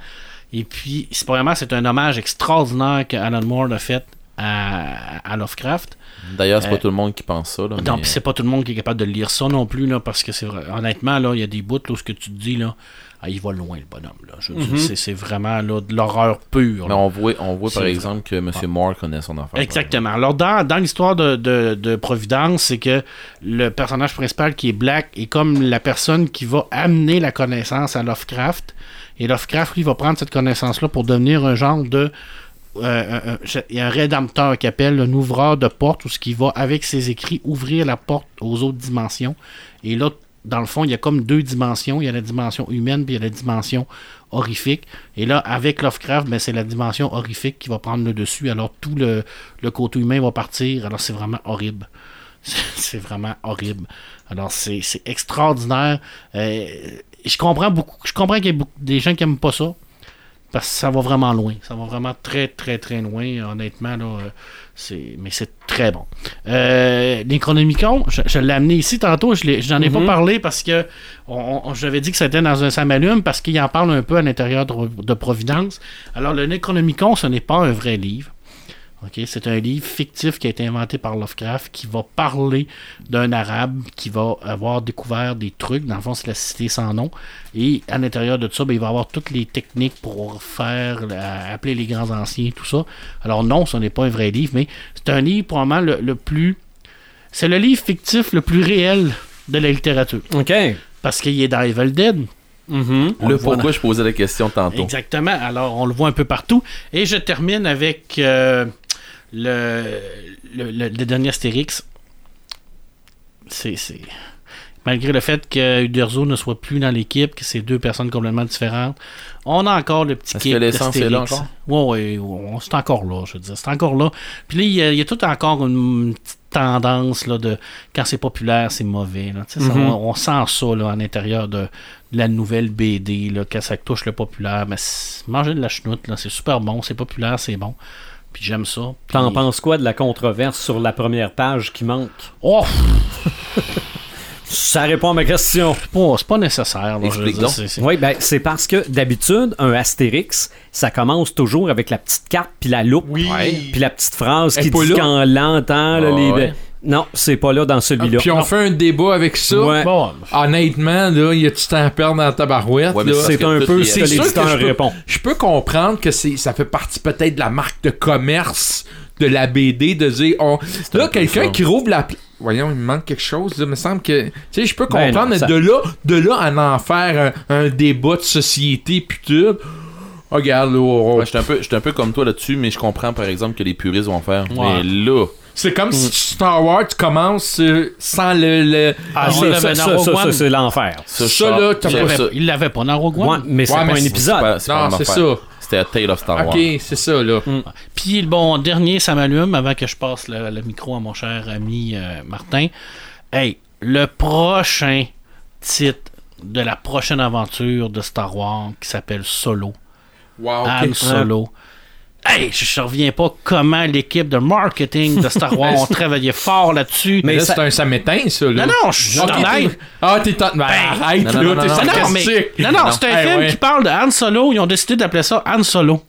Et puis, c'est vraiment, c'est un hommage extraordinaire qu'Alan Moore a fait à, à Lovecraft. D'ailleurs, c'est Euh, pas tout le monde qui pense ça. Là, Non, mais- c'est pas tout le monde qui est capable de lire ça non plus, là, parce que c'est vrai- honnêtement, là, il y a des bouts, là, où ce que tu te dis, là, ah, il va loin, le bonhomme, là. Je veux dire, c'est, vraiment, là, de l'horreur pure. Mais on voit, on voit par exemple que M. Moore connaît son affaire. Exactement. Alors, dans, dans l'histoire de, de- de Providence, c'est que le personnage principal qui est Black est comme la personne qui va amener la connaissance à Lovecraft. Et Lovecraft, lui, va prendre cette connaissance-là pour devenir un genre de. Euh, un- un- il y a un rédempteur qui appelle un ouvreur de porte, ou ce qui va, avec ses écrits, ouvrir la porte aux autres dimensions. Et là, dans le fond, il y a comme deux dimensions. Il y a la dimension humaine, puis il y a la dimension horrifique. Et là, avec Lovecraft, ben, c'est la dimension horrifique qui va prendre le dessus. Alors, tout le, le côté humain va partir. Alors, c'est vraiment horrible. C'est vraiment horrible. Alors, c'est extraordinaire. Euh, je comprends beaucoup. Je comprends qu'il y a beaucoup des gens qui aiment pas ça. Parce que ça va vraiment loin. Ça va vraiment très, très, très loin. Honnêtement, là, euh, c'est, mais c'est très bon. Euh, je, je l'ai amené ici tantôt. Je j'en ai pas parlé parce que on, on- j'avais dit que c'était dans un Samalume parce qu'il en parle un peu à l'intérieur de, de Providence. Alors, le Necronomicon, ce n'est pas un vrai livre. C'est un livre fictif qui a été inventé par Lovecraft qui va parler d'un arabe qui va avoir découvert des trucs. Dans le fond, c'est la cité sans nom. Et à l'intérieur de ça, ben, il va avoir toutes les techniques pour faire, appeler les grands anciens, tout ça. Alors non, ce n'est pas un vrai livre, mais c'est un livre probablement le, le plus... C'est le livre fictif le plus réel de la littérature. OK. Parce qu'il est dans Evil Dead. Mhm. On Le pourquoi je posais la question tantôt. Exactement. Alors, on le voit un peu partout. Et je termine avec euh, le, le, le- le dernier Astérix. C'est. c'est- malgré le fait que Uderzo ne soit plus dans l'équipe, que c'est deux personnes complètement différentes, on a encore le petit Est-ce kick que l'essence est là d'Astérix. encore? Ouais, ouais, ouais, c'est encore là, je veux dire, c'est encore là. Puis là, il y, a, il y a tout encore une petite tendance là, de quand c'est populaire, c'est mauvais. Là. Ça, Mhm. on, on sent ça là, à l'intérieur de, de la nouvelle BD, là, quand ça touche le populaire. Mais manger de la chenoute, là, c'est super bon, c'est populaire, c'est bon. Puis j'aime ça. Puis- T'en penses quoi de la controverse sur la première page qui manque? Oh, Ça répond à ma question. c'est pas, c'est pas nécessaire. Là, Explique dire, c'est- c'est- Oui, ben c'est parce que d'habitude, un Astérix, ça commence toujours avec la petite carte puis la loupe. Oui. Puis la petite phrase Elle qui dit là. quand l'entend là, les. ouais. Non, c'est pas là dans celui-là. Puis on Non. fait un débat avec ça. Ouais. Bon, Honnêtement, là, il y a du temps à perdre dans ta barouette. Ouais, C'est un peu ce que l'éditeur que je peux- répond. Je peux comprendre que c'est, ça fait partie peut-être de la marque de commerce de la BD de dire on, là quelqu'un qui rouvre la voyons il me manque quelque chose là, il me semble que tu sais je peux Ben comprendre non, mais ça- de là de là à en faire un, un débat de société puis tout regarde là, on- Ouais, j'étais un peu, un peu comme toi là-dessus, mais je comprends par exemple que les puristes vont faire. Ouais. Mais là, c'est comme si Star Wars commence euh, sans le, le- Ah, Ça, on l'avait ça, ça, ça, ça, c'est l'enfer. ça, Ça, là, il l'avait- il l'avait pas dans Rogue One. Ouais, mais c'est Ouais, pas mais un épisode. non c'est ça C'était à Tale of Star Wars. ok c'est ça là Puis, bon, dernier, ça m'allume avant que je passe le, le micro à mon cher ami euh, Martin. Hey, le prochain titre de la prochaine aventure de Star Wars qui s'appelle Solo. wow Han ok. Solo. Hey, je, je reviens pas comment l'équipe de marketing de Star Wars ont travaillé fort là-dessus. Mais mais là ça- c'est un ça m'éteint ça là Non, non, je suis Ah, t'es en... Ben, arrête, Non, là, t'es sarcastique. non, non, Non. c'est un Eh, film ouais. qui parle de Han Solo. Ils ont décidé d'appeler ça Han Solo.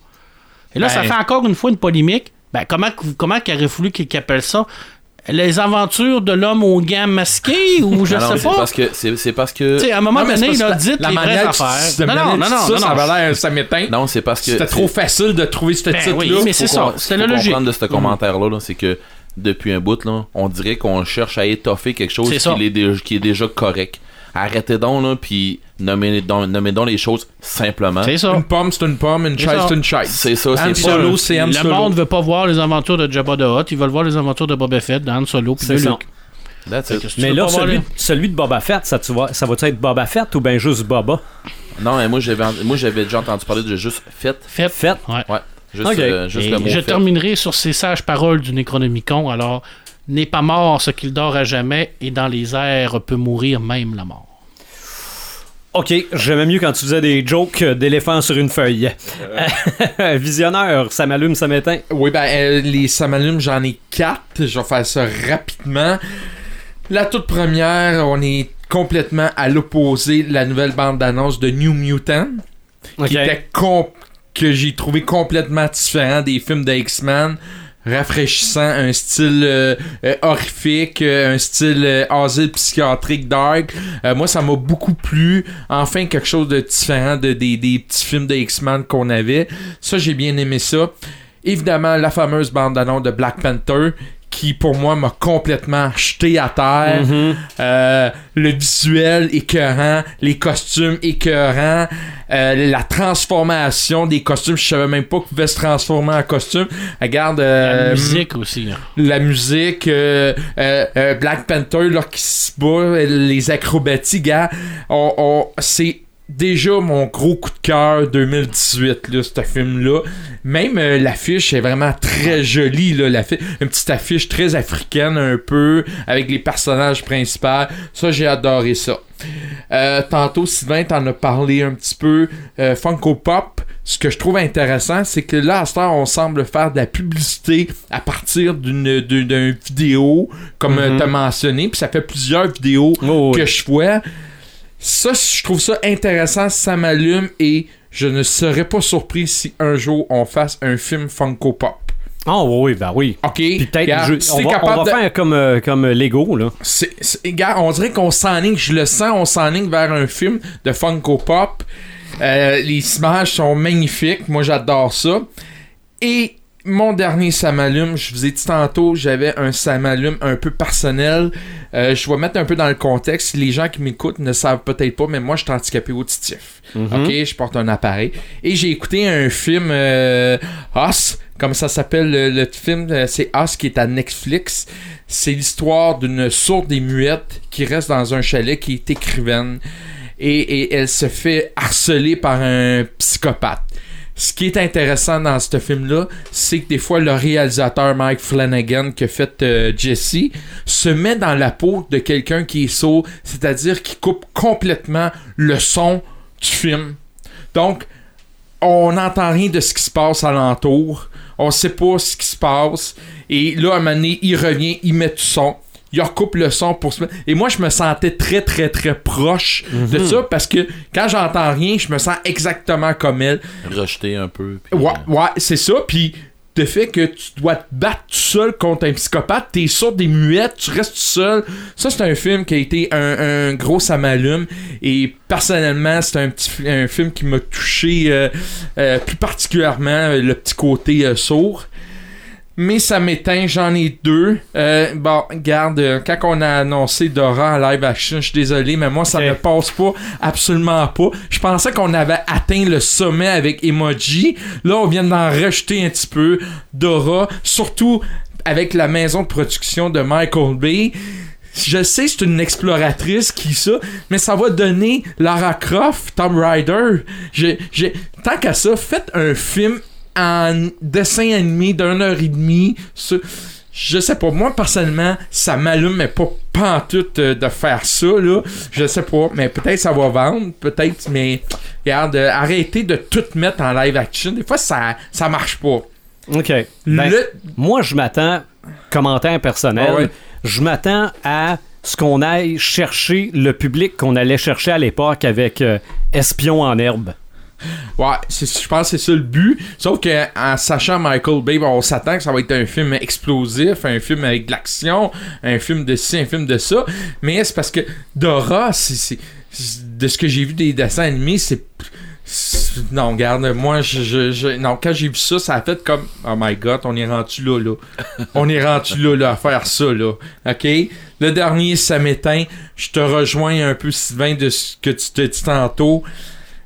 Et là, ça Ben. fait encore une fois une polémique. Ben, comment, comment qu'il aurait voulu qu'ils appellent ça Les aventures de l'homme aux gants masqués ou je sais c'est pas. parce que c'est, c'est parce que Tu sais, à un moment donné, c'est parce que dites la les vraies manière affaires. Non, non, non, non, ça, non, ça l'air, m'éteint. non, c'est parce que C'était trop facile de trouver ce Ben titre-là. oui, mais c'est ça. faut la logique. comprendre de ce commentaire-là, là, c'est que depuis un bout, là, on dirait qu'on cherche à étoffer quelque chose C'est est, qui est déjà correct. Arrêtez donc, là, puis nommez donc, nommez donc les choses simplement. C'est ça. Une pomme, c'est une pomme, une chaise, c'est une chaise. C'est ça, Han c'est pas... Solo, c'est Han Le Solo. monde veut pas voir les aventures de Jabba the Hutt. Ils veulent voir les aventures de Boba Fett, de Han Solo puis de. Luke. Mais là, celui, de Boba Fett, ça, tu vois, ça va être Boba Fett ou bien juste Boba? Non, mais moi, j'avais, moi, j'avais déjà entendu parler de juste fait. Fett. Fett. Ouais. Ouais. Juste, Ok. euh, juste Et le mot je fait. terminerai sur ces sages paroles du Necronomicon. Alors, n'est pas mort ce qu'il dort à jamais, et dans les airs peut mourir même la mort. Ok, j'aimais mieux quand tu faisais des jokes d'éléphants sur une feuille. Visionneur, ça m'allume, ça m'éteint. Oui, ben, euh, les Samalumes, j'en ai quatre. Je vais faire ça rapidement. La toute première, on est complètement à l'opposé de la nouvelle bande-annonce de New Mutant. Qui était que j'ai trouvé complètement différent des films de X-Men rafraîchissant un style euh, euh, horrifique euh, un style euh, asile psychiatrique dark. Euh, moi ça m'a beaucoup plu. Enfin quelque chose de différent de, des, des petits films de X-Men qu'on avait. Ça j'ai bien aimé ça. Évidemment la fameuse bande annonce de Black Panther qui pour moi m'a complètement jeté à terre Mhm. euh, le visuel écœurant, les costumes écœurants, euh, la transformation des costumes, je savais même pas qu'ils pouvaient se transformer en costume. Regarde La euh, musique aussi. hein. la musique, Black Panther là, qui se bat, les acrobaties, gars, on, on- c'est déjà mon gros coup de cœur 2018 là, ce film-là. Même euh, l'affiche est vraiment très jolie là, l'affiche, une petite affiche très africaine un peu avec les personnages principaux. Ça j'ai adoré ça. Euh, tantôt Sylvain t'en a parlé un petit peu. Euh, Funko Pop. Ce que je trouve intéressant, c'est que là, à ce temps, on semble faire de la publicité à partir d'une vidéo, comme Mhm. tu as mentionné, puis ça fait plusieurs vidéos Oh, oui. que je vois. Ça, je trouve ça intéressant, ça m'allume et je ne serais pas surpris si un jour on fasse un film Funko Pop. Oh oui, ben oui. Ok, Puis peut-être, je- on, va, on capable va de- faire comme, euh, comme Lego, là. c'est, c'est- gars, on dirait qu'on s'enligne, je le sens, on s'enligne vers un film de Funko Pop. Euh, les images sont magnifiques, moi j'adore ça. Et mon dernier Samalume, je vous ai dit tantôt, j'avais un Samalume un peu personnel. Euh, je vais mettre un peu dans le contexte. Les gens qui m'écoutent ne savent peut-être pas, mais moi je suis handicapé auditif. Ok, je porte un appareil. Et j'ai écouté un film euh, Us Comme ça s'appelle le, le film, euh, c'est Us qui est à Netflix. C'est l'histoire d'une sourde et muette qui reste dans un chalet qui est écrivaine et, et elle se fait harceler par un psychopathe. Ce qui est intéressant dans ce film-là, c'est que des fois, le réalisateur Mike Flanagan qui a fait euh, Jesse se met dans la peau de quelqu'un qui est sourd, c'est-à-dire qui coupe complètement le son du film. Donc, on n'entend rien de ce qui se passe alentour. On sait pas ce qui se passe. Et là, à un moment donné, il revient, il met du son. Il recoupe le son pour se mettre- Et moi, je me sentais très, très, très proche de ça parce que quand j'entends rien, je me sens exactement comme elle. Rejeté un peu. puis, Ouais, ouais, c'est ça. Puis le fait que tu dois te battre tout seul contre un psychopathe, t'es sûr des muettes, tu restes tout seul. Ça, c'est un film qui a été un, un gros samalume. Et personnellement, c'est un petit un film qui m'a touché euh, euh, plus particulièrement euh, le petit côté euh, sourd. Mais ça m'éteint, j'en ai deux. Euh, bon, regarde, euh, quand on a annoncé Dora en live action, je suis désolé, mais moi, ça Ok. ne passe pas, absolument pas. Je pensais qu'on avait atteint le sommet avec Emoji. Là, on vient d'en rajouter un petit peu. Dora, surtout avec la maison de production de Michael Bay. Je sais, c'est une exploratrice qui ça, mais ça va donner Lara Croft, Tom Rider. J'ai, j'ai, tant qu'à ça, faites un film en dessin animé d'une heure et demie. sur- je sais pas, moi personnellement, ça m'allume, mais pas pantoute euh, de faire ça, là. Je sais pas, mais peut-être ça va vendre, peut-être, mais regarde, euh, arrêtez de tout mettre en live action. Des fois, ça, ça marche pas. OK. Ben, Le- Moi, je m'attends, commentaire personnel, Ah ouais. je m'attends à ce qu'on aille chercher le public qu'on allait chercher à l'époque avec euh, Espion en herbe. Ouais, je pense que c'est ça le but. Sauf que en sachant Michael Bay, on s'attend que ça va être un film explosif, un film avec de l'action, un film de ci, un film de ça. Mais c'est parce que Dora, c'est, de ce que j'ai vu des dessins animés, c'est. Non, regarde, moi, je, je- je- non, quand j'ai vu ça, ça a fait comme Oh my god, on est rendu là, là. on est rendu là, là, à faire ça, là. OK? Le dernier, ça m'éteint. Je te rejoins un peu, Sylvain, de ce que tu te dis tantôt.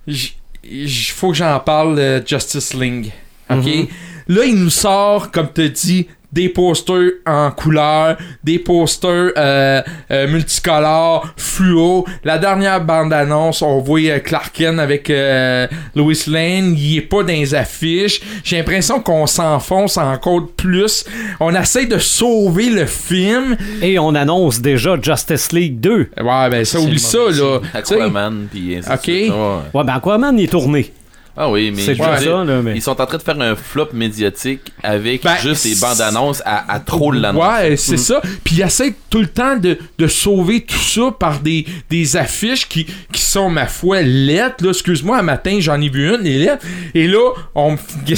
J- il faut que j'en parle euh, Justice League. OK? Mhm. Là, il nous sort, comme tu dit, des posters en couleur, des posters euh, euh, multicolores, fluo. La dernière bande-annonce, on voit euh, Clark Kent avec euh, Lois Lane. Il est pas dans les affiches. J'ai l'impression qu'on s'enfonce encore plus. On essaie de sauver le film. Et on annonce déjà Justice League 2. Ouais, ben ça, C'est oublie ça, là. Aquaman, puis ainsi de Ok. suite. Ouais. Ouais, ben Aquaman il est tourné. Ah oui, mais ça, là, mais... ils sont en train de faire un flop médiatique avec Ben, juste des c'est- bandes annonces à, à trop l'annoncer. Ouais, c'est ça. Puis il essaie tout le temps de, de sauver tout ça par des, des affiches qui, qui sont, ma foi, lettres. Là, excuse-moi, un matin, j'en ai vu une, les lettres. Et là, on,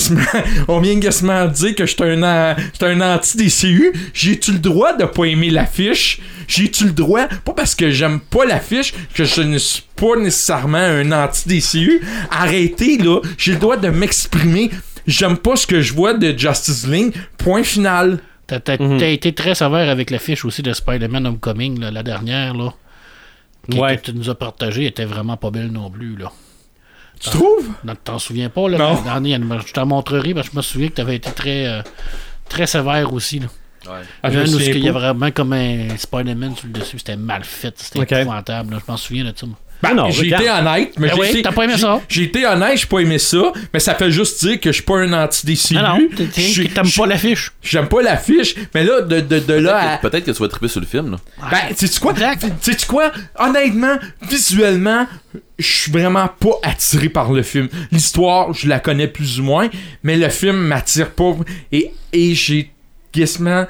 on vient guessement dire que j'étais un, an- un anti-DCU. J'ai-tu le droit de pas aimer l'affiche? J'ai-tu le droit? Pas parce que j'aime pas l'affiche que je ne suis pas nécessairement un anti-DCU. Arrêtez, là. J'ai le droit de m'exprimer. J'aime pas ce que je vois de Justice League. Point final. T'as t'as- t'as été très sévère avec l'affiche aussi de Spider-Man Homecoming, là, la dernière, là. qui- Ouais. Que tu nous as partagé, était vraiment pas belle non plus, là. Tu trouves? Non, T'en souviens pas, là? Non. La dernière, je t'en montrerai, parce que je me souviens que t'avais été très, euh, très sévère aussi, là. Ouais. Ah, je il y a vraiment comme un Spider-Man sur le dessus, c'était mal fait, c'était épouvantable, là. je m'en souviens de ça. moi. Ben, non, j'ai regarde. été honnête, mais Ben j'ai oui, été- t'as pas aimé j'ai- ça. J'ai été honnête, j'ai pas aimé ça, mais ça fait juste dire que je suis pas un anti-DCU. Ah non, t'es- t'es- Je- t'aimes pas l'affiche. J'aime pas l'affiche, mais là, de, de, de là à... Peut-être que tu vas triper sur le film. Là. Ben, sais-tu quoi? Sais-tu quoi? Honnêtement, visuellement, je suis vraiment pas attiré par le film. L'histoire, je la connais plus ou moins, mais le film m'attire pas. Et, et j'ai quasiment...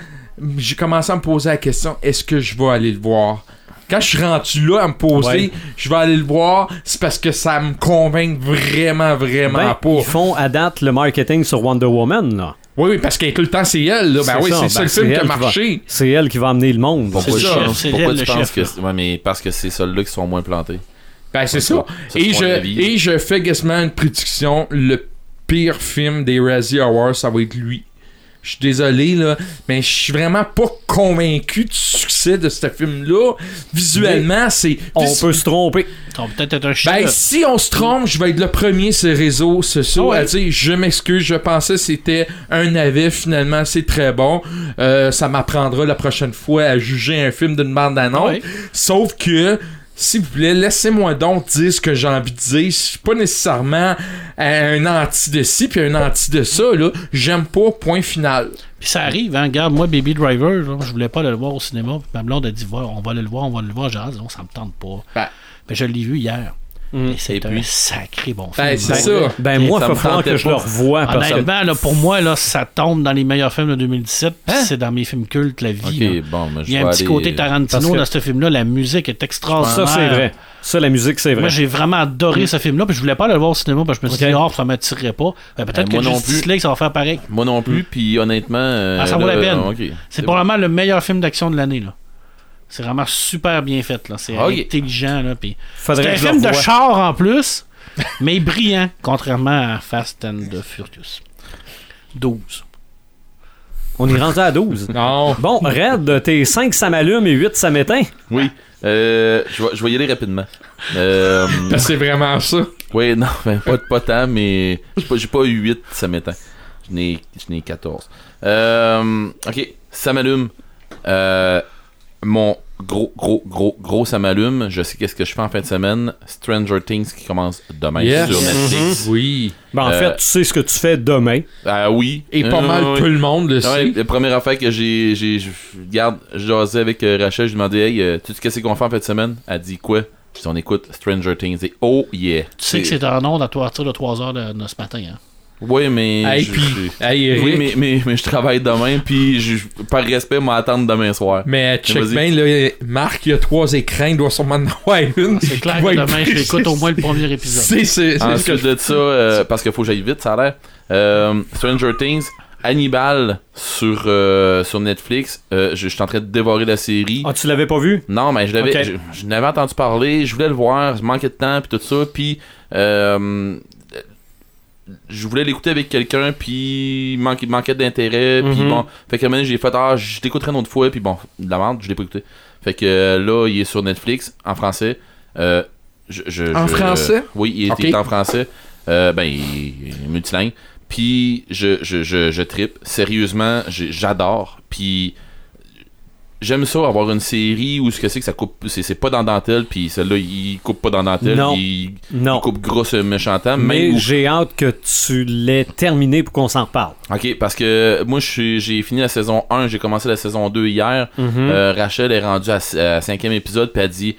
J'ai commencé à me poser la question, est-ce que je vais aller le voir? Quand je suis rendu là à me poser, Ouais. je vais aller le voir, c'est parce que ça me convainc vraiment, vraiment Ben, pas. ils font à date le marketing sur Wonder Woman, là. Oui, oui, parce que tout le temps, c'est elle. Là. Ben oui, c'est ça ben, le film qui a va- marché. C'est elle qui va amener le monde. Pourquoi, c'est pourquoi elle, tu le penses chef, que. Ouais, mais parce que c'est ceux-là qui sont moins plantés. Ben, c'est ça. Ça, Et je, et je fais quasiment une prédiction. Le pire film des Razzie Awards, ça va être lui. Je suis désolé, là, mais je suis vraiment pas convaincu du succès de ce film-là. Visuellement, c'est. On peut se tromper. Ça va peut-être être un chien. Ben, si on se trompe, je vais être le premier sur les réseaux sociaux à dire je m'excuse, je pensais que c'était un navet, finalement c'est très bon. Euh, ça m'apprendra la prochaine fois à juger un film d'une bande d'annonce. Ouais. Sauf que, s'il vous plaît, laissez-moi donc dire ce que j'ai envie de dire. Je suis pas nécessairement un anti de ci puis un anti de ça, là. J'aime pas, point final. Puis ça arrive, hein. Regarde, moi, Baby Driver, je voulais pas le voir au cinéma. Puis ma blonde a dit, Va, on va le voir, on va le voir. J'ai dit, non, ça me tente pas. Ben. Ben, je l'ai vu hier. Mm. Et c'est un sacré bon film. Ben, c'est Ben, ça. Ben, moi, il va me falloir que je le revoie. Honnêtement, là, pour moi, là, ça tombe dans les meilleurs films de 2017. puis Hein? C'est dans mes films cultes, la vie. là. Ok, bon, mais je Il y a un petit aller- côté Tarantino que- dans ce film-là. La musique est extraordinaire. Ça, c'est vrai. Ça, la musique, c'est vrai. Moi, j'ai vraiment adoré ce film-là. Puis je voulais pas aller le voir au cinéma. Parce que je me suis dit, oh, ça m'attirerait pas. Ben, peut-être Ben, que moi non Justice plus. League, ça va faire pareil. Moi non plus, puis honnêtement. euh, Ah, ça vaut la peine. ok. C'est probablement le meilleur film d'action de l'année. là. C'est vraiment super bien fait. là. C'est Ok. intelligent. Là, puis Faudrait c'est un film de char en plus, mais brillant, contrairement à Fast and the Furious. 12. On est rendu à 12. Non. Bon, Red, t'es 5 ça m'allume et 8 ça m'éteint. Oui. Euh, je, vais, je vais y aller rapidement. Euh, C'est vraiment ça. oui, non, ben, pas, pas tant, mais j'ai pas, j'ai pas eu 8 ça m'éteint. Je n'ai je n'ai 14. Euh, ok, ça m'allume. Euh, mon gros, gros, gros, gros ça m'allume. Je sais qu'est-ce que je fais en fin de semaine. Stranger Things qui commence demain Yes. sur Netflix. Oui. Ben, en Euh, fait, tu sais ce que tu fais demain. Ah oui. Et pas Euh, mal oui. tout le monde le Ouais, sait. la première affaire que j'ai. j'ai je- Regarde, je jasais avec Rachel, je lui demandais, hey, tu sais qu'est-ce qu'on fait en fin de semaine? Elle dit quoi? Dis, on écoute Stranger Things. Et oh yeah. Tu sais que c'est en onde à partir de 3 heures de, de ce matin. Hein? Oui, mais. Hey, je- puis, je- hey, Eric, Oui, mais, mais, mais je travaille demain, puis je, par respect, m'attendre demain soir. Mais check bien, là, Marc, il y a trois écrans, il doit sûrement en avoir une. C'est clair que demain, je l'écoute au moins le premier épisode. C'est c'est- c'est ce que Ensuite je de ça, euh, parce qu'il faut que j'aille vite, ça a l'air. Euh, Stranger Things, Hannibal sur, euh, sur Netflix. Euh, je, je suis en train de dévorer la série. Ah, tu l'avais pas vu? Non, mais je l'avais, je n'avais entendu parler, je voulais le voir, je manquais de temps, puis tout ça, puis euh, je voulais l'écouter avec quelqu'un, puis il manquait, d'intérêt, puis Mhm. bon, fait que j'ai fait, ah, je t'écouterai une autre fois, puis bon, de la merde, je l'ai pas écouté. Fait que euh, là, il est sur Netflix, en français. Euh, je, je- En je- français? Oui, il est, Ok. il est en français. Euh, ben, il, il est multilingue. Puis je, je, je, trippe. Sérieusement, j'adore. Puis j'aime ça avoir une série où ce que c'est que ça coupe c'est c'est pas dans dentelle puis celle-là il coupe pas dans dentelle Non. il, Non. il coupe gros euh, méchantement Mais où- j'ai hâte que tu l'aies terminé pour qu'on s'en reparle. ok parce que moi je suis- j'ai fini la saison 1 j'ai commencé la saison 2 hier Mhm. Euh, Rachel est rendue à, cinquième épisode puis elle dit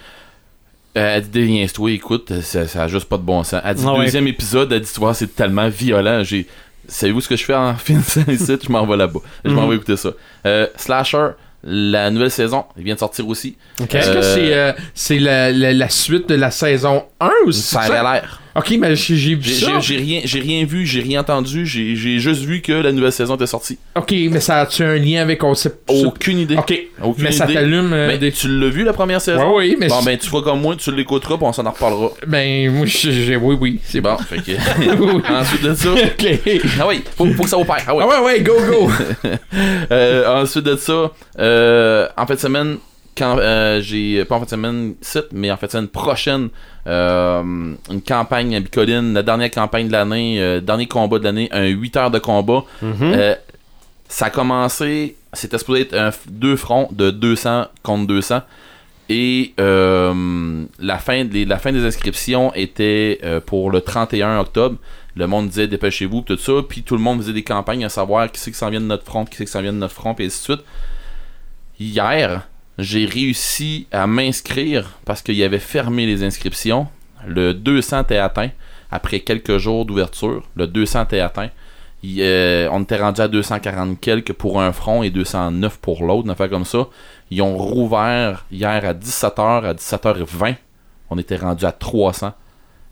euh, elle dit déviens-toi écoute ça, ça a juste pas de bon sens elle dit Ah ouais. deuxième épisode elle dit tu vois c'est tellement violent j'ai savez-vous ce que je fais en finissant ici je m'en vais là-bas je m'en Mhm. vais écouter ça Euh, Slasher la nouvelle saison il vient de sortir aussi Ok. Est-ce que Euh, c'est euh, c'est la, la, la suite de la saison 1 ou c'est ça ça? a l'air Ok, mais j'ai vu ça. j'ai- rien, vu, j'ai rien entendu, j'ai juste vu que la nouvelle saison était sortie. Ok, mais ça a-tu un lien avec on sait Aucune idée. Ok, Aucune mais ça t'allume euh, Mais des. tu l'as vu la première saison? Ouais, oui, mais Bon, ben tu feras comme moi, tu l'écouteras, puis on s'en en reparlera. Ben, moi, j'ai- oui, oui, c'est Bon, bon. fait que. ensuite de ça. ok. Ah oui, faut, faut que ça opère. Ah oui. Ah ouais, ouais, go, go. Euh, ensuite de ça, euh, en fin de semaine, quand euh, j'ai. Pas en de semaine, site, mais en de semaine prochaine, euh, une campagne à Bicoline, la dernière campagne de l'année, euh, dernier combat de l'année, un 8 heures de combat. Mhm. Euh, ça a commencé, c'était supposé être un deux fronts de 200 contre 200. Et euh, la, fin des, la fin des inscriptions était euh, pour le 31 octobre. Le monde disait dépêchez-vous, tout ça. Puis tout le monde faisait des campagnes à savoir qui c'est qui s'en vient de notre front, qui c'est qui s'en vient de notre front, puis ainsi de suite. Hier, j'ai réussi à m'inscrire parce qu'il y avait fermé les inscriptions. Le 200 était atteint après quelques jours d'ouverture. Le 200 était atteint. Euh, on était rendu à 240 quelques pour un front et 209 pour l'autre, une affaire comme ça. Ils ont rouvert hier à 17h, à 17h20. On était rendu à 300.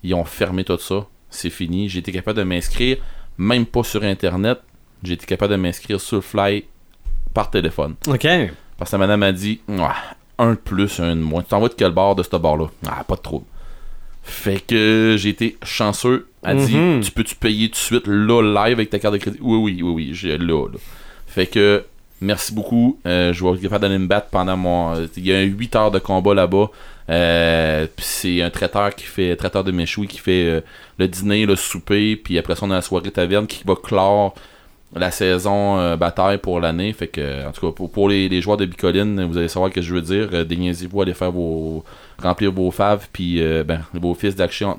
Ils ont fermé tout ça. C'est fini. J'ai été capable de m'inscrire, même pas sur Internet. J'ai été capable de m'inscrire sur le fly par téléphone. OK. Parce que la madame a dit un de plus, un de moins. Tu t'en vas de quel bord de ce bord-là? Ah, pas de trouble. Fait que j'ai été chanceux. Elle Mhm. dit Tu peux-tu payer tout de suite là, live avec ta carte de crédit? Oui, oui, oui, oui, j'ai là, là. Fait que, merci beaucoup. Euh, je vais être capable d'aller me battre pendant mon. Il y a 8 heures de combat là-bas. Euh, puis c'est un traiteur qui fait traiteur de méchoui qui fait euh, le dîner, le souper, puis après ça on a la soirée taverne qui va clore la saison euh, bataille pour l'année. Fait que en tout cas pour, pour les, les joueurs de Bicoline, vous allez savoir ce que je veux dire. Euh, Déniaisez-vous, allez faire vos remplir vos faves, puis euh, ben vos fiches d'action,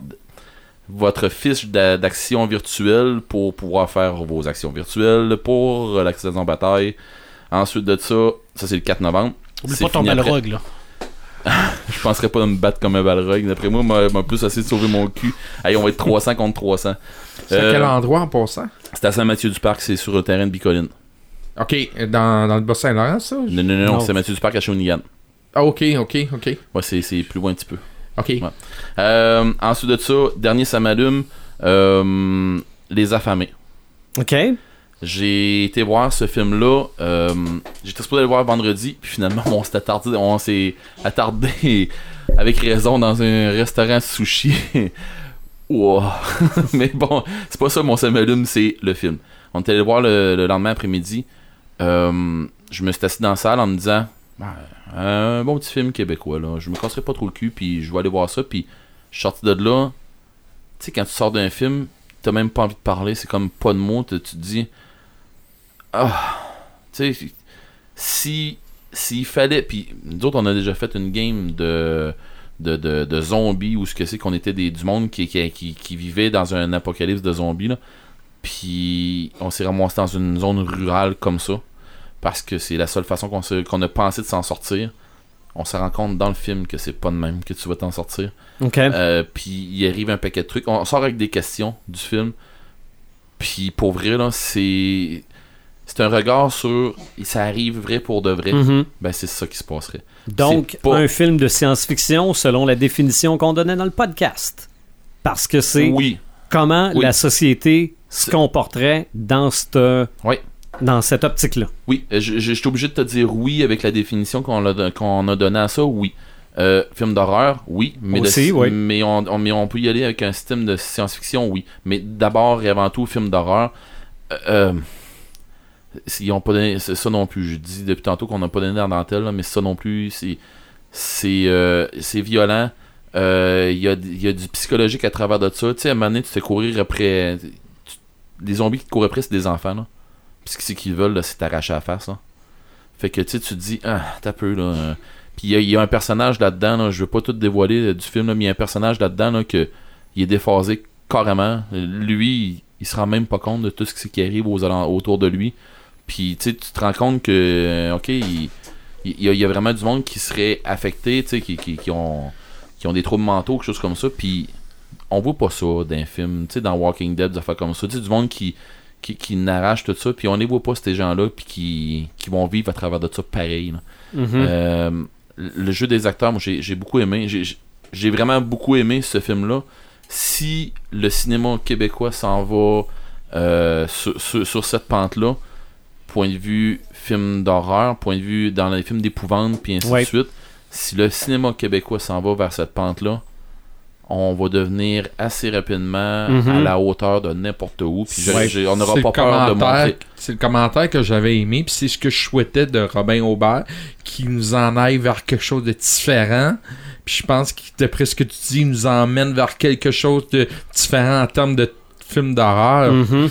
votre fiche d'a- d'action virtuelle pour pouvoir faire vos actions virtuelles pour euh, la saison bataille. Ensuite de ça, ça c'est le 4 novembre. Oublie pas ton balrog, là. Je penserais pas de me battre comme un balrog. D'après moi, m'a m'a plus essayé de sauver mon cul. Hey, on va être 300 contre 300. C'est à Euh, quel endroit en passant? C'est à Saint-Mathieu-du-Parc, c'est sur le terrain de Bicoline. Ok, dans, dans le Bas-Saint-Laurent, ça? Non, non, non, non, Saint-Mathieu-du-Parc à Shawinigan. Ah, ok, ok, ok. Ouais, c'est c'est plus loin un petit peu. Ok. Ouais. Euh, ensuite de ça, dernier ça m'allume, euh, Les Affamés. OK. J'ai été voir ce film-là. Euh, J'étais supposé le voir vendredi, puis finalement, on s'est attardé, on s'est attardé avec raison dans un restaurant sushi. Mais bon, c'est pas ça mon samalume, c'est le film. On était allé voir le, le lendemain après-midi. Euh, je me suis assis dans la salle en me disant Ben, un bon petit film québécois là. Je me casserai pas trop le cul, puis je vais aller voir ça. Puis je suis sorti de là. Tu sais, quand tu sors d'un film, t'as même pas envie de parler, c'est comme pas de mots, tu te dis ah, tu sais, si s'il fallait, puis nous autres on a déjà fait une game de de, de, de zombies ou ce que c'est qu'on était des du monde qui, qui, qui, qui vivait dans un apocalypse de zombies là, puis on s'est ramassé dans une zone rurale comme ça parce que c'est la seule façon qu'on qu'on a pensé de s'en sortir. On se rend compte dans le film que c'est pas de même que tu vas t'en sortir. OK. Euh, puis il arrive un paquet de trucs. On sort avec des questions du film. Puis pour vrai, là, c'est. C'est un regard sur. Ça arrive vrai pour de vrai. Mhm. Ben, c'est ça qui se passerait. Donc, pas- un film de science-fiction selon la définition qu'on donnait dans le podcast. Parce que c'est Oui. comment Oui. la société se comporterait dans cette, Oui. dans cette optique-là. Oui. Euh, Je, je- je suis obligé de te dire oui avec la définition qu'on a, donnée à ça. Oui. Euh, film d'horreur, oui. Mais, de- Aussi, oui. mais, on, on- mais on peut y aller avec un système de science-fiction, oui. Mais d'abord et avant tout, film d'horreur. Euh, euh, ils ont pas ça non plus. Je dis depuis tantôt qu'on n'a pas donné dans la dentelle, là, mais ça non plus, c'est c'est euh, violent. Euh, Il y, a, y a du psychologique à travers de ça. Tu sais, à un moment donné, tu te courir après. les zombies qui te courent après, c'est des enfants, là. Puis ce qu'ils veulent, c'est t'arracher la face, là. Fait que, tu sais, tu te dis, ah, t'as peu, là. Puis il y a- un personnage là-dedans, là, je veux pas tout dévoiler euh, du film, mais il y a un personnage là-dedans, là, il est déphasé carrément. Lui, il, il se rend même pas compte de tout ce qui arrive aux autour de lui. Puis, tu te rends compte que, euh, ok, il, il y, a, il y a vraiment du monde qui serait affecté, tu sais, qui, qui, qui ont, qui ont des troubles mentaux, quelque chose comme ça. Puis, on voit pas ça dans un film, tu sais, dans Walking Dead, des affaires comme ça. Tu du monde qui, qui, qui n'arrache tout ça, puis on les voit pas, ces gens-là, puis qui, qui vont vivre à travers de ça pareil. Mhm. Euh, le jeu des acteurs, moi j'ai beaucoup aimé. J'ai- vraiment beaucoup aimé ce film-là. Si le cinéma québécois s'en va euh, sur, sur- sur cette pente-là, point de vue film d'horreur, point de vue dans les films d'épouvante, puis ainsi Ouais. de suite, si le cinéma québécois s'en va vers cette pente-là, on va devenir assez rapidement Mhm. à la hauteur de n'importe où. Puis Ouais. on n'aura C'est pas le peur de commentaire- montrer. C'est le commentaire que j'avais aimé, puis c'est ce que je souhaitais de Robin Aubert, qui nous en aille vers quelque chose de différent. Puis je pense que d'après ce que tu dis, il nous emmène vers quelque chose de différent en termes de film d'horreur. Mhm.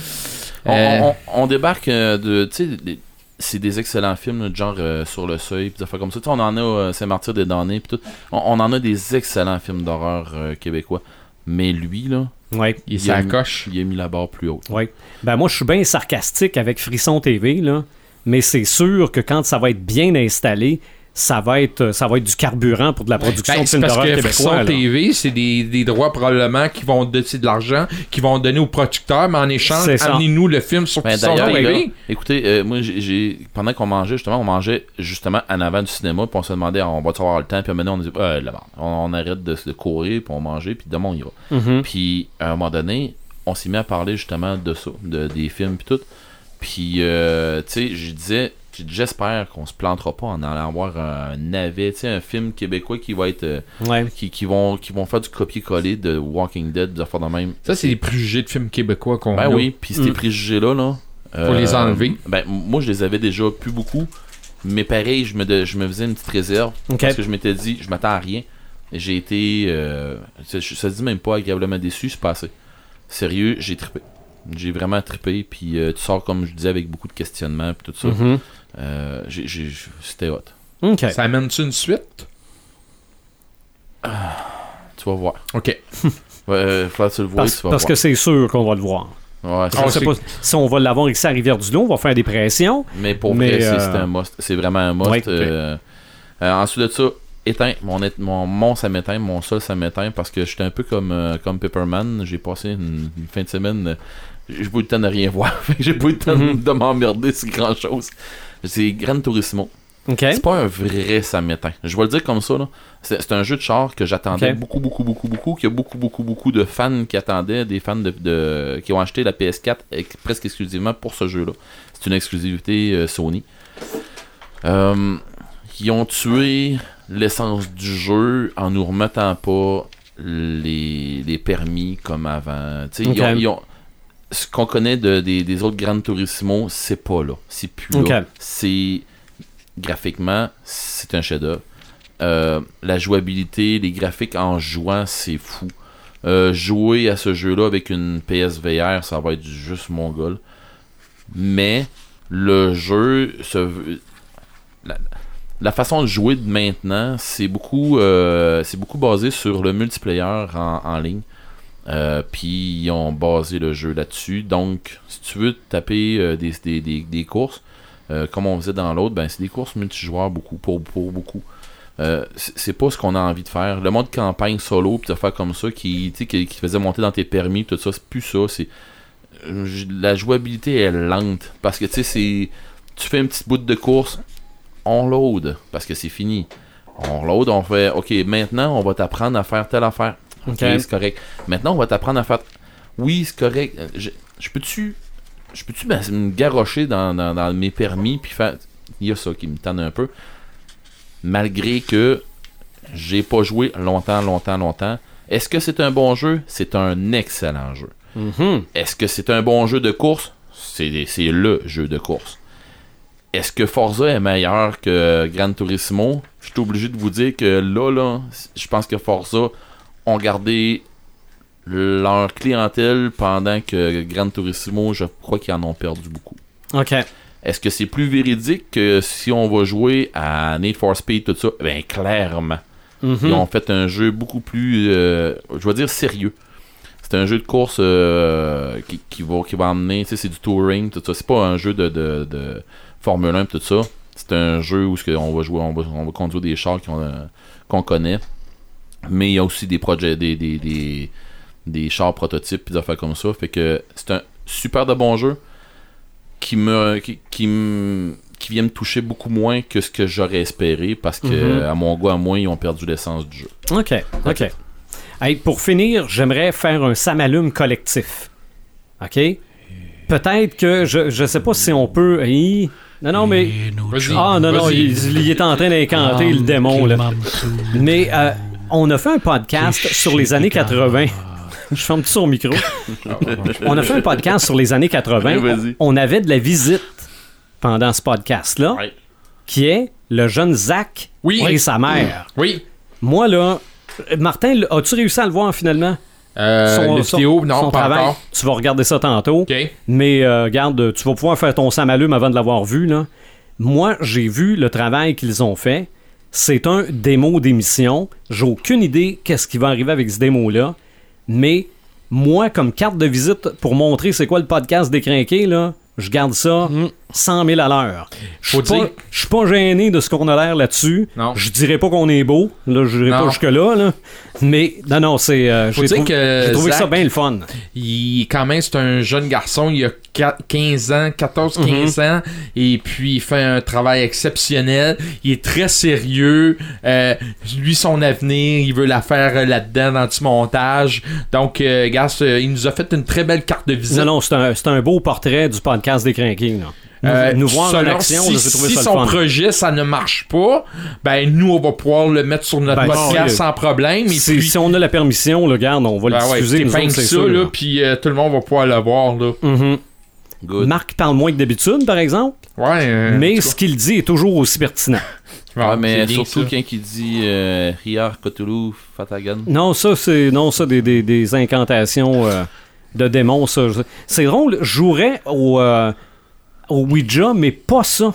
On, Euh, on- on débarque euh, de. Tu sais, c'est des excellents films, genre euh, Sur le seuil, pis des affaires comme ça. On en a euh, Saint-Martyr des damnés, pis tout. On, on en a des excellents films d'horreur euh, québécois. Mais lui, là, Ouais. Il il a mis- s'accroche. il a mis la barre plus haute. Ouais. Ben moi, je suis bien sarcastique avec Frisson TV, là. Mais c'est sûr que quand ça va être bien installé, ça va être, ça va être du carburant pour de la production Ben, de c'est films parce d'horreur que québécois. TV, c'est des, des droits probablement qui vont donner de l'argent, qui vont donner aux producteurs, mais en échange, amenez-nous le film sur Ben, D'ailleurs, TV. écoutez, euh, moi, j'ai- pendant qu'on mangeait, justement, on mangeait justement en avant du cinéma, puis on se demandait, on va avoir le temps, puis maintenant, on disait, euh, la merde. on, on arrête de, de courir, puis on mangeait, puis demain, on y va. Mhm. Puis à un moment donné, on s'est mis à parler justement de ça, de, des films puis tout. Puis euh, tu sais, je disais, j'espère qu'on se plantera pas en allant voir un navet, tu sais, un film québécois qui va être, euh, Ouais. qui, qui vont, qui vont faire du copier-coller de Walking Dead, des affaires de même. Ça, c'est les préjugés de films québécois qu'on Ben a. oui, puis ces Mm. préjugés là, là, Pour les enlever. Ben, moi, je les avais déjà plus beaucoup. Mais pareil, je me, de- je me faisais une petite réserve. Ok. Parce que je m'étais dit, je m'attends à rien. Et J'ai été. euh, ça, ça se dit même pas agréablement déçu, c'est passé. Sérieux, j'ai trippé. J'ai vraiment trippé. Puis euh, tu sors, comme je disais, avec beaucoup de questionnements. Puis tout ça. Mhm. Euh, j'ai- j'ai- C'était hot. Ça amène-tu une suite? Tu vas voir. Ok. Ouais, euh, faudra que tu le vois, Parce, tu vas parce voir. que c'est sûr qu'on va le voir. Ouais, Je Ah, sais c'est- pas si on va l'avoir ici à Rivière-du-Loup, on va faire des pressions. Mais pour Mais, vrai, c'est euh, c'est un must. C'est vraiment un must. Ouais, ensuite de ça, éteint. Mon, mon, mon ça m'éteint, mon sol ça m'éteint parce que j'étais un peu comme, euh, comme Pepperman. J'ai passé une, une fin de semaine. euh, j'ai pas eu le temps de rien voir. J'ai pas eu le temps de- Mhm. de m'emmerder sur grand chose. C'est Gran Turismo. OK? C'est pas un vrai ça m'éteint. Je vais le dire comme ça. là. C'est un jeu de char que j'attendais beaucoup, beaucoup, beaucoup, beaucoup. Qu'il y a beaucoup, beaucoup, beaucoup de fans qui attendaient, des fans de, de- qui ont acheté la PS4 ex- presque exclusivement pour ce jeu-là. C'est une exclusivité euh, Sony. Euh, ils ont tué l'essence du jeu en nous remettant pas les, les permis comme avant. Tu sais, ils Ok. ont- ils ont- ce qu'on connaît de- des, des autres Gran Turismo, c'est pas là. C'est plus là. C'est graphiquement, c'est un chef-d'œuvre. Euh, la jouabilité, les graphiques en jouant, c'est fou. Euh, jouer à ce jeu-là avec une PSVR, ça va être juste mongol. Mais le jeu se veut- la, la façon de jouer de maintenant, c'est beaucoup, euh, c'est beaucoup basé sur le multiplayer en, ligne. Euh, Puis ils ont basé le jeu là-dessus. Donc, si tu veux taper euh, des, des, des, courses, comme on faisait dans l'autre, ben c'est des courses multijoueurs beaucoup, pour, pour beaucoup. C'est pas ce qu'on a envie de faire. Le mode campagne solo, puis de faire comme ça, qui, qui, qui faisait monter dans tes permis, tout ça, c'est plus ça. C'est la jouabilité est lente parce que tu sais, c'est tu fais une petite bout de course, on load parce que c'est fini. On load, on fait OK, maintenant on va t'apprendre à faire telle affaire. OK, c'est correct. Maintenant on va t'apprendre à faire Oui, c'est correct. Euh, Je, je peux-tu je peux-tu ben, me garrocher dans, dans, dans mes permis puis faire il y a ça qui me tente un peu malgré que j'ai pas joué longtemps longtemps longtemps. Est-ce que c'est un bon jeu? C'est un excellent jeu. Mhm. Est-ce que c'est un bon jeu de course? C'est le jeu de course. Est-ce que Forza est meilleur que Gran Turismo? Je suis obligé de vous dire que là, là, je pense que Forza ont gardé leur clientèle pendant que Gran Turismo, je crois qu'ils en ont perdu beaucoup. OK. Est-ce que c'est plus véridique que si on va jouer à Need for Speed, tout ça? Ben, clairement. Mhm. Ils ont fait un jeu beaucoup plus, euh, je vais dire, sérieux. C'est un jeu de course euh, qui, qui va, qui va emmener, tu sais, c'est du touring, tout ça. C'est pas un jeu de, de, de Formule 1, tout ça. C'est un jeu où on va jouer, on va, on va conduire des chars qu'on euh, qu'on connaît. Mais il y a aussi des projets, des, des, des, des chars prototypes, puis des affaires comme ça. Fait que c'est un super de bon jeu qui me qui, qui me qui vient me toucher beaucoup moins que ce que j'aurais espéré parce que Mhm. à mon goût à moi ils ont perdu l'essence du jeu. OK. OK. Hey, pour finir, j'aimerais faire un samalume collectif. OK? Peut-être que je, je sais pas si on peut. Hi- Non, non, mais. Ah, non, non, il, il est en train d'incanter le démon, là. Mais euh, on a fait un podcast sur les années 80. Je ferme tout son micro. on a fait un podcast sur les années 80. Ouais, vas-y. On avait de la visite pendant ce podcast-là, Ouais. qui est le jeune Zach Oui. et sa mère. Oui. Moi, là, Martin, l- as-tu réussi à le voir finalement? Euh, Son- non, son pas travail. encore. Tu vas regarder ça tantôt. Mais euh, regarde, tu vas pouvoir faire ton samalume avant de l'avoir vu. Là. Moi, j'ai vu le travail qu'ils ont fait. C'est un démo d'émission. J'ai aucune idée qu'est-ce qui va arriver avec ce démo-là. Mais moi, comme carte de visite pour montrer c'est quoi le podcast décrinqué, là, je garde ça 100 000 à l'heure. Je suis pas- gêné de ce qu'on a l'air là-dessus. Je dirais pas qu'on est beau. Là, je dirais Non. pas jusque-là. Là. Mais non, non, c'est. euh, j'ai trouvé- ça bien le fun. Il, quand même, c'est un jeune garçon, il a qua- 15 ans, 14-15 Mhm. ans, et puis il fait un travail exceptionnel. Il est très sérieux. Euh, lui, son avenir, il veut la faire euh, là-dedans, dans du montage. Donc, euh, il nous a fait une très belle carte de visite. Non, non, c'est un, un beau portrait du podcast des Crinqués. là. Nous, Euh, nous voir en action, si, là, j'ai trouvé si ça son le fun. projet ça ne marche pas, ben nous on va pouvoir le mettre sur notre Ben, podcast sans problème. Et Si, puis, si on a la permission, là, regarde, on va ben le ouais, c'est ça, sûr, là, là. puis euh, tout le monde va pouvoir le voir là. Mhm. Good. Marc parle moins que d'habitude, par exemple, Ouais. euh, mais ce qu'il dit est toujours aussi pertinent. Ouais, mais surtout quand il dit euh, Riar, Cthulhu, Fatagan. Non, ça, c'est non, ça, des, des, des incantations euh, de démons, C'est drôle, jouerais au, euh, au Ouija, mais pas ça.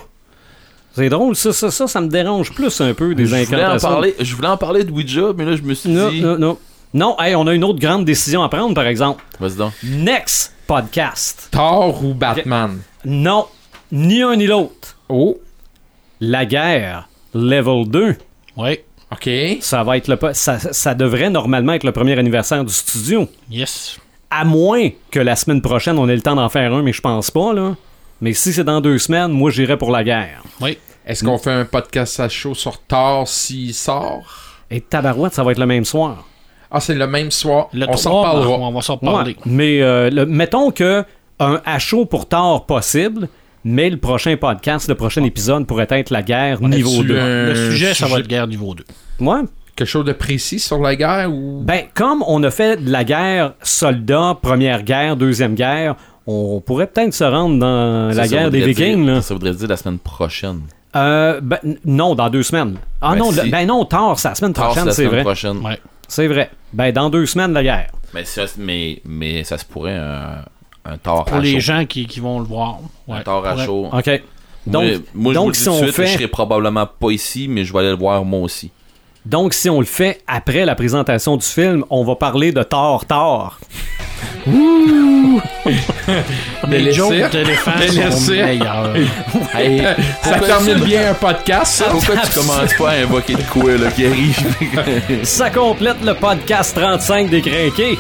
C'est drôle, ça, ça, ça, ça me dérange plus un peu des je, voulais en parler, je voulais en parler de Ouija, mais là, je me suis Non, dit. non, non. Non, hey, on a une autre grande décision à prendre, par exemple. Vas-y donc. Next podcast. Thor ou Batman? Non, ni un ni l'autre. Oh, La guerre, level 2. Oui. ok. Ça va être le po- ça, ça devrait normalement être le premier anniversaire du studio. Yes. À moins que la semaine prochaine, on ait le temps d'en faire un, mais je pense pas, là. Mais si c'est dans deux semaines, moi, j'irai pour la guerre. Oui. Est-ce qu'on fait un podcast à chaud sur Thor s'il sort? Et tabarouette, ça va être le même soir. Ah, c'est le même soir. Le on s'en 3, reparlera. on va s'en reparler. Ouais. Mais euh, le- mettons que un à chaud pour tard possible, mais le prochain podcast, le prochain épisode pourrait être la guerre niveau As-tu 2. un Le sujet, ça va être guerre niveau 2. Ouais. Quelque chose de précis sur la guerre ou? Ben, comme on a fait de la guerre soldat, première guerre, deuxième guerre, on pourrait peut-être se rendre dans Ça, la ça guerre des Vikings. dire- là. Ça voudrait dire la semaine prochaine. Euh, ben, non, dans deux semaines. Ah Ben, non, si. le- ben non, tard, c'est la semaine Tard, prochaine, c'est vrai. prochaine. Ouais. C'est vrai. Ben, dans deux semaines, la guerre. Mais, ça, mais, mais ça se pourrait un, un tort Pour à les chaud. gens qui, qui vont le voir. Ouais. Un tort à Ouais. chaud. OK. Donc, moi, moi, je donc vous le dis si tout on de suite, fait... je serai probablement pas ici, mais je vais aller le voir moi aussi. Donc, si on le fait après la présentation du film, on va parler de Thor Thor. Les laisser. jokes d'éléphants Les sont meilleurs. Hey, Ça termine bien un podcast, ça? Pourquoi tu commences pas à invoquer de quoi là, qui arrive? Ça complète le podcast 35 des Crinqués.